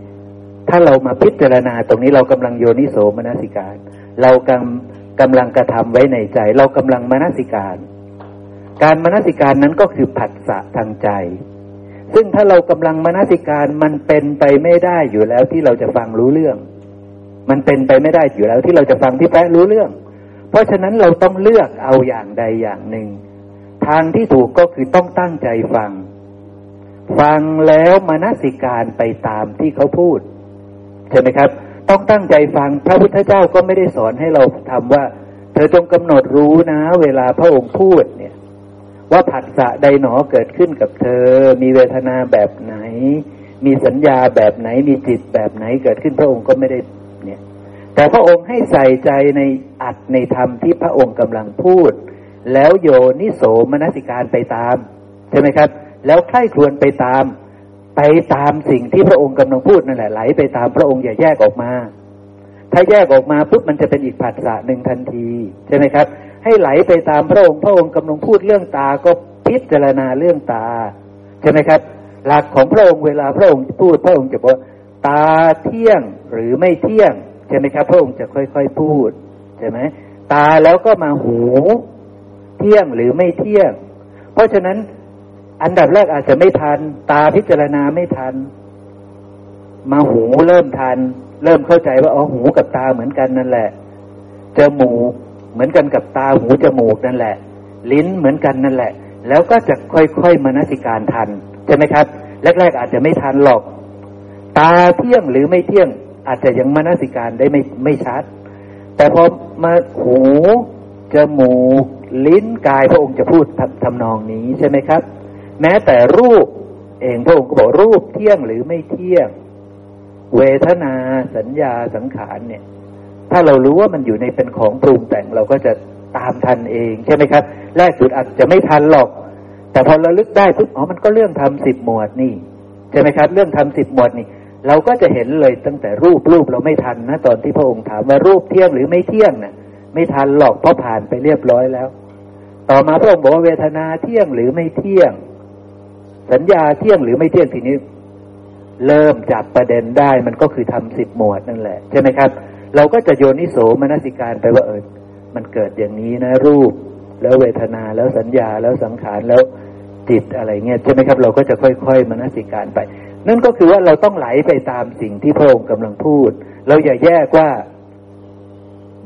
ถ้าเรามาพิจารณาตรงนี้เรากำลังโยนิโสมนสิการ เรากำกำลังกระทำไว้ในใจ เรากำลังมนสิการ การมนสิการนั้นก็คือผัสสะทางใจ ซึ่งถ้าเรากำลังมนสิการมันเป็นไปไม่ได้อยู่แล้วที่เราจะฟังรู้เรื่อง มันเป็นไปไม่ได้อยู่แล้วที่เราจะฟังที่แปะรู้เรื่อง เพราะฉะนั้นเราต้องเลือกเอาอย่างใดอย่างหนึ่ง ทางที่ถูกก็คือต้องตั้งใจฟัง ฟังแล้วมนสิการไปตามที่เขาพูด ใช่ไหมครับ ต้องตั้งใจฟังพระพุทธเจ้าก็ไม่ได้สอนให้เราทำว่า เธอจงกำหนดรู้นะ เวลาพระองค์พูดเนี่ย ว่าผัสสะใดหนอเกิดขึ้นกับเธอ มีเวทนาแบบไหน มีสัญญาแบบไหนมีจิตแบบไหนเกิดขึ้นพระองค์ก็ไม่ได้ แต่พระองค์ให้ใส่ใจในอัดในธรรมที่พระองค์กำลังพูด แล้วโยนิโสมนสิการไปตาม ใช่ไหมครับ แล้วใคร่ครวญไปตาม ไปตามสิ่งที่พระองค์กำลังพูดนั่นแหละไหลไปตามพระองค์อย่าแยกออกมา ถ้าแยกออกมาปุ๊บมันจะเป็นอีกผัสสะหนึ่งทันทีใช่ไหมครับ ให้ไหลไปตามพระองค์พระองค์กำลังพูดเรื่องตาก็พิจารณาเรื่องตา ใช่ไหมครับ หลักของพระองค์เวลาพระองค์พูดพระองค์จะบอกตาเที่ยงหรือไม่เที่ยง ใช่ไหมครับ พระองค์จะค่อยๆพูดใช่ไหมตาแล้วก็มาหูทที่ยงหรือไม่เที่ยง เพราะฉะนั้นอันดับแรกอาจจะไม่ทัน ตาพิจารณาไม่ทัน มาหูเริ่มทัน เริ่มเข้าใจว่าอ๋อหูกับตาเหมือนกันนั่นแหละจมูกเหมือนกันกับตาหูจมูกนั่นแหละ ลิ้นเหมือนกันนั่นแหละ แล้วก็จะค่อยๆมนสิการทันใช่ไหมครับ แรกๆอาจจะไม่ทันหรอก ตาเที่ยงหรือไม่เที่ยง อาจจะยังมนสิการได้ไม่ไม่ชัด แต่พอมาหูจมูกลิ้นกายพระองค์จะพูดทำทำนองนี้ใช่ไหมครับ แม้แต่รูปเองพระองค์ก็บอกรูปเที่ยงหรือไม่เที่ยง เวทนาสัญญาสังขารเนี่ย ถ้าเรารู้ว่ามันอยู่ในเป็นของปรุงแต่งเราก็จะตามทันเองใช่ไหมครับ แรกสุดอาจจะไม่ทันหรอก แต่พอเราลึกได้ปุ๊บอ๋อมันก็เรื่องทำสิบหมวดนี่ใช่ไหมครับ เรื่องทำสิบหมวดนี่ เราก็จะเห็นเลยตั้งแต่รูปรูปเราไม่ทันนะตอนที่พระองค์ถามว่ารูปเที่ยงหรือไม่เที่ยงนะ่ะ ไม่ทันหรอกเพราะผ่านไปเรียบร้อยแล้ว ต่อมาพระองค์บอกว่าเวทนาเที่ยงหรือไม่เที่ยง สัญญาเที่ยงหรือไม่เที่ยงทีนี้ เริ่มจับประเด็นได้มันก็คือทำสิบหมวดนั่นแหละใช่ไหมครับ เราก็จะโยนิโสมนสิการไปว่าเออมันเกิดอย่างนี้นะ รูป แล้วเวทนาแล้วสัญญาแล้วสังขารแล้วจิตอะไรเงี้ยใช่ไหมครับ เราก็จะค่อยๆมนสิการไป นั่นก็คือว่าเราต้องไหลไปตามสิ่งที่พระองค์กำลังพูด เราอย่าแยกว่า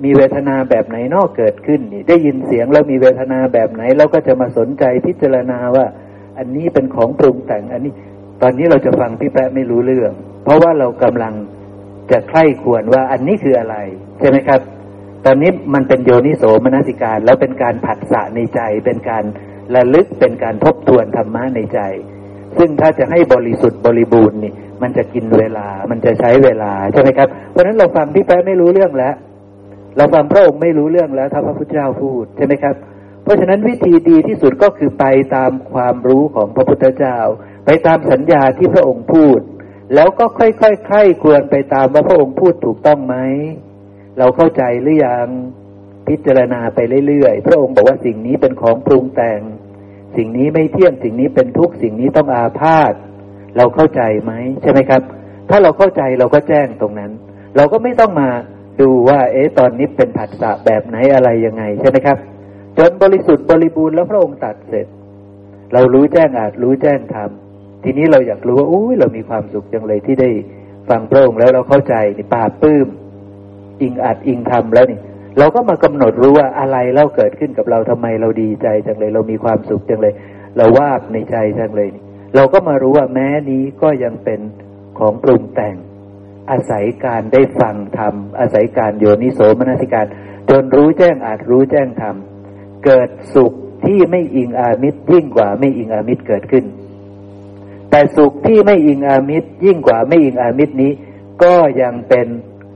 มีเวทนาแบบไหนนอกเกิดขึ้นนี่ได้ยินเสียงแล้วมีเวทนาแบบไหนเราก็จะมาสนใจพิจารณาว่า อันนี้เป็นของปรุงแต่ง อันนี้ ตอนนี้เราจะฟังพี่แป๊ะไม่รู้เรื่อง เพราะว่าเรากำลังจะใคร่ควรว่าอันนี้คืออะไร ใช่ไหมครับ ตอนนี้มันเป็นโยนิโสมนสิการ แล้วเป็นการผัสสะในใจ เป็นการระลึกเป็นการทบทวนธรรมะในใจ ซึ่งถ้าจะให้บริสุทธิ์บริบูรณ์นี่ มันจะกินเวลา มันจะใช้เวลาใช่ไหมครับ เพราะฉะนั้นเราฟังพี่แป๊ะไม่รู้เรื่องแล้ว เราฟังพระองค์ไม่รู้เรื่องแล้วถ้าพระพุทธเจ้าพูดใช่ไหมครับ เพราะฉะนั้นวิธีดีที่สุดก็คือไปตามความรู้ของพระพุทธเจ้า ไปตามสัญญาที่พระองค์พูด แล้วก็ค่อยๆใคควรไปตามว่าพระองค์พูดถูกต้องไหม เราเข้าใจหรือยังพิจารณาไปเรื่อยๆ พระองค์บอกว่าสิ่งนี้เป็นของปรุงแต่ง สิ่งนี้ไม่เที่ยงสิ่งนี้เป็นทุกข์สิ่งนี้ต้องอาพาธเราเข้าใจไหมใช่ไหมครับ ถ้าเราเข้าใจเราก็แจ้งตรงนั้น เราก็ไม่ต้องมาดูว่าเอ๊ะตอนนี้เป็นผัสสะแบบไหนอะไรยังไงใช่ไหมครับจนบริสุทธิ์บริบูรณ์แล้วพระองค์ตัดเสร็จ เรารู้แจ้งอาจรู้แจ้งทำทีนี้เราอยากรู้ว่าอุ้ยเรามีความสุขจังเลยที่ได้ฟังพระองค์แล้วเราเข้าใจนี่ปาปื้ม อิงอาจอิงทำแล้วนี่ เราก็มากำหนดรู้ว่าอะไรเล่าเกิดขึ้นกับเราทำไมเราดีใจจังเลย เรามีความสุขจังเลย เราวาบในใจจังเลย เราก็มารู้ว่าแม้นี้ก็ยังเป็นของปรุงแต่ง อาศัยการได้ฟังธรรมอาศัยการโยนิโสมนสิการ จนรู้แจ้งอาจรู้แจ้งธรรมเกิดสุขที่ไม่อิงอามิตรยิ่งกว่าไม่อิงอามิตรเกิดขึ้น แต่สุขที่ไม่อิงอามิตรยิ่งกว่าไม่อิงอามิตรนี้ ก็ยังเป็น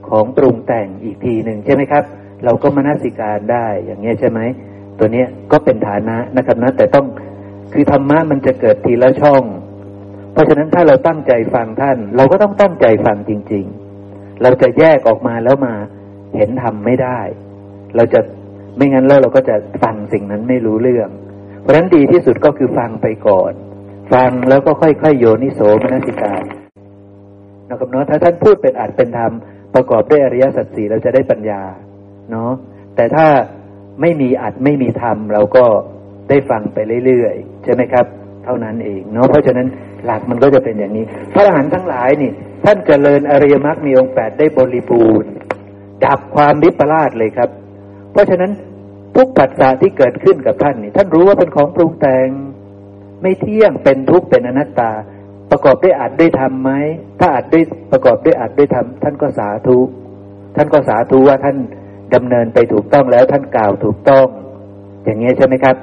ของปรุงแต่งอีกทีหนึ่งใช่ไหมครับ เราก็มนสิการได้อย่างเงี้ยใช่ไหมตัวเนี้ยก็เป็นฐานะนะครับนะ แต่ต้องคือธรรมะมันจะเกิดทีละช่อง เพราะฉะนั้นถ้าเราตั้งใจฟังท่าน เราก็ต้องตั้งใจฟังจริง ๆ เราจะแยกออกมาแล้วมาเห็นธรรมไม่ได้ เราจะไม่งั้นแล้วเราก็จะฟังสิ่งนั้นไม่รู้เรื่อง เพราะฉะนั้นดีที่สุดก็คือฟังไปก่อน ฟังแล้วก็ค่อยๆโยนิโสมนสิการนะครับเนาะถ้าท่านพูดเป็นอัดเป็นธรรมประกอบด้วยอริยสัจสี่เราจะได้ปัญญา เนาะแต่ถ้าไม่มีอัดไม่มีธรรมเราก็ได้ฟังไปเรื่อยๆ ใช่ไหมครับ เท่านั้นเองเนาะเพราะฉะนั้นหลักมันก็จะเป็นอย่างนี้ พระอรหันต์ทั้งหลายนี่ ท่านเจริญอริยมรรคมีองค์แปดได้บริบูรณ์ดับความวิปลาสเลยครับ เพราะฉะนั้นทุกปัจจัยที่เกิดขึ้นกับท่านนี่ ท่านรู้ว่าเป็นของปรุงแต่ง ไม่เที่ยงเป็นทุกข์เป็นอนัตตา ประกอบด้วยอัดด้วยธรรมไหมถ้าอัดด้วยประกอบด้วยอัดด้วยธรรมท่านก็สาธุท่านก็สาธุว่าท่าน ดำเนินไปถูกต้องแล้วท่านกล่าวถูกต้อง อย่างเงี้ยใช่ไหมครับ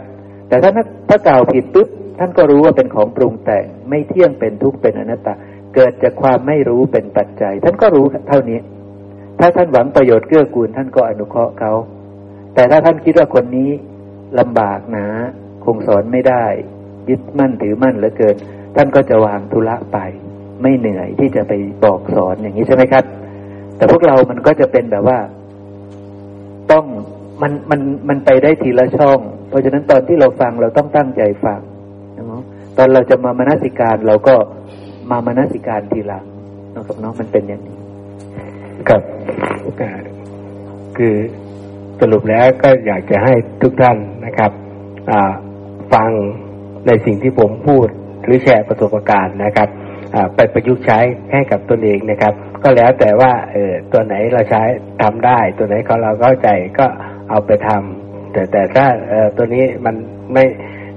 แต่ถ้าถ้ากล่าวผิดปุ๊บท่านก็รู้ว่าเป็นของปรุงแต่งไม่เที่ยงเป็นทุกข์เป็นอนัตตา เกิดจากความไม่รู้เป็นปัจจัย ท่านก็รู้เท่านี้ ถ้าท่านหวังประโยชน์เกื้อกูลท่านก็อนุเคราะห์เขาแต่ถ้าท่านคิดว่าคนนี้ลำบากหนาคงสอนไม่ได้ ยึดมั่นถือมั่นเหลือเกิน ท่านก็จะวางธุระไป ไม่เหนื่อยที่จะไปบอกสอนอย่างนี้ใช่ไหมครับ แต่พวกเรามันก็จะเป็นแบบว่า ต้องมันมันมันไปได้ทีละช่อง เพราะฉะนั้นตอนที่เราฟังเราต้องตั้งใจฟังนะตอนเราจะมามนสิการเราก็มามนสิการทีหลังนะครับเนาะมันเป็นอย่างนี้กับคือสรุปแล้วก็อยากจะให้ทุกท่านนะครับฟังในสิ่งที่ผมพูดหรือแชร์ประสบการณ์นะครับไปประยุกต์ใช้ให้กับตนเองนะครับ ก็แล้วแต่ว่าเออตัวไหนเราใช้ทำได้ ตัวไหนเขาเราเข้าใจก็เอาไปทำแต่แต่ถ้าเออตัวนี้มันไม่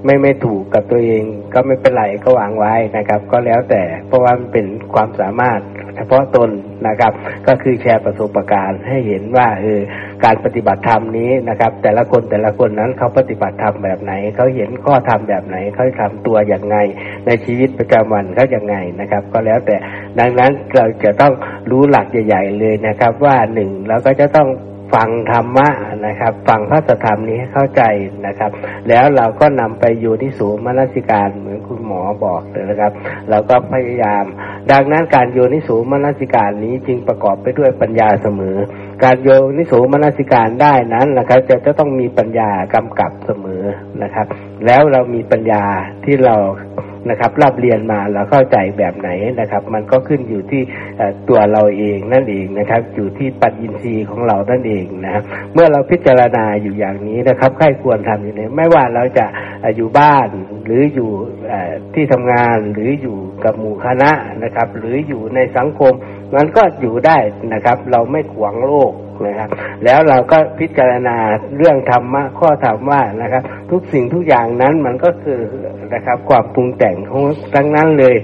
ไม่ไม่ถูกกับตัวเองก็ไม่เป็นไรก็วางไว้นะครับ ก็แล้วแต่เพราะว่ามันเป็นความสามารถเฉพาะตนนะครับ ก็คือแชร์ประสบการณ์ให้เห็นว่าเออการปฏิบัติธรรมนี้นะครับ แต่ละคนแต่ละคนนั้นเขาปฏิบัติธรรมแบบไหนเขาเห็นข้อธรรมแบบไหนเขาทำตัวอย่างไง ในชีวิตประจำวันเขาอย่างไงนะครับ ก็แล้วแต่ดังนั้นเราจะต้องรู้หลักใหญ่ ๆ เลยนะครับ ว่าหนึ่งเราก็จะต้อง ฟังธรรมะนะครับ ฟังพระธรรมนี้ให้เข้าใจนะครับ แล้วเราก็นำไปอยู่ที่สูมนสิการเหมือนคุณหมอบอกเลยนะครับ เราก็พยายาม ดังนั้นการโยนิสูมนสิการนี้จึงประกอบไปด้วยปัญญาเสมอ การโยนิสูมนสิการได้นั้นนะครับ จะจะต้องมีปัญญากำกับเสมอนะครับ แล้วเรามีปัญญาที่เรา นะครับรับเรียนมาเราเข้าใจแบบไหนนะครับ มันก็ขึ้นอยู่ที่ตัวเราเองนั่นเองนะครับ อยู่ที่ปัจจินทรีย์ของเรานั่นเองนะครับเมื่อเราพิจารณาอยู่อย่างนี้นะครับใครควรทำอยู่นี้ไม่ว่าเราจะอยู่บ้านหรืออยู่ที่ทำงานหรืออยู่กับหมู่คณะนะครับ หรืออยู่ในสังคม มันก็อยู่ได้นะครับ เราไม่ขวางโลกนะครับ แล้วเราก็พิจารณาเรื่องธรรมะข้อธรรมว่านะครับ ทุกสิ่งทุกอย่างนั้นมันก็คือนะครับ ความปรุงแต่งของทั้งนั้นเลย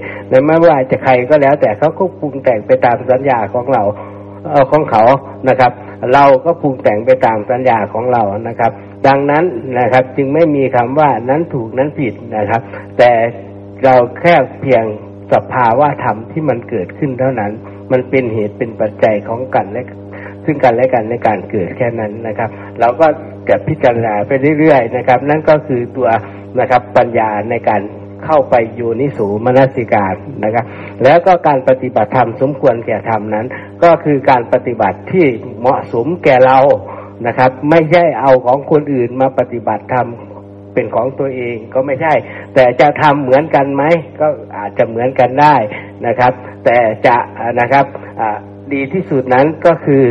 ไม่ว่าจะใครก็แล้ว แต่เขาก็ปรุงแต่งไปตามสัญญาของเราเออของเขานะครับ เราก็ปรุงแต่งไปตามสัญญาของเรานะครับ ดังนั้นนะครับจึงไม่มีคำว่านั้นถูกนั้นผิดนะครับ แต่เราแค่เพียงสภาวะธรรมที่มันเกิดขึ้นเท่านั้น มันเป็นเหตุเป็นปัจจัยของกันและซึ่งกันและกันในการเกิดแค่นั้นนะครับ เราก็จะพิจารณาไปเรื่อยๆนะครับ นั่นก็คือตัวนะครับปัญญาในการเข้าไปอยู่นิสูมนสิการนะครับ แล้วก็การปฏิบัติธรรมสมควรแก่ธรรมนั้น ก็คือการปฏิบัติที่เหมาะสมแก่เรานะครับ ไม่ใช่เอาของคนอื่นมาปฏิบัติธรรม เป็นของตัวเองก็ไม่ใช่ แต่จะทำเหมือนกันไหมก็อาจจะเหมือนกันได้นะครับ แต่จะนะครับดีที่สุดนั้นก็คือ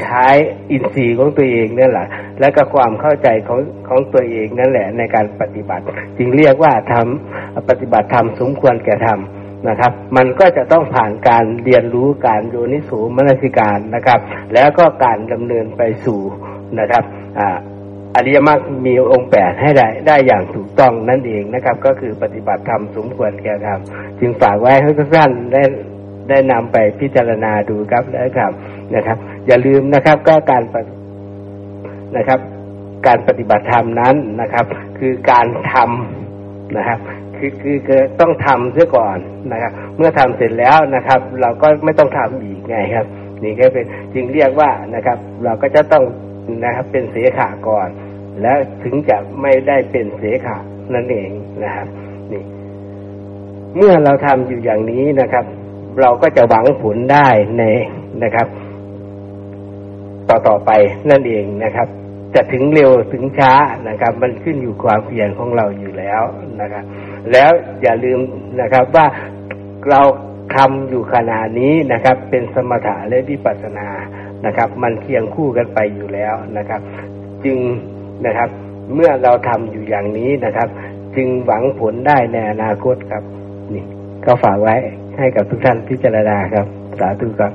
ใช้อินทรีย์ของตัวเองนั่นแหละ และก็ความเข้าใจของของตัวเองนั่นแหละในการปฏิบัติ จึงเรียกว่าทำปฏิบัติธรรมสมควรแก่ธรรมนะครับ มันก็จะต้องผ่านการเรียนรู้การโยนิสูมนสิการนะครับ แล้วก็การดำเนินไปสู่นะครับ อริยมรรคมีองค์แปดให้ได้ได้อย่างถูกต้องนั่นเองนะครับ ก็คือปฏิบัติธรรมสมควรแก่ธรรมจึงฝากไว้ให้ทุกท่านได้ได้นำไปพิจารณาดูครับนะครับนะครับ อย่าลืมนะครับก็การนะครับ การปฏิบัติธรรมนั้นนะครับ คือการทำนะครับคือคือคือต้องทำเสียก่อนนะครับ เมื่อทำเสร็จแล้วนะครับ เราก็ไม่ต้องทำอีกไงครับ นี่ก็เป็นจึงเรียกว่านะครับ เราก็จะต้องนะครับเป็นเสียขาก่อน แล้วถึงจะไม่ได้เป็นเสขานั่นเองนะครับนี่ เมื่อเราทำอยู่อย่างนี้นะครับ เราก็จะหวังผลได้ในนะครับ ต่อต่อไปนั่นเองนะครับ จะถึงเร็วถึงช้านะครับ มันขึ้นอยู่ความเพียรของเราอยู่แล้วนะครับ แล้วอย่าลืมนะครับว่าเราทำอยู่ขณะนี้นะครับ เป็นสมถะและวิปัสสนานะครับ มันเคียงคู่กันไปอยู่แล้วนะครับ จึง นะครับ เมื่อเราทำอยู่อย่างนี้นะครับ จึงหวังผลได้ในอนาคตครับ นี่ ก็ฝากไว้ให้กับทุกท่านพิจารณาครับ สาธุครับ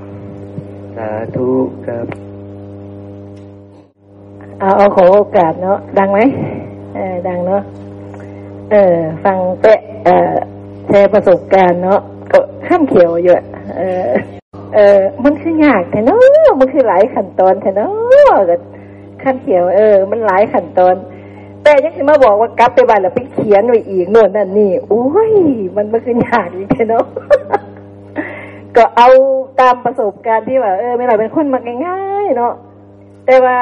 สาธุครับเอาเอาขอโอกาสเนาะดังไหมเออดังเนาะเออ ฟังเปะเออแชร์ประสบการณ์เนาะก็ข้ามเขียวเยอะเออเออมันคือยากแต่เนาะมันคือหลายขั้นตอนแต่เนาะก็ ข้ามเขียวเออ มันหลายขั้นตอน แต่ยังจะมาบอกว่ากลับไปบ้านแล้วไปเขียนไว้อีกโน่นนั่นนี่โอ้ย มันมันคือยากอีกเนาะก็เอาตามประสบการณ์ที่ว่าเออไม่เราเป็นคนมาง่ายๆเนาะแต่ว่า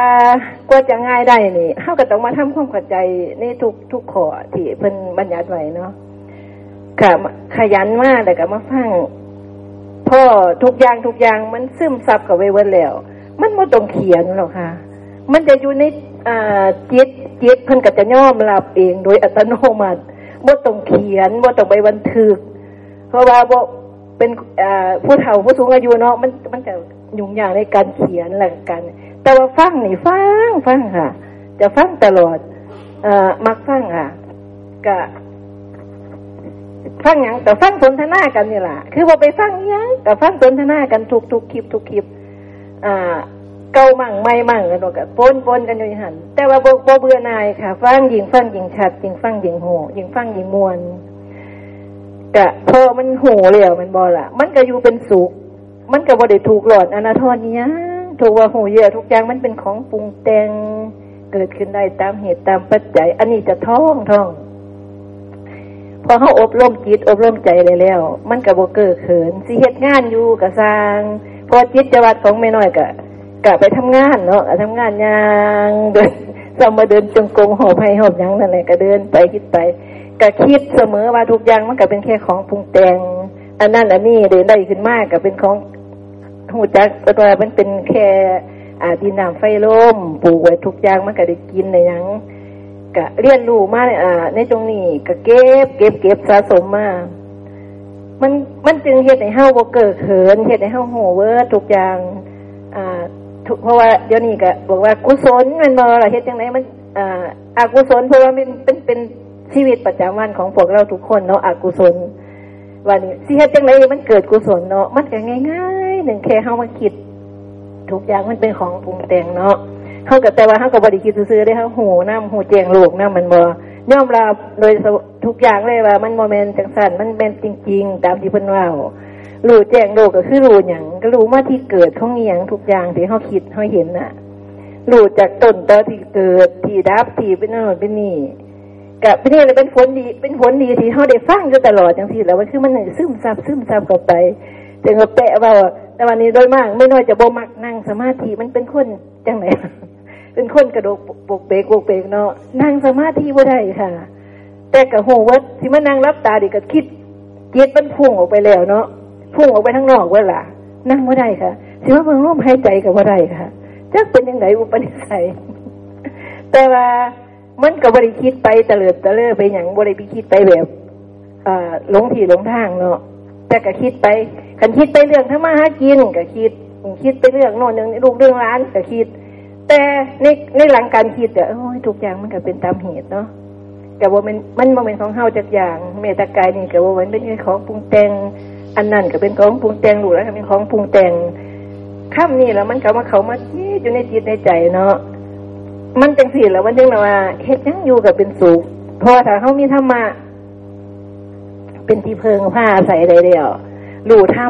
กว่าจะง่ายได้นี่เข้าก็ต้องมาทำความเข้าใจในทุกทุกข้อที่เพิ่นบัญญัติไว้เนาะค่ะขยันมากแต่ก็มาฟังพ่อทุกอย่างทุกอย่างมันซึมซับกับไว้วันแล้ว มันไม่ต้องเขียนหรอกค่ะ มันจะอยู่ในจิตจิตเพิ่นก็จะย่อมรับเองโดยอัตโนมัติบ่ต้องเขียนบ่ต้องไปบันทึก เพราะว่าบ่เป็นผู้เฒ่าผู้สูงอายุเนาะมันมันจะยุ่งยากในการเขียนหลักกัน แต่ว่าฟังนี่ฟังฟังค่ะ จะฟังตลอดเอ่อมักฟังอะกะฟังอย่างแต่ฟังสนทนากันนี่แหละคือว่าไปฟังยังแต่ฟังสนทนากันทุกทุกคลิปทุกคลิป อ่า เก่ามั่งไม่มั่งกันหมดกับปนปนกันอยู่หันแต่ว่าบ่เบื่อนายค่ะฟังยิงฟังยิงชัดยิงฟังยิงโหยิงฟังยิงมวนกะพอมันโหเลี้ยวมันบอละมันก็อยู่เป็นสุขมันก็บ่ได้ถูกหลอดอนาทรนี้ถูกว่าโหเยอะทุกอย่างมันเป็นของปรุงแต่งเกิดขึ้นได้ตามเหตุตามปัจจัย อันนี้จะท่องท่องพอเขาอบรมจิตอบรมใจเลยแล้ว มันกับโบเกิดเขินสิเหตุงานอยู่กับสร้าง พอจิตจวัดของแม่น้อยกะ กะไปทำงานเนาะทำงานยางเดินสมมาเดินจงกรมหอบให้หอบยังนั่นแหละก็เดินไปคิดไปก็คิดเสมอว่าทุกอย่างมันก็เป็นแค่ของปรุงแต่งอันนั้นอันนี้เดินได้ขึ้นมากก็เป็นของหูจักตัวมันเป็นแค่อาดินน้ำไฟลมปลูกไว้ทุกอย่างมันก็ได้กินในยังก็เรียนรู้มาอ่าในตรงนี้ก็เก็บ เก็บเก็บสะสมมามันมันจึงเฮ็ดให้เฮาบ่เกิดเขินเฮ็ดให้เฮาโหเวิร์ทุกอย่าง อ่า เพราะว่าเดี๋ยวนี้ก็บอกว่ากุศลมันบ่ล่ะเฮ็ดจังไดมันอ่าอากุศลเพราะว่ามันเป็นเป็นชีวิตประจำวันของพวกเราทุกคนเนาะอกุศลวันนี้สิเฮ็ดจังไดมันเกิดกุศลเนาะมันก็ง่ายๆหนึ่งแค่เฮามาคิดทุกอย่างมันเป็นของปรุงแต่งเนาะเขากับแต่ว่าเขากับบริคิดซื้อได้เขาหูน้ำหูเจียงลูกน้ำมันบ่ย่อมรับโดยทุกอย่างเลยว่า มันโมเมนต์จังสันมันเป็นจริง ๆ ตามที่เพิ่นว่า รู้แจ้งโลกก็คือรู้อย่างก็รู้ว่าที่เกิดของอย่างทุกอย่างที่เขาคิดเขาเห็นน่ะรู้จากต้นตอที่เกิดที่ดับที่เป็นนั่นเป็นนี่กับเป็นนี่เลยเป็นผลดี เป็นผลดีที่เขาได้ฟังอยู่ตลอดจังที่แล้วมันคือมันซึมซับซึมซับเข้าไปจึงก็แปะว่าแต่วันนี้โดยมาก ไม่น้อยจะบ่มักนั่งสมาธิมันเป็นคนจังไหนเป็นคนกระโดกปกเบกปกเบกเนาะนั่งสมาธิบ่ได้ค่ะ แต่กะโหว่าที่มันนั่งรับตาดิก็คิดจิตมันพุ่งออกไปแล้วเนาะ พุ่งออกไปทั้งนอกเวลานั่งบ่ได้ค่ะสิว่ามันร่วมหายใจกับบ่ได้ค่ะจักเป็นยังไงอุปนิสัยแต่ว่ามันก็บบริคิดไปเตลิดเตลิดไปอย่างบริพิคิดไปแบบหลงที่หลงทางเนาะแต่ก็คิดไปคันคิดไปเรื่องทำมาหากินก็คิดคิดไปเรื่องโน่นเรื่องลูกเรื่องร้านก็คิด แต่ในในหลังการคิดอะโอ้ยทุกอย่างมันก็เป็นตามเหตุเนาะแต่ว่ามันมันโมเมนต์ของเฮาจากอย่าง เมตากายนี่ก็ว่ามันเป็นของปรุงแต่ง อันนั้นก็เป็นของปรุงแต่งหลูแล้วก็เป็นของปรุงแต่งข้ามนี่แล้วมันก็มาเขามาคิดอยู่ในจิตในใจเนาะมันจังสี่แล้วมันจึงว่าเฮ็ดยังอยู่กับเป็นสุขพอถ้าเขามีธรรมะเป็นที่เพิงผ้าใส่ได้แล้วรู้ถ้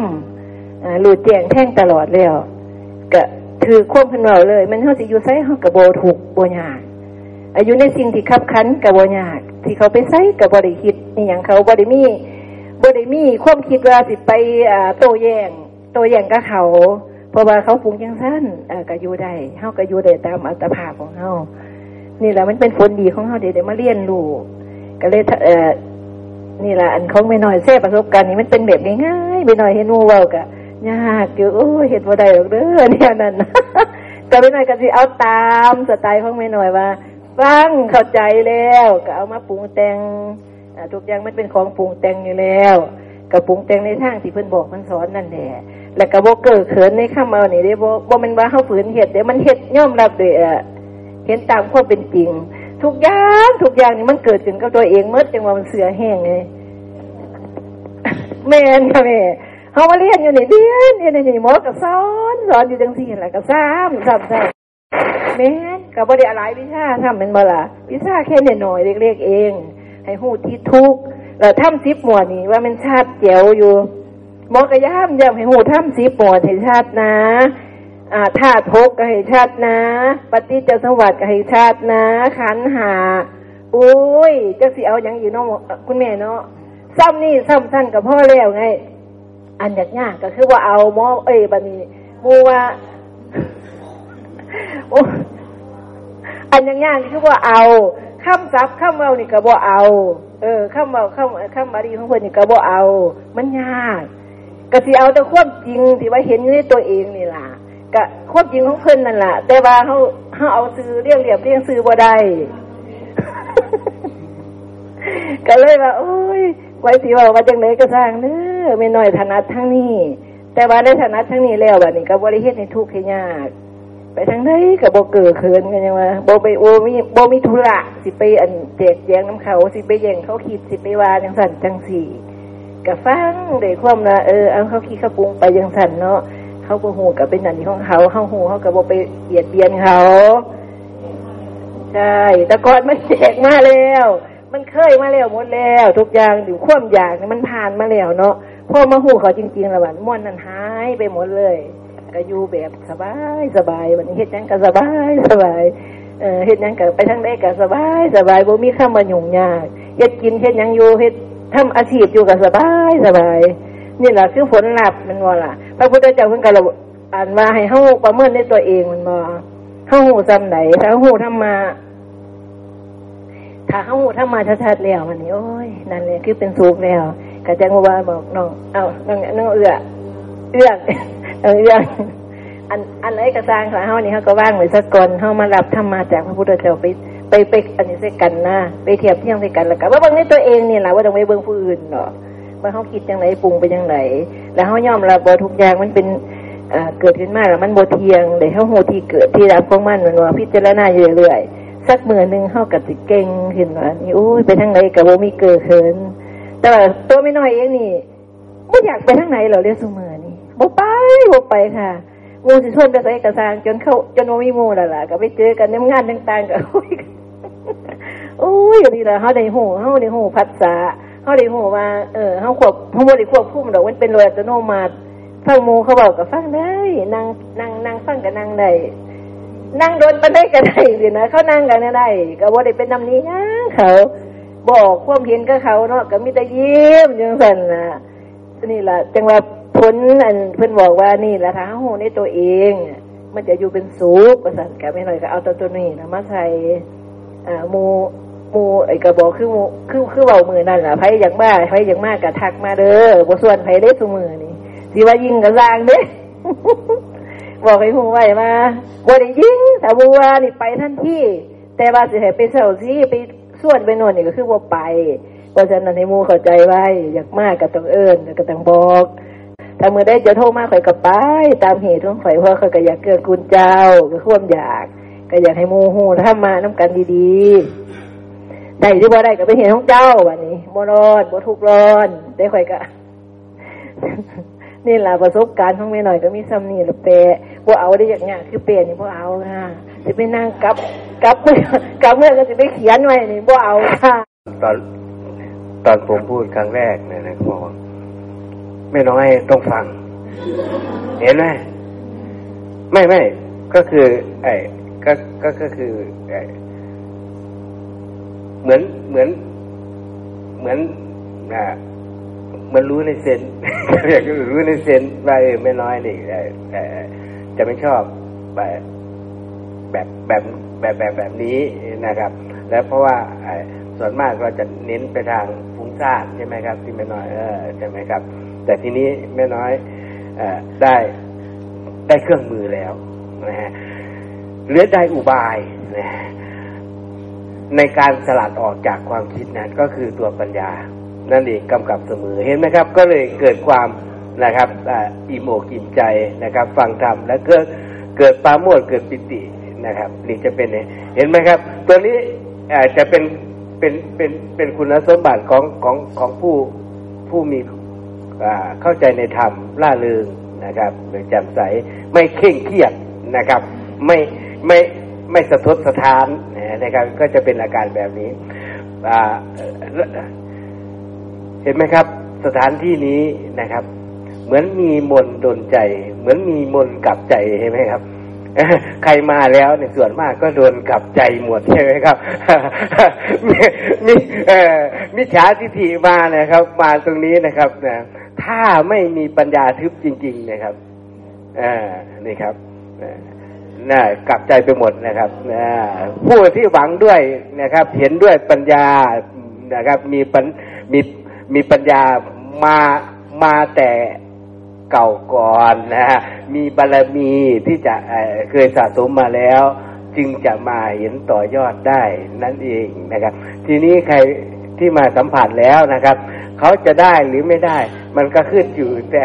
ำรู้แจ้งแท่งตลอดแล้วก็ถือควบพันเราเลย มันเขาสิอยู่ไซเขากับโบถูกโบยากอายุในสิ่งที่ขับคันกับโบยาก ที่เขาไปไซกับบริคิดนี่อย่างเขาบริมี บริมีความคิดว่าสิไปโตแยงโตแยงกับเขา เพราะว่าเขาปรุงยังสั้นก็อยู่ได้เขาก็อยู่ได้ตามอัตภาพของเขานี่แหละมันเป็นผลดีของเขาเดี๋ยวมาเรียนรู้ก็เลยเอ่อนี่แหละอันของไม่น้อยแท้ประสบการณ์นี้มันเป็นแบบง่ายๆไม่น้อยเห็นวูเว้ากับยากอยู่โอ้เห็นว่าได้หรอกเด้อเนี่ยนั่นก็ไม่น้อยก็สิเอาตามสไตล์ของไม่น้อยว่าฟังเข้าใจแล้ว ก็เอามาปรุงแต่ง ทุกอย่างมันเป็นของปรุงแต่งอยู่แล้วก็ปรุงแต่งในทางที่เพิ่นบอกมันสอนนั่นแหละแล้วก็บ่เกิดเขินในข้ามเอานี่ได้บ่บ่มันว่าเฮาฝืนเฮ็ดเดี๋ยวมันเฮ็ดย่อมรับด้วยเห็นตามความเป็นจริง ทุกอย่างทุกอย่างนี่มันเกิดขึ้นกับตัวเองเมื่อจังว่ามันเสือแห้งไงแม่นค่ะแม่เขามาเรียนอยู่ในเรียนเรียนในหมอกับสอนสอนอยู่จังสี่แหละกับซ้ำซ้ำซ้ำแม่กับบริอะไรวิชาทำเป็นบ่ละวิชาแค่หน่อยเล็กๆเอง ให้หูที่ทุกแล้วทำซิปหมวดนี่ว่ามันชาติเจียวอยู่หมอกระย่ามย่ำให้หูทำซิปหมวดให้ชาตินะอ่าธาตุภกก็ให้ชาตินะ ปฏิจจสวัสดิ์ก็ให้ชาตินะ ขันหาอุ้ยจะสิเอาอย่างอยู่เนาะคุณแม่เนาะซ้ำนี่ซ้ำสั้นกับพ่อแล้วไง อันยากยากก็คือว่าเอาหมอเอ้ยบันนี้มูว่าอันยากยากคือว่าเอา ข้ามซับข้ามเมานี่ก็บ่เอา เออข้ามเมาข้ามข้ามมาดีของเพื่อนนี่ก็บ่เอา มันยากก็สิเอาแต่ควบจริงที่ว่าเห็นในตัวเองนี่ล่ะก็ควบจริงของเพื่อนนั่นแหละแต่ว่าเขาเขาเอาซื้อเรียงเรียบเรียงซื้อบ่ได้ก็เลยว่า โอ้ยไว้สิว่าว่าจังไหนก็สร้างเนื้อไม่น้อยถนัดทั้งนี้ แต่ว่าได้ถนัดทั้งนี้แล้วแบบนี้ก็บริเฮ็ดในทุกข์ให้ยาก ไปทางไหนกับโบเกิดเขินกันยังว่าโบไปโบมีโบมีธุระสิไปอันแจกแจงน้ำเขาสิไปแย่งเขาคิดสิไปวาจังสันจังสี่กับฟังเด็กความนะเออเอาเขาคิดเขาปรุงไปจังสันเนาะเขาโบหูกับเป็นอันนี้ของเขาเขาหูเขากับโบไปเบียดเบียนเขาใช่แต่ก่อนมันแจกมาแล้ว มันเคยมาแล้วหมดแล้ว ทุกอย่างอยู่ความอยากมันผ่านมาแล้วเนาะพอมาหูเขาจริงๆแล้ววันม่วนนั้นหายไปหมดเลย ก็อยู่แบบสบายสบายวันนี้เฮ็ดยังก็สบายสบายเออเฮ็ดยังก็ไปทางใดก็สบายสบายบ่มีข้ามาหยุ่งยากเฮ็ดกินเฮ็ดยังอยู่เฮ็ดทำอาชีพอยู่ก็สบายสบายนี่แหละคือผลลัพธ์มันว่าล่ะ พระพุทธเจ้าเพิ่นก็ระอ่านว่าให้เฮาประเมินในตัวเองมันบ่เฮาฮู้ซ้ำไหนถ้าฮู้ทำมาถ้าเขาหูถ้ามาชัดๆแล้วมันนี่โอ้ยนั่นเลยคือเป็นสุกแล้วก็จะงว่าบอกน้อง เอาน้องน้องเอื้อเอื้อ เออเอื้องอันอันไหนกระซางของเฮานี่เขาก็ว่างไว้สักก่อนเฮามารับธรรมาจากพระพุทธเจ้าไปไปไปอันนี้ใส่กันนะไปเทียบเทียงใส่กันแล้วก็ว่าเบิ่งในตัวเองนี่แหละว่าต้องไปเบิ่งผู้อื่นเนาะว่าเขาคิดจังไหนปรุงไปจังไหนแล้วเขายอมรับว่าทุกอย่างมันเป็นเกิดขึ้นมาแล้วมันโบเทียงเลยเขาโหที่เกิดที่รับของมันมันว่าพิจารณาอยู่เรื่อยๆสักมือหนึ่งเขากับสิเก่งเห็นว่านี่โอ้ยไปทางไหนกับโบมีเกิดเขินแต่ว่าตัวไม่น้อยเองนี่ไม่อยากไปทางไหนหรอเรียกสมือ บไปโบไปค่ะมูสิชวนไปใส่กระซางจนเข้าจนโมมีมูแล้วล่ะ ก็ไปเจอกันในงานต่างๆก็โอ้ยโอ้ยอย่างนี้ละเขาได้หูเขาได้หูพัดษาเขาได้หูว่าเออเขาควบเขาบ่ได้ควบคุมดอกมันเป็นโดยอัตโนมัติฟังมูเขาบอกกับฟังได้นั่งนั่งนั่งฟังกับนั่งได้นั่งโดนไปได้ก็ได้สินะเขานั่งกันได้ก็บ่ได้เป็นนำนี้นะเขา บอกความเห็นก็เขาเนาะก็มีแต่ยิ้มจังสันนะนี่แหละจังหว่า ผลอันเพิ่อนบอกว่านี่แหละถ้าหูในตัวเอง มันจะอยู่เป็นสุขประสันกันไม่หน่อยก็เอาตัวตัวนี้นะมาใส่อ่าหมูหมูไอ้กระบอกคือหมูคือคือเบามือนั่นแหละไผอย่ากมาไผอย่ากมากก็ทักมาเด้อบส่วนไผเด้ซุมือนี่สิว่ายิงกันล่างเด้บอกให้หูไว้มาบ่ได้ยิงแต่บัวนี่ไปทันทีแต่ว่าสิให้ไปเซาซี่ไปส่วนไปน่นนี่ก็คือบ่ไปเพราะฉะนั้นให้หมูเข้าใจไว้อยากมากก็ต้องเอิ้นก็ต้องบอก ถ้ามือได้จะโทรมาข่อยก็ไป ตามเหตุของข่อยเพราะข่อยก็อยากเกิดกุญเจ้าก็ควมอยาก ก็อยากให้มูฮู้ถ้ามาน้กันดีๆได้ที่บ่ได้ก็เป็นเหตุของเจ้าวันนี้บ่ร้อนบ่ทุกร้อน ได้ข่อยก็นี่แหละประสบการณ์ของแม่หน่อยก็มีซ้ำนี่ละเปะบ่เอาได้อย่างเงี้ยคือเปะนี่บ่เอาค่ะจะไปนั่งกับกับเมื่อกับเมื่อก็จะไปเขียนไว้นี่บ่เอาค่ะตอนตอนผมพูดครั้งแรกเนี่ยนะเขาบอก ไม่น้อยต้องฟัง เห็นไหมไม่ไม่ก็คือ ไอ้ก็ก็ก็คือไอ้เหมือนเหมือน เหมือนอ่าเหมือนรู้ในเซนอยากรู้ในเซนว่าเออไม่น้อยนี่เอ่อเอ่จะไม่ชอบแบบแบบแบบแบบแบบแบบนี้นะครับ แล้วเพราะว่าไอ้ส่วนมากเราจะเน้นไปทางฟุ้งซ่านใช่ไหมครับ ที่ไม่น้อยเออใช่ไหมครับ แต่ทีนี้ไม่น้อยอได้ได้เครื่องมือแล้วนะฮะเหลือได้อุบายนะในการสลัดออกจากความคิดนั้นก็คือตัวปัญญา นั่นเองกำกับเสมอเห็นไหมครับ ก็เลยเกิดความนะครับอิ่มอกอิ่มใจนะครับ ฟังธรรมแล้วก็เกิดปาโมทย์เกิดปิตินะครับ นี่จะเป็นเห็นไหมครับ ตัวนี้อาจจะเป็นเป็นเป็นเป็นคุณสมบัติของของของผู้ผู้มี เข้าใจในธรรมล่าเริงนะครับแจ่มใสไม่เคร่งเครียดนะครับ ไม่ไม่ไม่สะทกสะท้านนะครับ ก็จะเป็นอาการแบบนี้เห็นไหมครับ สถานที่นี้นะครับ เหมือนมีมนดนใจ เหมือนมีมนกลับใจเห็นไหมครับใครมาแล้วในส่วนมากก็โดนกลับใจหมดใช่ไหมครับมีมีเอ่อมิจฉาทิฏฐิมานะครับ มาตรงนี้นะครับนะ ถ้าไม่มีปัญญาทึบจริง ๆ นะครับอ่านี่ครับน่ากลับใจไปหมดนะครับผู้ที่หวังด้วยนะครับ เห็นด้วยปัญญานะครับ มีปัญมีมีปัญญามามาแต่เก่าก่อนนะฮะมีบารรมีที่จะเเคยสะสมมาแล้ว จึงจะมาเห็นต่อยอดได้นั่นเองนะครับ ทีนี้ใครที่มาสัมผัสแล้วนะครับ เขาจะได้หรือไม่ได้ มันก็ขึ้นอยู่แต่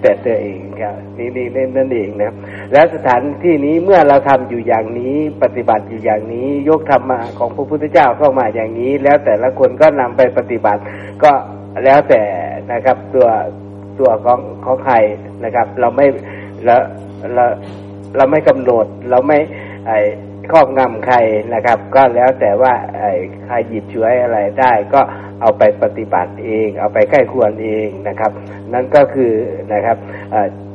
แต่ตัวเองครับนี่นี่นั่นเองนะแล้วสถานที่นี้เมื่อเราทำอยู่อย่างนี้ปฏิบัติอยู่อย่างนี้ ยกธรรมะของพระพุทธเจ้าเข้ามาอย่างนี้ แล้วแต่ละคนก็นำไปปฏิบัติ ก็แล้วแต่นะครับตัวตัวของของใครนะครับ เราไม่เราเราเราไม่กำหนดเราไม่ไอครอบงำใครนะครับ ก็แล้วแต่ว่าไอ้ใครหยิบช่วยอะไรได้ ก็ เอาไปปฏิบัติเอง เอาไปใกล้ควรเองนะครับ นั่นก็คือนะครับ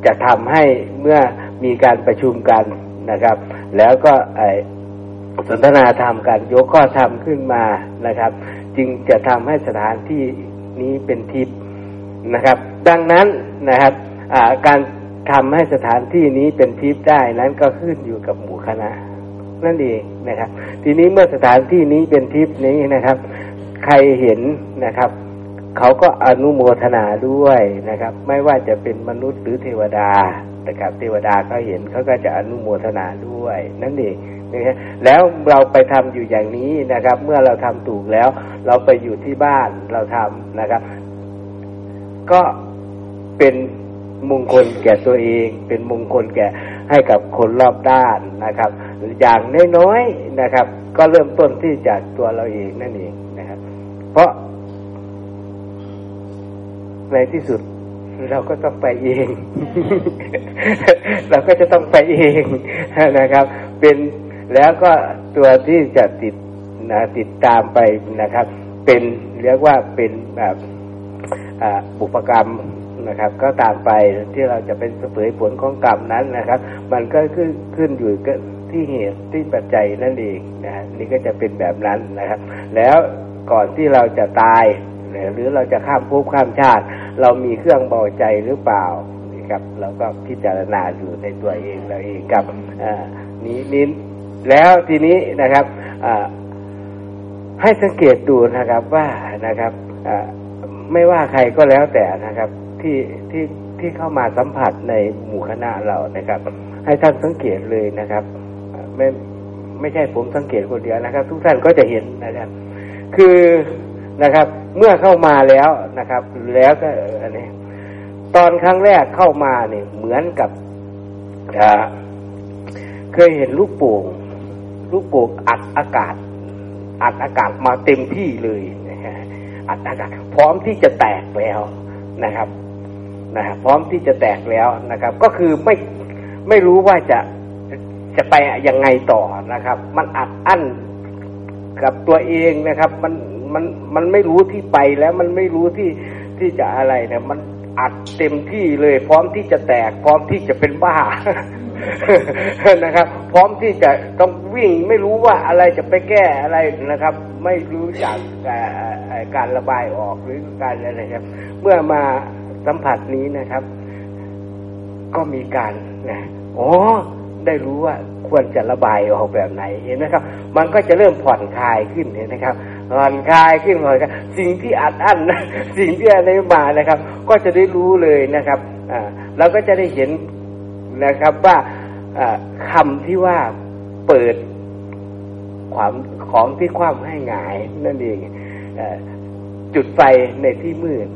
จะทำให้เมื่อมีการประชุมกันนะครับ แล้วก็สนทนาธรรมกันยกข้อธรรมขึ้นมานะครับ จึงจะทำให้สถานที่นี้เป็นทิพย์นะครับ ดังนั้นนะครับการทำให้สถานที่นี้เป็นทิพย์ได้นั้นก็ขึ้นอยู่กับหมู่คณะนั่นเองนะครับ ทีนี้เมื่อสถานที่นี้เป็นทิพย์นี้นะครับ ใครเห็นนะครับ เขาก็อนุโมทนาด้วยนะครับ ไม่ว่าจะเป็นมนุษย์หรือเทวดานะครับเทวดาเขาเห็นเขาก็จะอนุโมทนาด้วย นั่นเองนะครับแล้วเราไปทำอยู่อย่างนี้นะครับ เมื่อเราทำถูกแล้ว เราไปอยู่ที่บ้านเราทำนะครับ ก็เป็นมงคลแก่ตัวเอง เป็นมงคลแก่ให้กับคนรอบด้านนะครับ อย่างน้อยๆนะครับ ก็เริ่มต้นที่จากตัวเราเองนั่นเอง เพราะ ในที่สุดเราก็ต้องไปเอง เราก็จะต้องไปเองนะครับ เป็นแล้วก็ตัวที่จะติดนะติดตามไปนะครับ เป็นเรียกว่าเป็นแบบบุปกรรมนะครับ ก็ตามไปที่เราจะเป็นเผยผลของกรรมนั้นนะครับ มันก็ขึ้นขึ้นอยู่กับที่เหตุที่ปัจจัยนั่นเองนะนี่ก็จะเป็นแบบนั้นนะครับ แล้ว ก่อนที่เราจะตายหรือเราจะข้ามภพข้ามชาติ เรามีเครื่องเบาใจหรือเปล่านี่ครับ เราก็พิจารณาอยู่ในตัวเองเราเองกับนี้นี้แล้วทีนี้นะครับให้สังเกตดูนะครับว่านะครับไม่ว่าใครก็แล้วแต่นะครับ ที่ที่ที่เข้ามาสัมผัสในหมู่คณะเรานะครับ ให้ท่านสังเกตเลยนะครับ ไม่ไม่ใช่ผมสังเกตคนเดียวนะครับ ทุกท่านก็จะเห็นนะครับ คือนะครับ เมื่อเข้ามาแล้วนะครับ แล้วก็อันนี้ตอนครั้งแรกเข้ามาเนี่ยเหมือนกับเคยเห็นลูกโป่งลูกโป่งอัดอากาศ อัดอากาศมาเต็มที่เลยอัดอากาศ พร้อมที่จะแตกแล้วนะครับนะพร้อมที่จะแตกแล้วนะครับ ก็คือไม่ไม่รู้ว่าจะจะไปยังไงต่อนะครับ มันอัดอั้น กับตัวเองนะครับ มันมันมันไม่รู้ที่ไปแล้วมันไม่รู้ที่ที่จะอะไรเนี่ยมันอัดเต็มที่เลย พร้อมที่จะแตก พร้อมที่จะเป็นบ้านะครับ พร้อมที่จะต้องวิ่งไม่รู้ว่าอะไรจะไปแก้อะไรนะครับ ไม่รู้จากการระบายออกหรือการอะไรครับ เมื่อมาสัมผัสนี้นะครับ ก็มีการนะอ๋อได้รู้ว่า ควรจะระบายออกแบบไหนเห็นไหมครับ มันก็จะเริ่มผ่อนคลายขึ้นเห็นไหมครับผ่อนคลายขึ้นผ่อนคลายสิ่งที่อัดอั้นนะสิ่งที่อะไรมานะครับ ก็จะได้รู้เลยนะครับอ่าเราก็จะได้เห็นนะครับว่าคำที่ว่าเปิดความของที่ความให้หงายนั่นเองจุดไฟในที่มืด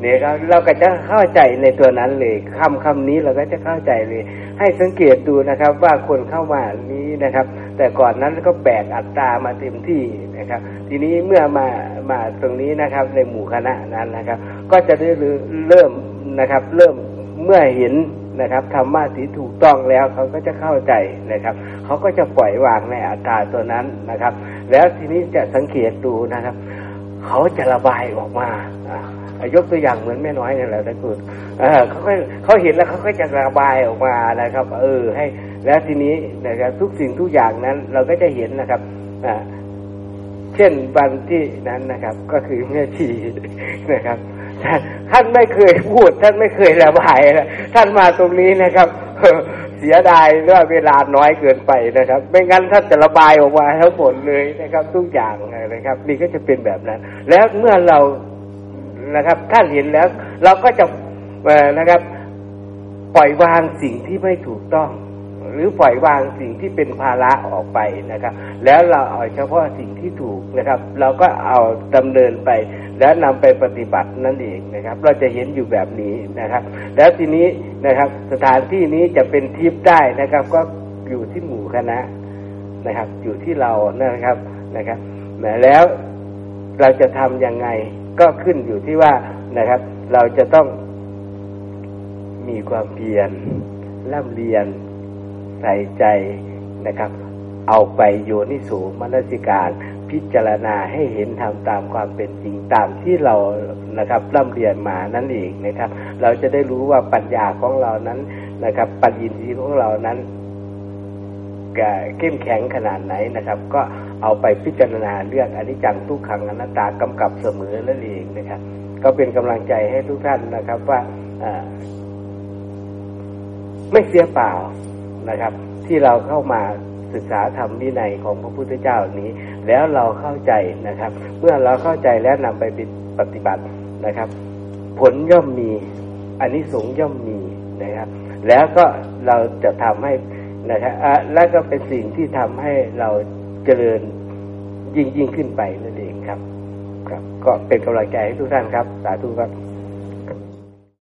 เนี่ยเราเราก็จะเข้าใจในตัวนั้นเลยคำคำนี้เราก็จะเข้าใจเลย ให้สังเกตดูนะครับ ว่าคนเข้ามานี้นะครับ แต่ก่อนนั้นก็แบกอัตรามาเต็มที่นะครับ ทีนี้เมื่อมามาตรงนี้นะครับ ในหมู่คณะนั้นนะครับ ก็จะได้เริ่มนะครับ เริ่มเมื่อเห็นนะครับธรรมะที่ถูกต้องแล้วเขาก็จะเข้าใจนะครับ เขาก็จะปล่อยวางในอัตราตัวนั้นนะครับ แล้วทีนี้จะสังเกตดูนะครับ เขาจะระบายออกมา ยกตัวอย่างเหมือนแม่น้อยนี่แหละนะคุณเขาเขาเห็นแล้วเขาก็จะระบายออกมานะครับ เออให้ แล้วทีนี้นะครับทุกสิ่งทุกอย่างนั้น เราก็จะเห็นนะครับอ่าเช่นวันที่นั้นนะครับ ก็คือแม่ชีนะครับท่านไม่เคยพูด ท่านไม่เคยระบายท่านมาตรงนี้นะครับเสียดายว่าเวลาน้อยเกินไปนะครับ ไม่งั้นท่านจะระบายออกมาทั้งหมดเลยนะครับ ทุกอย่างนะครับ นี่ก็จะเป็นแบบนั้น แล้วเมื่อเรา นะครับท่าเห็นแล้วเราก็จะนะครับ ปล่อยวางสิ่งที่ไม่ถูกต้อง หรือปล่อยวางสิ่งที่เป็นภาระออกไปนะครับ แล้วเราเอาเฉพาะสิ่งที่ถูกนะครับ เราก็เอาดำเนินไป แล้วนำไปปฏิบัตินั่นเองนะครับ เราจะเห็นอยู่แบบนี้นะครับ แล้วทีนี้นะครับ สถานที่นี้จะเป็นทิพย์ได้นะครับ ก็อยู่ที่หมู่คณะนะครับ อยู่ที่เรานะครับนะครับแล้วเราจะทำยังไง ก็ขึ้นอยู่ที่ว่านะครับ เราจะต้องมีความเพียรร่ำเรียนใส่ใจนะครับ เอาไปโยนิสูมนสิการพิจารณาให้เห็นทำตามความเป็นจริงตามที่เรานะครับร่ำเรียนมานั่นเองนะครับ เราจะได้รู้ว่าปัญญาของเรานั้นนะครับ ปัญญที่ของเรานั้น เข้มแข็งขนาดไหนนะครับ ก็เอาไปพิจารณาเรื่องอนิจจังทุกขังอนัตตากำกับเสมอนั่นเองนะครับ ก็เป็นกำลังใจให้ทุกท่านนะครับว่าไม่เสียเปล่านะครับ ที่เราเข้ามาศึกษาธรรมวินัยของพระพุทธเจ้านี้ แล้วเราเข้าใจนะครับ เมื่อเราเข้าใจแล้วนำไปปฏิบัตินะครับ ผลย่อมมีอันนี้สงย่อมมีนะครับ แล้วก็เราจะทำให้ นะครับและก็เป็นสิ่งที่ทำให้เราเจริญยิ่งยิ่งขึ้นไปนั่นเองครับ ครับ ก็เป็นกำลังใจให้ทุกท่านครับ สาธุครับ